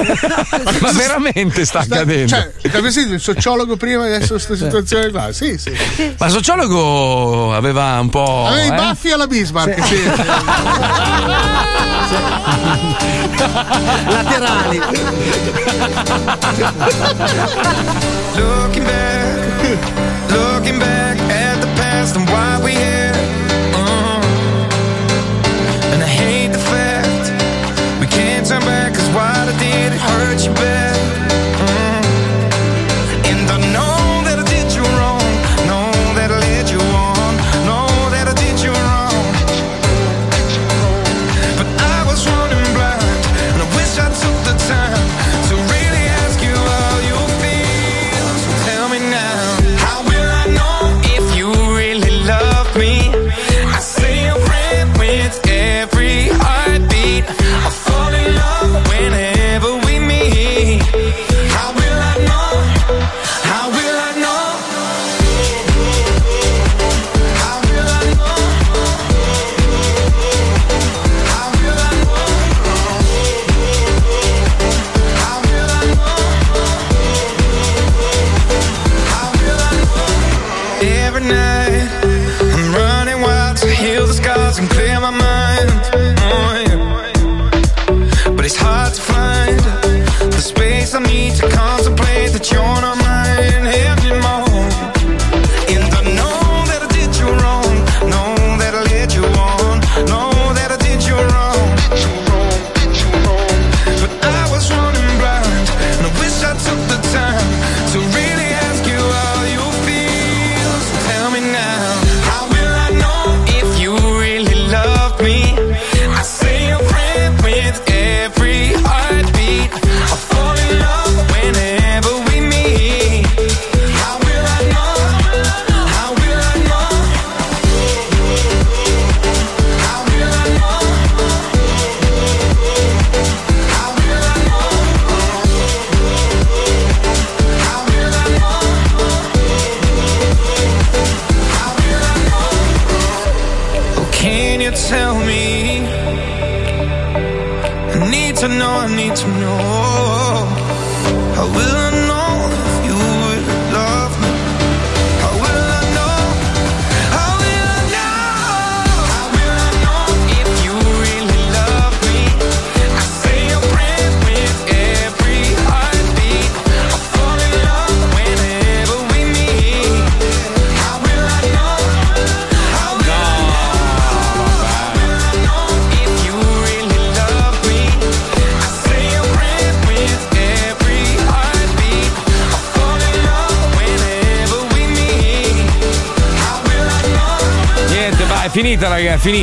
Speaker 2: Ma veramente sta accadendo?
Speaker 1: Cioè, avete sentito il sociologo prima e adesso questa situazione qua? Sì, sì.
Speaker 2: Ma il sociologo aveva un po'.
Speaker 1: Aveva i
Speaker 2: eh?
Speaker 1: baffi alla Bismarck, sì.
Speaker 6: Laterali.
Speaker 4: Looking back, looking back at the past and why we here. Uh, and I hate the fact we can't turn back, cause what I did it hurt you bad.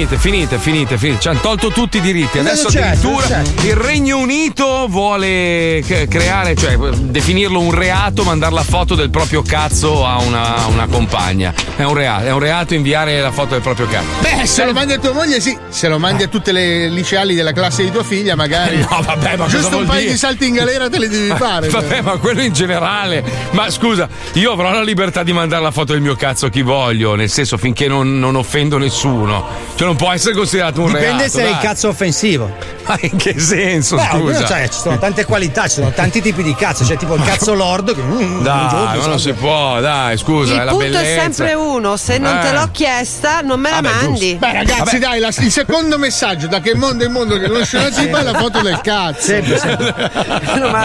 Speaker 2: Finite, finite, finite, finite. Ci hanno tolto tutti i diritti. Adesso addirittura il Regno Unito vuole creare, cioè definirlo un reato, mandare la foto del proprio cazzo a una, a una compagna. È un reato, è un reato inviare la foto del proprio cazzo.
Speaker 1: Beh, se lo mandi a tua moglie, sì. Se lo mandi a tutte le liceali della classe di tua figlia, magari.
Speaker 2: No, vabbè, ma
Speaker 1: Giusto un paio
Speaker 2: dire?
Speaker 1: di salti in galera te li devi fare.
Speaker 2: Vabbè, ma quello in generale. Ma scusa, io avrò la libertà di mandare la foto del mio cazzo a chi voglio, nel senso finché non, non offendo nessuno. Cioè, non può essere considerato un
Speaker 6: Dipende
Speaker 2: reato.
Speaker 6: se è il
Speaker 2: dai.
Speaker 6: cazzo offensivo.
Speaker 2: Ma in che senso,
Speaker 6: Beh, ognuno
Speaker 2: scusa?
Speaker 6: c'ha- ci sono tante qualità, ci sono tanti tipi di cazzo. C'è tipo il cazzo lordo che. mm, un giorno,
Speaker 2: Dai, ma non si può, dai, scusa,
Speaker 7: Il
Speaker 2: è la
Speaker 7: punto
Speaker 2: bellezza.
Speaker 7: è sempre uno, se non te
Speaker 2: Eh.
Speaker 7: l'ho chiesta non me la
Speaker 2: Vabbè,
Speaker 7: mandi.
Speaker 1: Beh, ragazzi, dai, la- il secondo messaggio da che mondo è mondo che conosce una tipa è la foto del cazzo.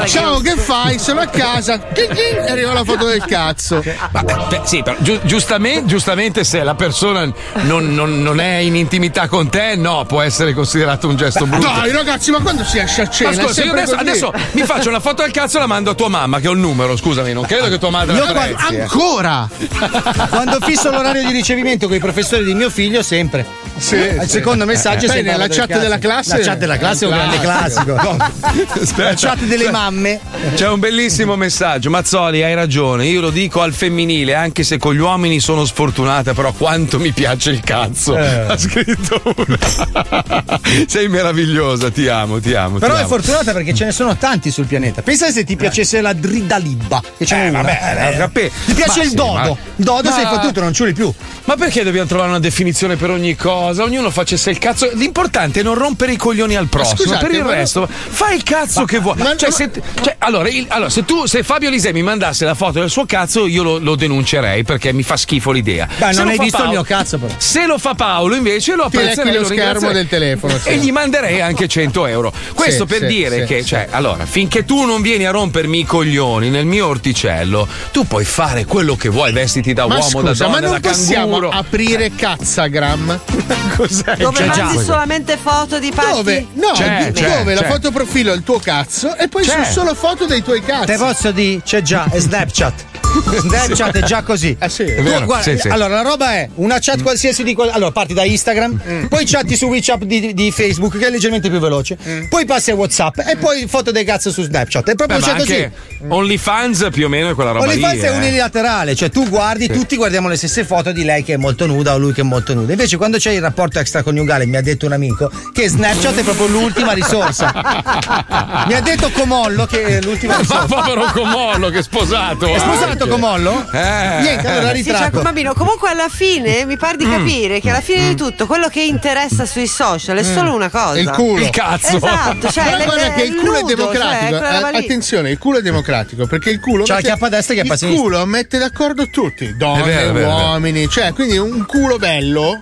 Speaker 1: Ciao, che fai? Sono a casa. E arriva la foto del cazzo.
Speaker 2: Vabbè, beh, sì, però giu- giustamente, giustamente se la persona non, non- non è in intimità con te, no, può essere considerato un gesto brutto.
Speaker 1: Dai, ragazzi, ma quando si esce a cena?
Speaker 2: Scusa, io adesso, adesso mi faccio una foto al cazzo e la mando a tua mamma, che ho il numero, scusami, non credo che tua madre
Speaker 6: Io
Speaker 2: la
Speaker 6: quando-
Speaker 2: apprezzi, eh.
Speaker 1: Ancora?
Speaker 6: Quando fisso l'orario di ricevimento con i professori di mio figlio, sempre.
Speaker 1: Sì,
Speaker 6: Al secondo messaggio sempre
Speaker 1: nella
Speaker 6: del
Speaker 1: chat
Speaker 6: cazzo.
Speaker 1: della classe-
Speaker 6: La chat della classe è un grande
Speaker 1: Classico.
Speaker 6: classico. La chat delle mamme.
Speaker 2: C'è un bellissimo messaggio. Mazzoli, hai ragione. Io lo dico al femminile, anche se con gli uomini sono sfortunata, però quanto mi piace il cazzo.
Speaker 6: Eh.
Speaker 2: Ha scritto una. Sei meravigliosa, ti amo, ti amo.
Speaker 6: Però
Speaker 2: ti
Speaker 6: è
Speaker 2: amo.
Speaker 6: fortunata perché ce ne sono tanti sul pianeta. Pensa se ti piacesse la dridalibba. Che c'è
Speaker 2: Eh,
Speaker 6: una.
Speaker 2: vabbè, eh, capi-
Speaker 6: Ti piace
Speaker 2: Ma
Speaker 6: il
Speaker 2: sì,
Speaker 6: dodo.
Speaker 2: ma-
Speaker 6: Dodo
Speaker 2: Ma-
Speaker 6: sei fottuto, non ciuli più.
Speaker 2: Ma perché dobbiamo trovare una definizione per ogni cosa? Ognuno facesse il cazzo. L'importante è non rompere i coglioni al prossimo.
Speaker 1: scusate,
Speaker 2: per il
Speaker 1: ma-
Speaker 2: resto, fai il cazzo
Speaker 1: Ma-
Speaker 2: che vuoi.
Speaker 1: ma-
Speaker 2: cioè, se, cioè, allora, il- allora, se tu, se Fabio Lisei mi mandasse la foto del suo cazzo, io lo, lo denuncerei perché mi fa schifo l'idea.
Speaker 6: Beh, non hai visto il
Speaker 2: Paolo-
Speaker 6: mio cazzo, però.
Speaker 2: Se lo fa Paolo, invece, lo apprezzerei.
Speaker 1: lo schermo del telefono, sì.
Speaker 2: E gli manderei anche 100 euro. Questo
Speaker 1: Sì,
Speaker 2: per
Speaker 1: sì,
Speaker 2: dire che, cioè, allora, finché tu non vieni a rompermi i coglioni nel mio orticello, tu puoi fare quello che vuoi, vestiti da uomo, da
Speaker 1: scusa,
Speaker 2: donna,
Speaker 1: ma non
Speaker 2: da
Speaker 1: possiamo
Speaker 2: canguro.
Speaker 1: aprire cazzagram?
Speaker 2: Cos'è?
Speaker 7: Dove
Speaker 2: C'è già.
Speaker 7: mandi solamente foto di parti?
Speaker 1: Dove? No,
Speaker 2: C'è,
Speaker 1: di-
Speaker 2: c'è,
Speaker 1: dove la
Speaker 2: c'è.
Speaker 1: foto profilo è il tuo cazzo e poi
Speaker 6: C'è.
Speaker 1: sono solo foto dei tuoi cazzi.
Speaker 6: Te posso dire, c'è già, è Snapchat. Snapchat è già così.
Speaker 1: Ah, sì?
Speaker 6: Tu,
Speaker 2: vero,
Speaker 6: guarda,
Speaker 2: sì, sì.
Speaker 6: Allora, la roba è una chat qualsiasi di quel- Allora, parti da Instagram, poi chatti su WeChat di, di Facebook, che è leggermente più veloce, poi passi a WhatsApp e poi foto dei cazzo su Snapchat. È
Speaker 2: Beh,
Speaker 6: proprio
Speaker 2: ma
Speaker 6: c'è così.
Speaker 2: OnlyFans più o meno è quella roba
Speaker 6: OnlyFans
Speaker 2: lì.
Speaker 6: è
Speaker 2: eh.
Speaker 6: unilaterale, cioè tu guardi, tutti guardiamo le stesse foto di lei che è molto nuda o lui che è molto nudo. Invece, quando c'è il rapporto extraconiugale, mi ha detto un amico che Snapchat è proprio l'ultima risorsa. mi ha detto Comollo che è l'ultima
Speaker 2: Ma
Speaker 6: risorsa.
Speaker 2: povero Comollo che è sposato.
Speaker 6: È sposato
Speaker 2: anche.
Speaker 6: Comollo?
Speaker 2: Eh.
Speaker 6: Niente, allora
Speaker 7: Sì,
Speaker 6: ritratto.
Speaker 7: Giacomo Bambino, comunque alla fine mi pare di
Speaker 2: Mm.
Speaker 7: capire che alla fine di tutto quello che interessa sui social è solo una cosa.
Speaker 1: Il culo.
Speaker 2: Il cazzo.
Speaker 7: Esatto, cioè
Speaker 1: Però guarda che il culo è
Speaker 7: nudo,
Speaker 1: democratico.
Speaker 7: cioè,
Speaker 1: Eh, attenzione, il culo è democratico perché il culo.
Speaker 6: C'ha la
Speaker 1: mette-
Speaker 6: chiappa a destra e chiappa a
Speaker 1: Il
Speaker 6: sinistra.
Speaker 1: culo mette d'accordo tutti, donne,
Speaker 2: È vero, è vero, è vero.
Speaker 1: uomini. Cioè, quindi un culo bello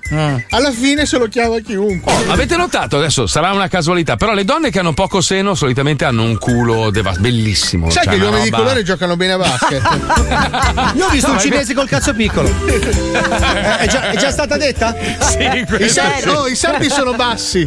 Speaker 1: alla fine se lo chiama chiunque.
Speaker 2: Avete notato adesso sarà una casualità, però le donne che hanno poco seno solitamente hanno un culo devas- bellissimo.
Speaker 1: Sai
Speaker 2: cioè
Speaker 1: che gli uomini di
Speaker 2: roba-
Speaker 1: colore giocano bene a basket?
Speaker 6: Io ho visto
Speaker 2: No,
Speaker 6: un cinese col cazzo piccolo. Eh, è, già, è già stata detta?
Speaker 2: Sì,
Speaker 1: I, sardi,
Speaker 2: sì.
Speaker 1: oh, i sardi sono bassi.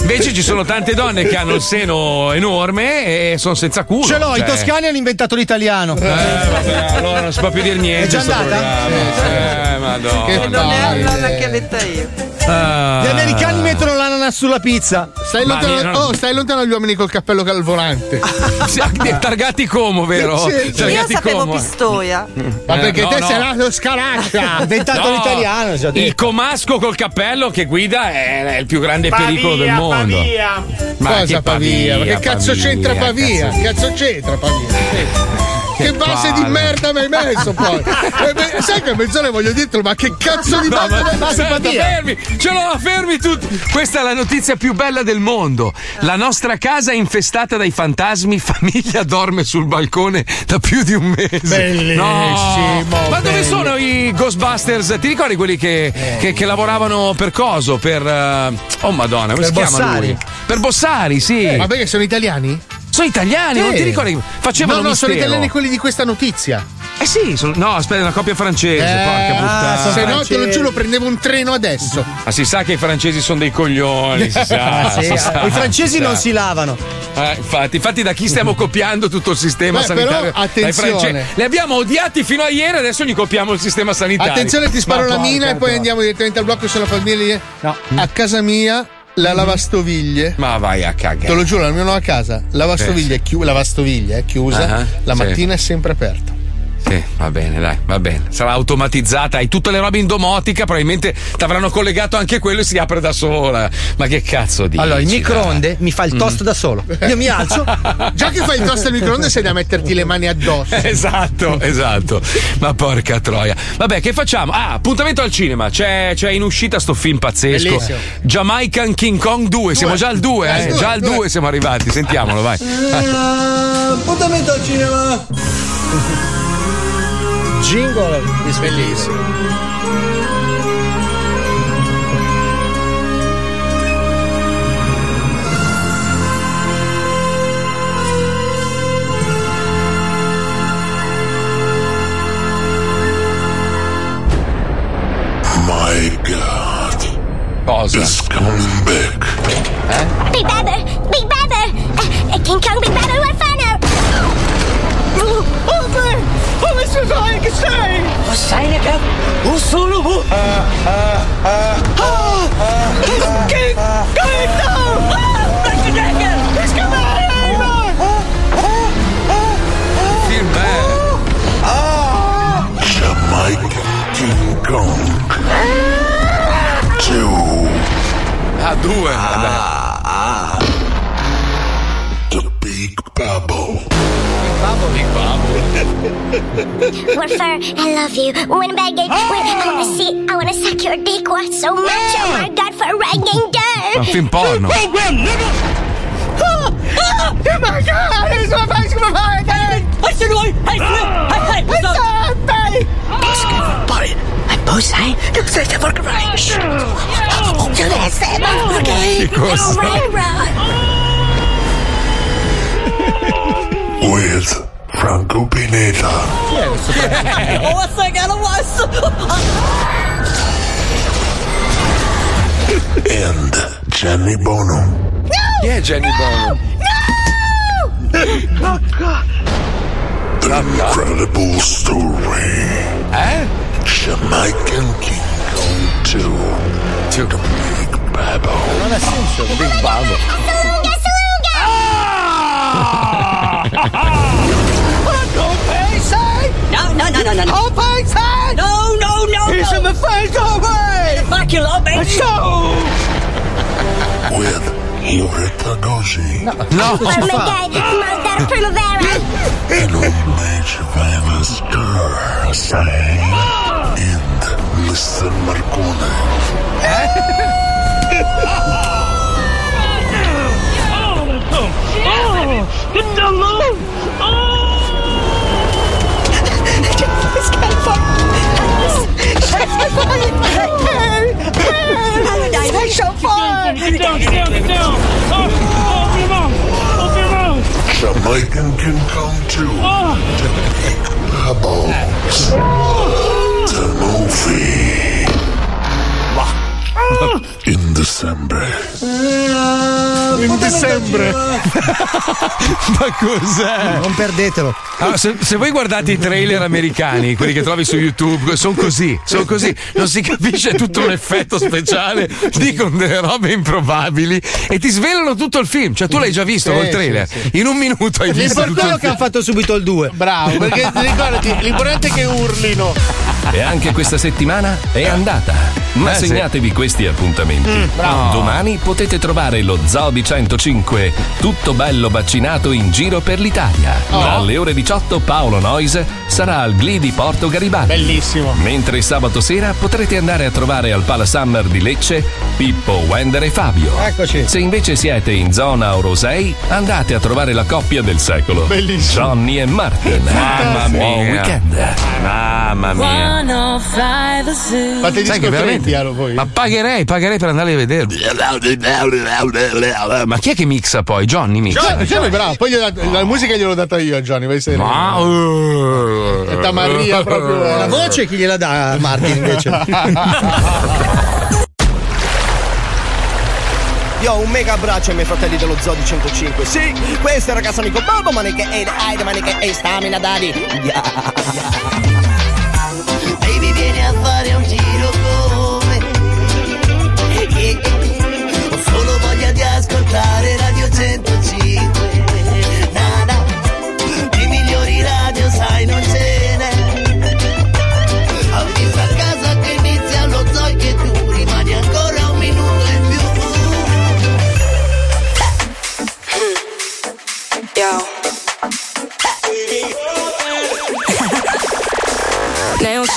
Speaker 2: Invece ci sono tante donne che hanno il seno enorme e sono senza culo.
Speaker 6: Ce l'ho, i
Speaker 2: cioè-
Speaker 6: toscani hanno inventato l'italiano.
Speaker 2: Eh, vabbè, allora non si può più dire niente.
Speaker 6: È già andata?
Speaker 2: Eh, madonna.
Speaker 1: Che
Speaker 7: Non è allora che detta io.
Speaker 2: Ah.
Speaker 6: Gli americani mettono l'ananas sulla pizza.
Speaker 1: Stai lontano,
Speaker 2: mi-
Speaker 1: oh, stai lontano dagli uomini col cappello al volante.
Speaker 2: Sì, targati como, vero?
Speaker 1: Sì, sì.
Speaker 7: Io
Speaker 2: Targati
Speaker 7: sapevo
Speaker 2: como.
Speaker 7: Pistoia.
Speaker 1: Ma
Speaker 2: Eh,
Speaker 1: perché
Speaker 2: no,
Speaker 1: te
Speaker 2: no.
Speaker 1: sei nato scaraccia?
Speaker 6: Inventato
Speaker 2: No,
Speaker 6: l'italiano, già detto.
Speaker 2: Il comasco col cappello che guida è, è il più grande
Speaker 21: Pavia,
Speaker 2: pericolo del mondo.
Speaker 21: Pavia.
Speaker 2: Ma
Speaker 1: Cosa
Speaker 2: che
Speaker 1: Pavia? Ma che cazzo
Speaker 2: Pavia,
Speaker 1: c'entra Pavia?
Speaker 2: cazzo-
Speaker 1: Cazzo c'entra Pavia? Che base di merda mi hai messo poi? Eh, beh, sai che a mezz'ora voglio dirtelo, ma che cazzo di
Speaker 2: No,
Speaker 1: base
Speaker 2: ma-
Speaker 1: simpatia?
Speaker 2: fermi, ce l'ho, fermi tutti. Questa è la notizia più bella del mondo. La nostra casa è infestata dai fantasmi, famiglia dorme sul balcone da più di un mese.
Speaker 1: Bellissimo,
Speaker 2: No. Ma dove sono i Ghostbusters? Ti ricordi quelli che, che- che lavoravano per coso? Per. eh, oh madonna, come
Speaker 1: Per
Speaker 2: si chiama
Speaker 1: Bossari?
Speaker 2: lui? Per Bossari, sì.
Speaker 1: Ma perché sono italiani?
Speaker 2: Sono italiani, non
Speaker 1: Sì.
Speaker 2: ti ricordi? Facevano
Speaker 1: No, no, sono italiani quelli di questa notizia.
Speaker 2: Eh sì, sono- no, aspetta, è una coppia francese, porca puttana.
Speaker 1: Eh, se no, te lo giuro, prendevo un treno adesso.
Speaker 2: Ma si sa che i francesi sono dei coglioni, si sa.
Speaker 6: Ah, sì,
Speaker 2: si sa,
Speaker 6: I francesi
Speaker 2: si
Speaker 6: non
Speaker 2: sa.
Speaker 6: si lavano.
Speaker 2: Eh, infatti, infatti, da chi stiamo copiando tutto il sistema
Speaker 1: Beh,
Speaker 2: sanitario?
Speaker 1: però, attenzione.
Speaker 2: Li abbiamo odiati fino a ieri, adesso gli copiamo il sistema sanitario.
Speaker 1: Attenzione, ti sparo
Speaker 2: Ma
Speaker 1: la
Speaker 2: porca
Speaker 1: mina e poi andiamo direttamente al blocco sulla famiglia. No. A casa mia, la lavastoviglie.
Speaker 2: Ma vai a cagare.
Speaker 1: Te lo giuro, la mia nuova casa, lavastoviglie è chiu- lavastoviglie è chiusa,
Speaker 2: Ah,
Speaker 1: la
Speaker 2: sì.
Speaker 1: mattina è sempre aperta.
Speaker 2: Sì, va bene, dai, va bene. Sarà automatizzata, hai tutte le robe in domotica, probabilmente ti avranno collegato anche quello e si apre da sola. Ma che cazzo dici?
Speaker 6: Allora, il
Speaker 2: dai?
Speaker 6: microonde mi fa il toast
Speaker 2: Mm.
Speaker 6: da solo. Io mi alzo.
Speaker 1: Già che fai il toast al microonde sei da metterti le mani addosso.
Speaker 2: Esatto, esatto. Ma porca troia. Vabbè, che facciamo? Ah, appuntamento al cinema. C'è, c'è in uscita sto film pazzesco.
Speaker 1: Bellissimo.
Speaker 2: Jamaican King Kong 2. Siamo già al 2,
Speaker 1: Eh,
Speaker 2: eh.
Speaker 1: due,
Speaker 2: Già al
Speaker 1: due.
Speaker 2: 2 siamo arrivati. Sentiamolo, vai.
Speaker 6: Appuntamento al cinema. jingle
Speaker 1: is
Speaker 24: bellissimo. bellissimo.
Speaker 2: Cosa?
Speaker 24: It's coming back. Eh?
Speaker 9: Big Baba! Big Baba! Uh, uh King Kong, Big Baba, we're funner!
Speaker 4: Uber! Come se fai che sei? Lo sai ne cap? Un solo bu! Che gaita! Black Dragon! It's coming!
Speaker 2: Film bello.
Speaker 24: Jamaican King Kong. Two.
Speaker 2: Ah,
Speaker 24: bubble.
Speaker 2: Big bubble.
Speaker 9: I love you. Winnipeg, oh! when, I wanna see, I wanna suck your dick what so much. Oh, oh my god, for ragging. A
Speaker 2: film porno. Program, nigga.
Speaker 4: Oh, oh, oh my god, it's so much for my head. I should go. I hey, hey, ah! hide. It's
Speaker 2: not body.
Speaker 9: Basket body.
Speaker 24: I'm Franco Pineta.
Speaker 4: Oh, I think I don't
Speaker 24: And Jenny Bono.
Speaker 2: Chi è Jenny Bono?
Speaker 24: The incredible story.
Speaker 2: Eh?
Speaker 24: Jamaican King Kong 2. The Big Bubble.
Speaker 2: Non ha senso, Big Bubble.
Speaker 4: No, no, no, no, no. Oh, Payton! No, no, no, He's in the face away! Fuck you, lot, baby! So!
Speaker 24: With Loretta Gossi.
Speaker 2: No.
Speaker 9: Armageddon, Maldar Primavera.
Speaker 24: And Homage Famous Girl Say. And Mr. Marcone.
Speaker 4: Oh, get down low! It's kind of fun. It's fun. Hey, hey, it's so fun. Get down, get down, get down. Oh, open your mouth. Open your mouth.
Speaker 24: Jamaican King Kong 2. The Big Bubbles. The movie. In December.
Speaker 1: In dicembre.
Speaker 2: Ma cos'è?
Speaker 6: Non perdetelo.
Speaker 2: Allora, se, se voi guardate i trailer americani, quelli che trovi su YouTube, sono così, sono così, non si capisce tutto un effetto speciale, dicono delle robe improbabili e ti svelano tutto il film. Cioè, tu l'hai già visto
Speaker 6: Sì,
Speaker 2: col trailer.
Speaker 6: sì, sì.
Speaker 2: In un minuto hai visto
Speaker 6: L'importante
Speaker 2: il
Speaker 6: è che hanno fatto subito il 2.
Speaker 1: Bravo, perché ricordati, l'importante è che urlino.
Speaker 3: E anche questa settimana è andata. Ma
Speaker 2: Eh, sì.
Speaker 3: segnatevi questi appuntamenti.
Speaker 2: Mm, bravo.
Speaker 3: Domani potete trovare lo Zoo di 105, tutto bello vaccinato in giro per l'Italia.
Speaker 1: Oh.
Speaker 3: Dalle ore 18 Paolo Noise sarà al Glee di Porto Garibaldi.
Speaker 1: Bellissimo.
Speaker 3: Mentre sabato sera potrete andare a trovare al Pala Summer di Lecce Pippo, Wender e Fabio.
Speaker 6: Eccoci.
Speaker 3: Se invece siete in zona Orosei, andate a trovare la coppia del secolo.
Speaker 1: Bellissimo.
Speaker 3: Johnny e Martin.
Speaker 2: Mamma
Speaker 3: Buon
Speaker 2: mia.
Speaker 3: weekend.
Speaker 2: Mamma mia.
Speaker 20: 105 The Zoo.
Speaker 1: Fate
Speaker 2: che veramente-
Speaker 1: voi.
Speaker 2: Ma pagherei, pagherei per andare a vedere. Ma chi è che mixa poi? Johnny mixa.
Speaker 1: Johnny, Johnny bravo, poi gli ho dato- la musica gliel'ho data io a Johnny, vai sereno.
Speaker 2: Ma, uh,
Speaker 1: È tamarria proprio.
Speaker 6: La voce chi gliela dà a Martin invece?
Speaker 25: Io ho un mega abbraccio ai miei fratelli dello Zoo di 105. Sì, questo è il ragazzo amico Bobo Maniche e Aide Maniche e Stamina Daddy. Yeah.
Speaker 4: Baby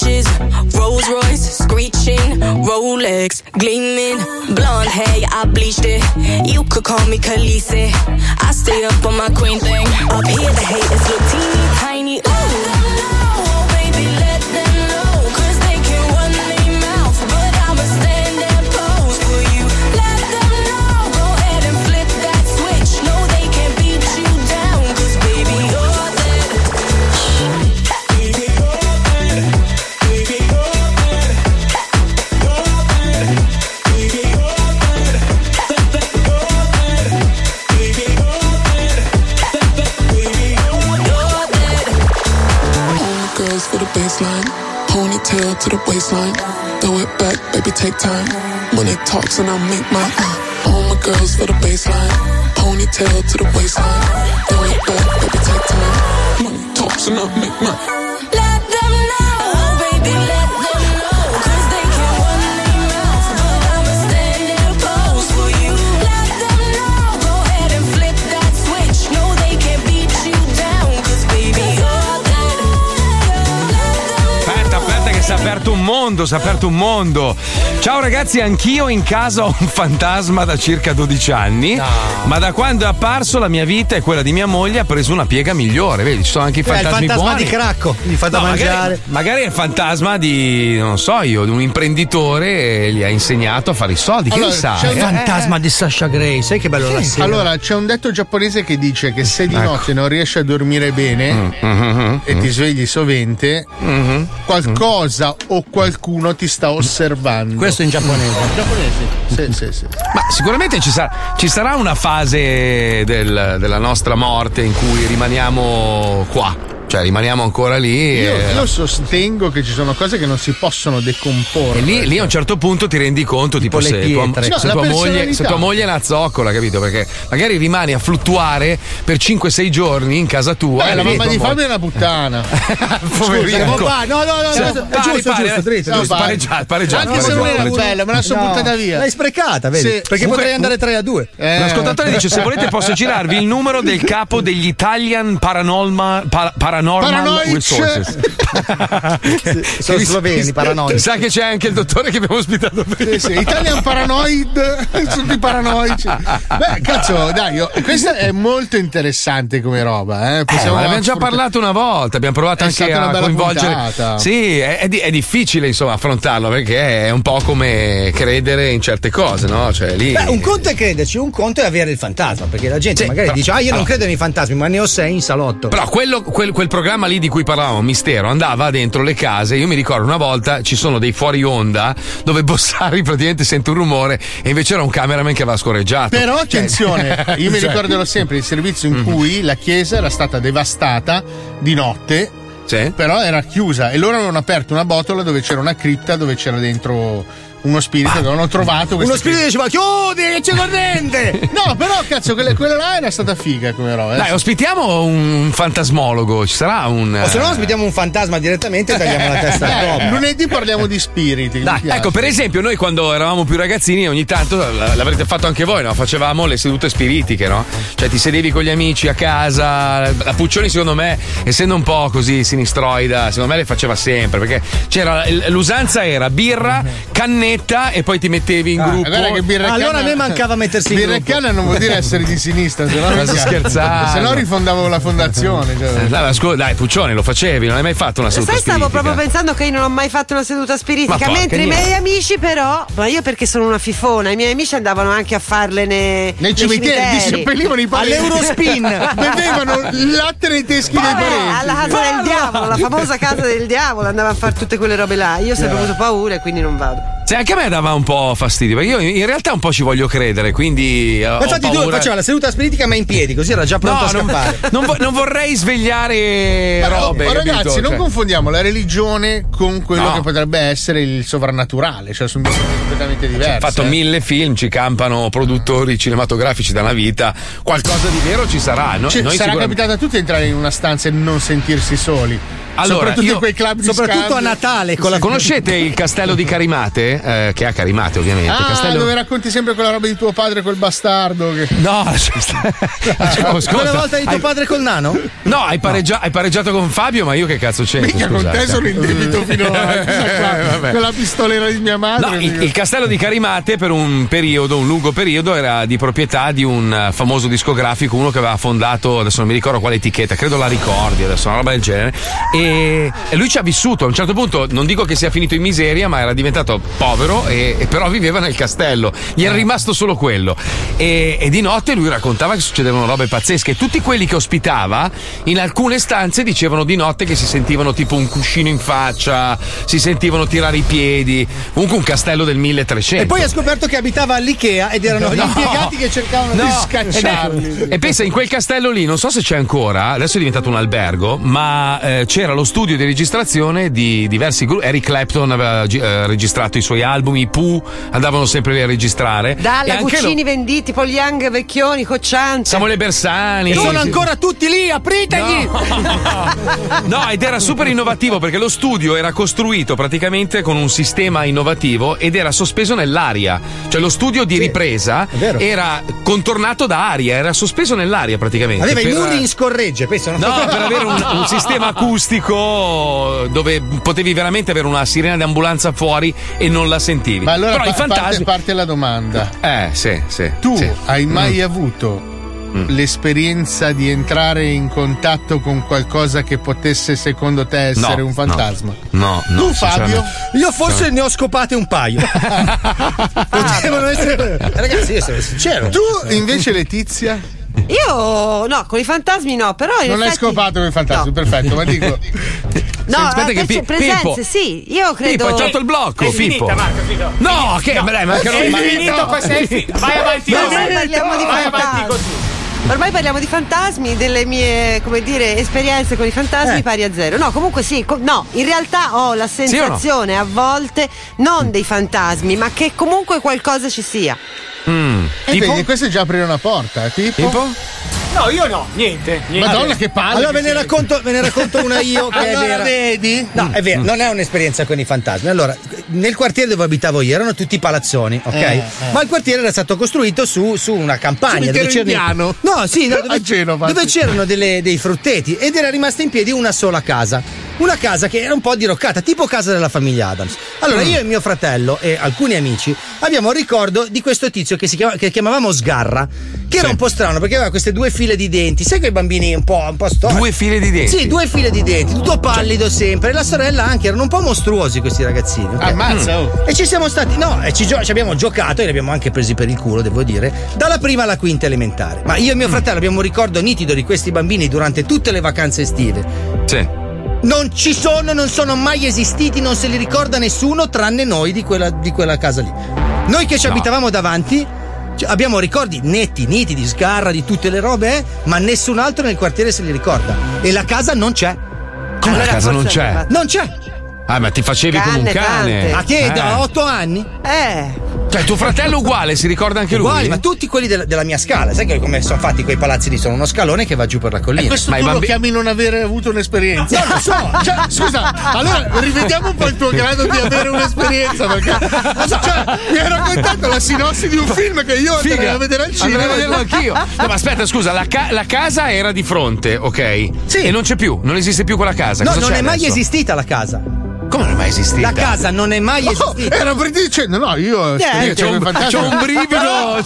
Speaker 20: beaches. Rolls Royce screeching, Rolex gleaming. Blonde hair, I bleached it. You could call me Khaleesi. I stay up on my queen thing. Up here, the haters look teeny tiny. Ooh.
Speaker 26: Ponytail to the waistline. Throw it back, baby, take time. Money talks and I'll make mine. Uh, all my girls for the baseline. Ponytail to the waistline. Throw it back, baby, take time. Money talks and I'll make mine.
Speaker 2: Mondo, si è aperto un mondo. Ciao ragazzi, anch'io in casa ho un fantasma da circa 12 anni, ma da quando è apparso la mia vita e quella di mia moglie ha preso una piega migliore, vedi, ci sono anche i
Speaker 6: Eh, il
Speaker 2: fantasmi
Speaker 6: fantasma
Speaker 2: buoni.
Speaker 6: di Cracco, gli fa da
Speaker 2: No, magari-
Speaker 6: mangiare.
Speaker 2: Magari, è il fantasma di, non so io, di un imprenditore e gli ha insegnato a fare i soldi, che
Speaker 1: Allora,
Speaker 2: ne sai?
Speaker 1: c'è un
Speaker 2: eh?
Speaker 6: fantasma di Sasha Grey, sai che bello la sera.
Speaker 1: Allora, c'è un detto giapponese che dice che se di
Speaker 2: Ecco.
Speaker 1: notte non riesci a dormire bene
Speaker 2: Mm,
Speaker 1: e ti svegli sovente,
Speaker 2: Mm-hmm.
Speaker 1: qualcosa o qualcuno ti sta osservando.
Speaker 6: Questo in giapponese.
Speaker 1: Giapponese? Sì, sì, sì.
Speaker 2: Ma sicuramente ci, sa- ci sarà una fase del- della nostra morte in cui rimaniamo qua. Cioè, rimaniamo ancora lì.
Speaker 1: Io,
Speaker 2: e-
Speaker 1: io sostengo che ci sono cose che non si possono decomporre.
Speaker 2: E lì, lì a un certo punto ti rendi conto, tipo,
Speaker 1: le
Speaker 2: se tua,
Speaker 1: pietre.
Speaker 2: se
Speaker 1: No,
Speaker 2: tua moglie, se tua moglie è una zoccola, capito? Perché magari rimani a fluttuare per 5-6 giorni in casa tua.
Speaker 1: Beh,
Speaker 2: e
Speaker 1: la mamma di Fabio è una puttana. Papà, no, no, no,
Speaker 2: Sì,
Speaker 1: no,
Speaker 2: pari,
Speaker 1: giusto,
Speaker 2: pari,
Speaker 1: giusto,
Speaker 2: eh.
Speaker 1: dritto,
Speaker 2: No,
Speaker 1: giusto.
Speaker 2: pareggiato, pareggiato,
Speaker 1: Anche se non era bella, me la sono
Speaker 6: No,
Speaker 1: buttata via.
Speaker 6: L'hai sprecata, vedi?
Speaker 1: Sì.
Speaker 6: Perché
Speaker 2: Comunque-
Speaker 6: potrei andare 3 a 2.
Speaker 1: Eh.
Speaker 2: Un ascoltatore dice: Se volete, posso girarvi il numero del capo degli Italian Paranormal, pa- Paranormal
Speaker 1: Paranoic.
Speaker 2: Resources.
Speaker 6: sono
Speaker 2: Che-
Speaker 6: sloveni, paranoici.
Speaker 2: Sa che c'è anche il dottore che abbiamo ospitato prima.
Speaker 1: Sì, sì, Italian Paranoid, tutti paranoici. Beh, cazzo, dai, io- questa è molto interessante come roba. Eh.
Speaker 2: Eh,
Speaker 1: Possiamo
Speaker 2: ma l'abbiamo già parlato una volta, abbiamo provato
Speaker 1: È
Speaker 2: anche a coinvolgere.
Speaker 1: puntata.
Speaker 2: Sì, è, è è difficile insomma affrontarlo perché è un po' come credere in certe cose, no? Cioè lì.
Speaker 6: Beh, un conto è crederci, un conto è avere il fantasma, perché la gente
Speaker 2: Sì,
Speaker 6: magari
Speaker 2: però-
Speaker 6: dice: Ah, io non
Speaker 2: allora-
Speaker 6: credo nei fantasmi, ma ne ho sei in salotto.
Speaker 2: Però quello- quel, quel programma lì di cui parlavamo, Mistero, andava dentro le case. Io mi ricordo una volta ci sono dei fuori onda dove Bossari praticamente sente un rumore e invece era un cameraman che aveva scorreggiato.
Speaker 1: Però
Speaker 2: Cioè-
Speaker 1: attenzione, io mi
Speaker 2: Cioè-
Speaker 1: ricorderò sempre il servizio in cui la chiesa era stata devastata di notte. Però era chiusa e loro avevano aperto una botola dove c'era una cripta dove c'era dentro uno spirito che avevano trovato.
Speaker 6: Uno spirito diceva: Chiudi, che c'è corrente!
Speaker 1: No, però cazzo, quella, quella là era stata figa come roba. eh.
Speaker 2: Dai, ospitiamo un fantasmologo, ci sarà un.
Speaker 6: O se no, ospitiamo un fantasma direttamente e tagliamo la testa al
Speaker 1: Eh,
Speaker 6: topo.
Speaker 1: lunedì parliamo di spiriti.
Speaker 2: Dai, ecco, per esempio, noi quando eravamo più ragazzini, ogni tanto l'avrete fatto anche voi, no? Facevamo le sedute spiritiche, no? Cioè, ti sedevi con gli amici a casa. La Puccioni, secondo me, essendo un po' così sinistroida, secondo me le faceva sempre. Perché c'era l'usanza era birra, cannetta e poi ti mettevi in
Speaker 1: Ah,
Speaker 2: gruppo.
Speaker 1: guarda che birra e
Speaker 6: Allora a me mancava mettersi in gruppo.
Speaker 1: canna non vuol dire essere di sinistra, se no,
Speaker 2: Ma sto
Speaker 1: cazzo.
Speaker 2: scherzando.
Speaker 1: Se no rifondavo la fondazione. cioè.
Speaker 2: Eh, Dai, ma scusa, dai, Puccioni, lo facevi, non hai mai fatto una seduta
Speaker 7: Sai, stavo
Speaker 2: spiritica?
Speaker 7: proprio pensando che io non ho mai fatto una seduta
Speaker 2: Ma
Speaker 7: spiritica,
Speaker 2: porca
Speaker 7: mentre i miei amici, però, ma io perché sono una fifona, i miei amici andavano anche a farle nei,
Speaker 1: Nei cimiteri, diseppellivano i parenti.
Speaker 7: All'Eurospin.
Speaker 1: Bevevano il latte nei teschi dei parenti.
Speaker 7: alla casa del diavolo, la famosa casa del diavolo, andava a fare tutte quelle robe là. Io ho sempre
Speaker 2: Yeah.
Speaker 7: avuto paura e quindi non vado.
Speaker 2: Sì, anche a me dava un po' fastidio, perché io in realtà un po' ci voglio credere, quindi. eh,
Speaker 6: Ma
Speaker 2: ho
Speaker 6: infatti tu
Speaker 2: paura-
Speaker 6: faceva la seduta spiritica ma in piedi, così era già pronto
Speaker 2: No,
Speaker 6: a
Speaker 2: non,
Speaker 6: scappare.
Speaker 2: non vo- non vorrei svegliare
Speaker 1: Ma,
Speaker 2: robe.
Speaker 1: ma
Speaker 2: capito?
Speaker 1: ragazzi, non
Speaker 2: Cioè-
Speaker 1: confondiamo la religione con quello
Speaker 2: No.
Speaker 1: che potrebbe essere il sovrannaturale, cioè sono due cose completamente diverse.
Speaker 2: Ha fatto
Speaker 1: eh.
Speaker 2: mille film, ci campano produttori cinematografici da una vita. Qualcosa di vero ci sarà. No?
Speaker 1: Cioè,
Speaker 2: Noi
Speaker 1: sarà
Speaker 2: sicuramente-
Speaker 1: capitato a tutti entrare in una stanza e non sentirsi soli.
Speaker 2: Allora,
Speaker 1: soprattutto
Speaker 2: io-
Speaker 1: in quei club di
Speaker 6: soprattutto a Natale con la-
Speaker 2: Conoscete il castello di Carimate? Eh, che ha Carimate, ovviamente.
Speaker 1: Ah,
Speaker 2: castello...
Speaker 1: dove racconti sempre quella roba di tuo padre, quel bastardo. Che...
Speaker 2: No, stare. Ascolta,
Speaker 6: Quella volta di tuo
Speaker 2: hai-
Speaker 6: padre col nano?
Speaker 2: No, hai, pareggia- hai pareggiato con Fabio, ma io che cazzo c'entro?
Speaker 1: Minchia, con te sono in debito fino a
Speaker 2: Eh, vabbè.
Speaker 1: con la pistolera di mia madre.
Speaker 2: No, il, il castello di Carimate per un periodo, un lungo periodo, era di proprietà di un eh, famoso discografico, uno che aveva fondato, adesso non mi ricordo quale etichetta, credo la ricordi, adesso una roba del genere. E, e lui ci ha vissuto. A un certo punto, non dico che sia finito in miseria, ma era diventato povero, e, e però viveva nel castello. Gli era rimasto solo quello. E, e di notte lui raccontava che succedevano robe pazzesche. Tutti quelli che ospitava, in alcune stanze dicevano di notte che si sentivano tipo un cuscino in faccia, si sentivano tirare i piedi. Comunque un castello del 1300.
Speaker 6: E poi ha scoperto che abitava all'Ikea ed erano gli
Speaker 2: No.
Speaker 6: impiegati che cercavano
Speaker 2: No,
Speaker 6: di
Speaker 2: e,
Speaker 6: scacciarli.
Speaker 2: beh, e pensa, in quel castello lì, non so se c'è ancora, adesso è diventato un albergo, ma eh, c'era lo studio di registrazione di diversi gruppi. Eric Clapton aveva eh, registrato i suoi album, i Pooh andavano sempre lì a registrare.
Speaker 7: Dalla Guccini venditi, poi Young, Vecchioni, Cocciante.
Speaker 2: Samuele Bersani.
Speaker 6: Sono
Speaker 2: Sì.
Speaker 6: ancora tutti lì, apritegli!
Speaker 2: No, ed era super innovativo perché lo studio era costruito praticamente con un sistema innovativo ed era sospeso nell'aria. Cioè lo studio di ripresa
Speaker 6: vero.
Speaker 2: era contornato da aria, era sospeso nell'aria praticamente.
Speaker 6: Aveva i
Speaker 2: Per-
Speaker 6: muri in scorregge, pensa.
Speaker 2: No, per avere un, un sistema acustico dove potevi veramente avere una sirena di ambulanza fuori e non la sentivi.
Speaker 1: Ma allora
Speaker 2: Però
Speaker 1: pa-
Speaker 2: i fantasmi.
Speaker 1: parte, parte la domanda.
Speaker 2: Eh, sì, sì.
Speaker 1: Tu
Speaker 2: sì.
Speaker 1: hai mai
Speaker 2: Mm.
Speaker 1: avuto l'esperienza di entrare in contatto con qualcosa che potesse secondo te essere
Speaker 2: No,
Speaker 1: un fantasma?
Speaker 2: No, no.
Speaker 1: tu Fabio?
Speaker 6: Io forse ne ho scopate un paio. Potevano essere. Ragazzi, io sono sincero.
Speaker 1: Tu invece Letizia?
Speaker 7: Io no, con i fantasmi no, però
Speaker 1: Non hai
Speaker 7: effetti-
Speaker 1: scopato con i fantasmi, perfetto, ma dico.
Speaker 7: No,
Speaker 2: aspetta che
Speaker 7: perce-
Speaker 2: Pi-
Speaker 7: presenze,
Speaker 2: Pippo.
Speaker 7: sì. Io credo.
Speaker 2: Pippo, hai tolto il blocco,
Speaker 21: È
Speaker 2: Pippo.
Speaker 21: finita, Marco, finito.
Speaker 2: No, che mancano
Speaker 21: È
Speaker 2: ma-
Speaker 21: finito questo, è finito. Vai avanti
Speaker 7: No, parliamo di
Speaker 21: Vai avanti così.
Speaker 7: Ormai parliamo di fantasmi, delle mie, come dire, esperienze con i fantasmi
Speaker 6: Eh.
Speaker 7: pari a zero. No, comunque sì, co- no, in realtà ho la sensazione a volte non dei fantasmi, ma che comunque qualcosa ci sia.
Speaker 2: Mm.
Speaker 1: E
Speaker 2: Tipo?
Speaker 1: vedi, questo è già aprire una porta, eh, tipo?
Speaker 2: Tipo?
Speaker 21: No, io no, niente. niente.
Speaker 1: Madonna, che palle.
Speaker 6: Allora ve ne, racconto, ve ne racconto una io che è
Speaker 1: Allora,
Speaker 6: vera.
Speaker 1: vedi?
Speaker 6: No, è vero, non è un'esperienza con i fantasmi. Allora, nel quartiere dove abitavo io erano tutti palazzoni, ok?
Speaker 1: Eh, eh.
Speaker 6: Ma il quartiere era stato costruito su, su una campagna dove c'erano.
Speaker 1: indiano.
Speaker 6: No, sì, no, dove,
Speaker 1: A Genova,
Speaker 6: dove
Speaker 1: sì.
Speaker 6: c'erano delle- dei frutteti ed era rimasta in piedi una sola casa. Una casa che era un po' diroccata, tipo casa della famiglia Adams. Allora,
Speaker 1: Mm.
Speaker 6: io e mio fratello e alcuni amici abbiamo un ricordo di questo tizio che, si chiama- che chiamavamo Sgarra, che era un po' strano perché aveva queste due file di denti. Sai quei bambini un po', un po' storti?
Speaker 2: Due file di denti?
Speaker 6: Sì, due file di denti, tutto pallido sempre. E la sorella anche, erano un po' mostruosi questi ragazzini. ok?
Speaker 1: Ammazza, oh.
Speaker 6: E ci siamo stati, no, e ci, gio- ci abbiamo giocato e li abbiamo anche presi per il culo, devo dire, dalla prima alla quinta elementare. Ma io e mio fratello abbiamo un ricordo nitido di questi bambini durante tutte le vacanze estive.
Speaker 2: Sì.
Speaker 6: Non ci sono, non sono mai esistiti, non se li ricorda nessuno tranne noi di quella, di quella casa lì. Noi che ci
Speaker 2: No.
Speaker 6: abitavamo davanti. Abbiamo ricordi netti, nitidi, sgarra di tutte le robe, eh, ma nessun altro nel quartiere se li ricorda. E la casa non c'è.
Speaker 2: Come la casa non c'è?
Speaker 6: Non c'è.
Speaker 2: Ah, ma ti facevi come un cane.
Speaker 6: A che?
Speaker 2: Eh.
Speaker 6: Da otto anni?
Speaker 7: Eh.
Speaker 2: Cioè, tuo fratello uguale, si ricorda anche lui?
Speaker 6: Uguali, ma tutti quelli del- della mia scala. Sai che come sono fatti quei palazzi lì? Sono uno scalone che va giù per la collina.
Speaker 1: E questo tu lo chiami non avere avuto un'esperienza?
Speaker 6: Non lo so.
Speaker 1: Cioè, scusa, allora rivediamo un po' il tuo grado di avere un'esperienza. Perché cioè, mi hai raccontato la sinossi di un film che io andrei
Speaker 2: Figa.
Speaker 1: a vedere al cinema.
Speaker 2: Andrei a vederlo anch'io. No, ma aspetta, scusa, la, ca- la casa era di fronte, ok?
Speaker 6: Sì.
Speaker 2: E non c'è più, non esiste più quella casa.
Speaker 6: No,
Speaker 2: Cosa
Speaker 6: non
Speaker 2: c'è
Speaker 6: è mai
Speaker 2: adesso?
Speaker 6: esistita la casa.
Speaker 2: Come non è mai esistita?
Speaker 6: La casa non è mai
Speaker 1: Oh,
Speaker 6: esistita.
Speaker 1: era per dire dicendo, no, io ho esperienza
Speaker 2: c'ho un-
Speaker 1: i fantasmi.
Speaker 2: c'ho un brivido,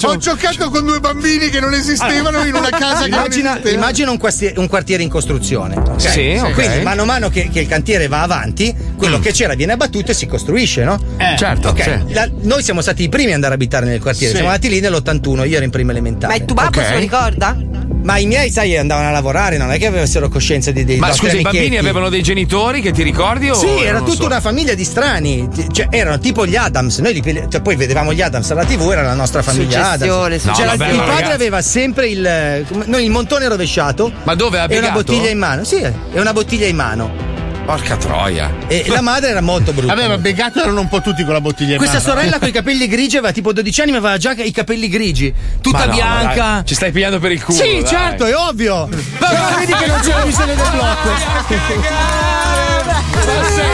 Speaker 2: c'ho
Speaker 1: Ho
Speaker 2: un-
Speaker 1: giocato con due bambini che non esistevano in una casa che non
Speaker 6: Immagina,
Speaker 1: esisteva.
Speaker 6: immagina un, quartiere, un quartiere in costruzione. ok?
Speaker 2: Sì, ok.
Speaker 6: Quindi, mano a mano che, che il cantiere va avanti, quello che c'era viene abbattuto e si costruisce, no?
Speaker 2: Certo,
Speaker 6: Ok,
Speaker 2: sì.
Speaker 6: la- noi siamo stati i primi ad andare a abitare nel quartiere.
Speaker 1: Sì.
Speaker 6: Siamo andati lì nell'81, io ero in prima elementare.
Speaker 7: Ma il tuo babbo
Speaker 2: Ok.
Speaker 7: se lo ricorda?
Speaker 6: Ma i miei, sai, andavano a lavorare, non è che avessero coscienza di dei
Speaker 2: Ma scusa, i bambini avevano dei genitori che ti ricordi? O
Speaker 6: Sì, era tutta
Speaker 2: soli?
Speaker 6: una famiglia di strani. Cioè, erano tipo gli Adams. Noi li- cioè, poi vedevamo gli Adams alla TV, era la nostra famiglia
Speaker 7: Suggestione,
Speaker 6: Adams.
Speaker 2: No, vabbè,
Speaker 6: il padre
Speaker 2: ragazzi.
Speaker 6: aveva sempre il. Noi il montone rovesciato.
Speaker 2: Ma dove ha
Speaker 6: E una bottiglia in mano. Sì, e una bottiglia in mano.
Speaker 2: Porca troia.
Speaker 6: E la madre era molto brutta.
Speaker 1: Vabbè, ma begato erano un po' tutti con la bottiglia
Speaker 6: Questa
Speaker 1: mano.
Speaker 6: sorella con i capelli grigi aveva tipo 12 anni, ma aveva già i capelli grigi. Tutta
Speaker 2: Ma no, ma
Speaker 6: bianca.
Speaker 2: dai, ci stai pigliando per il culo.
Speaker 6: sì,
Speaker 2: dai.
Speaker 6: certo, è ovvio. Ma vedi che non c'era bisogno del blocco.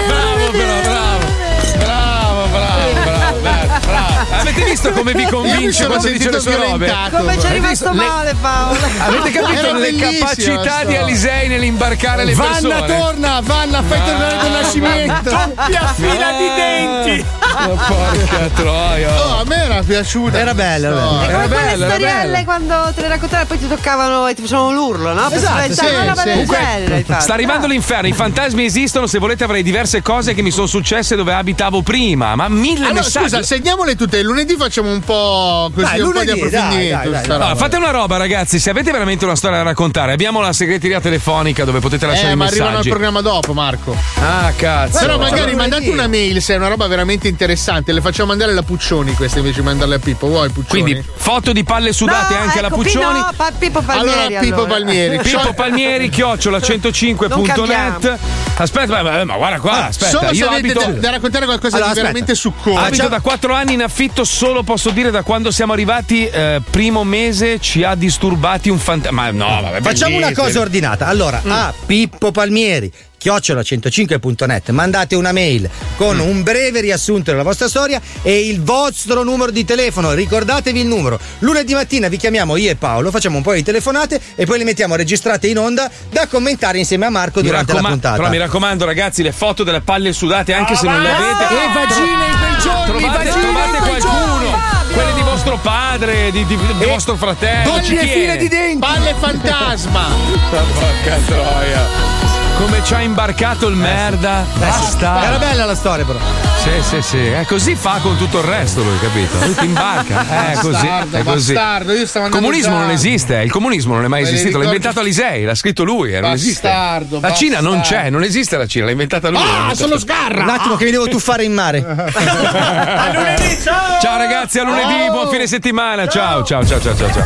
Speaker 2: Bravo, Avete visto come vi convince quando dice le sue robe?
Speaker 7: Come ci è rimasto male, Paolo?
Speaker 2: Avete capito
Speaker 1: Era
Speaker 2: le capacità di Alisei nell'imbarcare le
Speaker 6: Vanna
Speaker 2: persone?
Speaker 6: torna, Vanna, fai tornare Don Nascimento.
Speaker 21: Doppia fila di denti!
Speaker 2: Oh, porca troia.
Speaker 1: Oh, a me era piaciuta.
Speaker 6: Era bella, era bella.
Speaker 2: Era
Speaker 7: come quelle storielle
Speaker 2: bella.
Speaker 7: quando te le raccontavano poi ti toccavano e ti facevano l'urlo, no?
Speaker 6: Esatto,
Speaker 1: sì, sì.
Speaker 7: genere.
Speaker 2: Sta arrivando l'inferno, i fantasmi esistono, se volete avrei diverse cose che mi sono successe dove abitavo prima, ma mille
Speaker 1: Allora,
Speaker 2: messaggi.
Speaker 1: scusa, segniamole tutte. Lunedì facciamo un po' così,
Speaker 6: Dai,
Speaker 1: un po' di
Speaker 6: lunedì, dai,
Speaker 1: approfondimento.
Speaker 6: dai, dai,
Speaker 1: sta
Speaker 2: No,
Speaker 1: roba.
Speaker 2: fate una roba, ragazzi. Se avete veramente una storia da raccontare, abbiamo la segreteria telefonica dove potete lasciare
Speaker 1: Eh,
Speaker 2: i
Speaker 1: ma arrivano al
Speaker 2: messaggi.
Speaker 1: programma dopo, Marco.
Speaker 2: Ah, cazzo.
Speaker 1: Però
Speaker 6: Allora,
Speaker 1: magari
Speaker 6: lunedì.
Speaker 1: mandate una mail se è una roba veramente interessante. Le facciamo mandare alla Puccioni queste invece di mandarle a Pippo. Vuoi Puccioni?
Speaker 2: Quindi, foto di palle sudate
Speaker 7: No,
Speaker 2: anche alla
Speaker 7: ecco,
Speaker 2: Puccioni.
Speaker 7: Pino, pa- Pippo Palmieri.
Speaker 1: Allora, Pippo
Speaker 7: allora.
Speaker 1: Palmieri.
Speaker 2: Pippo Palmieri, chiocciola
Speaker 7: Non
Speaker 2: 105.net.
Speaker 7: cambiamo.
Speaker 2: Aspetta, ma, ma guarda qua, aspetta.
Speaker 1: Solo se
Speaker 2: io
Speaker 1: avete
Speaker 2: abito.
Speaker 1: da, da raccontare qualcosa
Speaker 6: Allora,
Speaker 1: di
Speaker 6: aspetta.
Speaker 1: veramente succoso.
Speaker 2: Abito da 4 anni in affitto, solo posso dire da quando siamo arrivati, eh, primo mese ci ha disturbati un fantasma. Ma no, vabbè,
Speaker 6: Facciamo una cosa ordinata. Allora, a Pippo Palmieri, chiocciola105.net, mandate una mail con un breve riassunto della vostra storia e il vostro numero di telefono. Ricordatevi il numero. Lunedì mattina vi chiamiamo io e Paolo, facciamo un po' di telefonate e poi le mettiamo registrate in onda da commentare insieme a Marco
Speaker 2: Mi
Speaker 6: durante la
Speaker 2: raccoma-
Speaker 6: puntata.
Speaker 2: Però mi raccomando, ragazzi, le foto delle palle sudate, anche se non le avete.
Speaker 6: E vagine in quei giorni,
Speaker 2: Trovate,
Speaker 6: vagine
Speaker 2: trovate vostro padre, di, di- di vostro fratello.
Speaker 6: Doppie file di denti.
Speaker 1: Palle fantasma.
Speaker 2: Porca troia. Come ci ha imbarcato il merda. Basta.
Speaker 6: Era bella la storia, però.
Speaker 2: Sì, sì, sì. È così fa con tutto il resto, lui, capito? Lui ti imbarca. È così. È così.
Speaker 1: bastardo, io stavo andando
Speaker 2: comunismo
Speaker 1: già-
Speaker 2: non esiste, il comunismo non è mai
Speaker 1: Me
Speaker 2: esistito, l'ha
Speaker 1: ricordo-
Speaker 2: inventato Alisei, l'ha scritto lui, eh, non esiste.
Speaker 1: Bastardo,
Speaker 2: La Cina non
Speaker 1: bastardo.
Speaker 2: c'è, non esiste la Cina, l'ha inventata lui. l'ha
Speaker 1: Ah,
Speaker 2: inventata
Speaker 1: sono
Speaker 2: lui.
Speaker 1: sgarra.
Speaker 6: Un attimo che mi devo tuffare in mare.
Speaker 21: A lunedì, ciao!
Speaker 2: Ciao ragazzi, a lunedì, buon fine settimana. Ciao, ciao, ciao, ciao, ciao. ciao.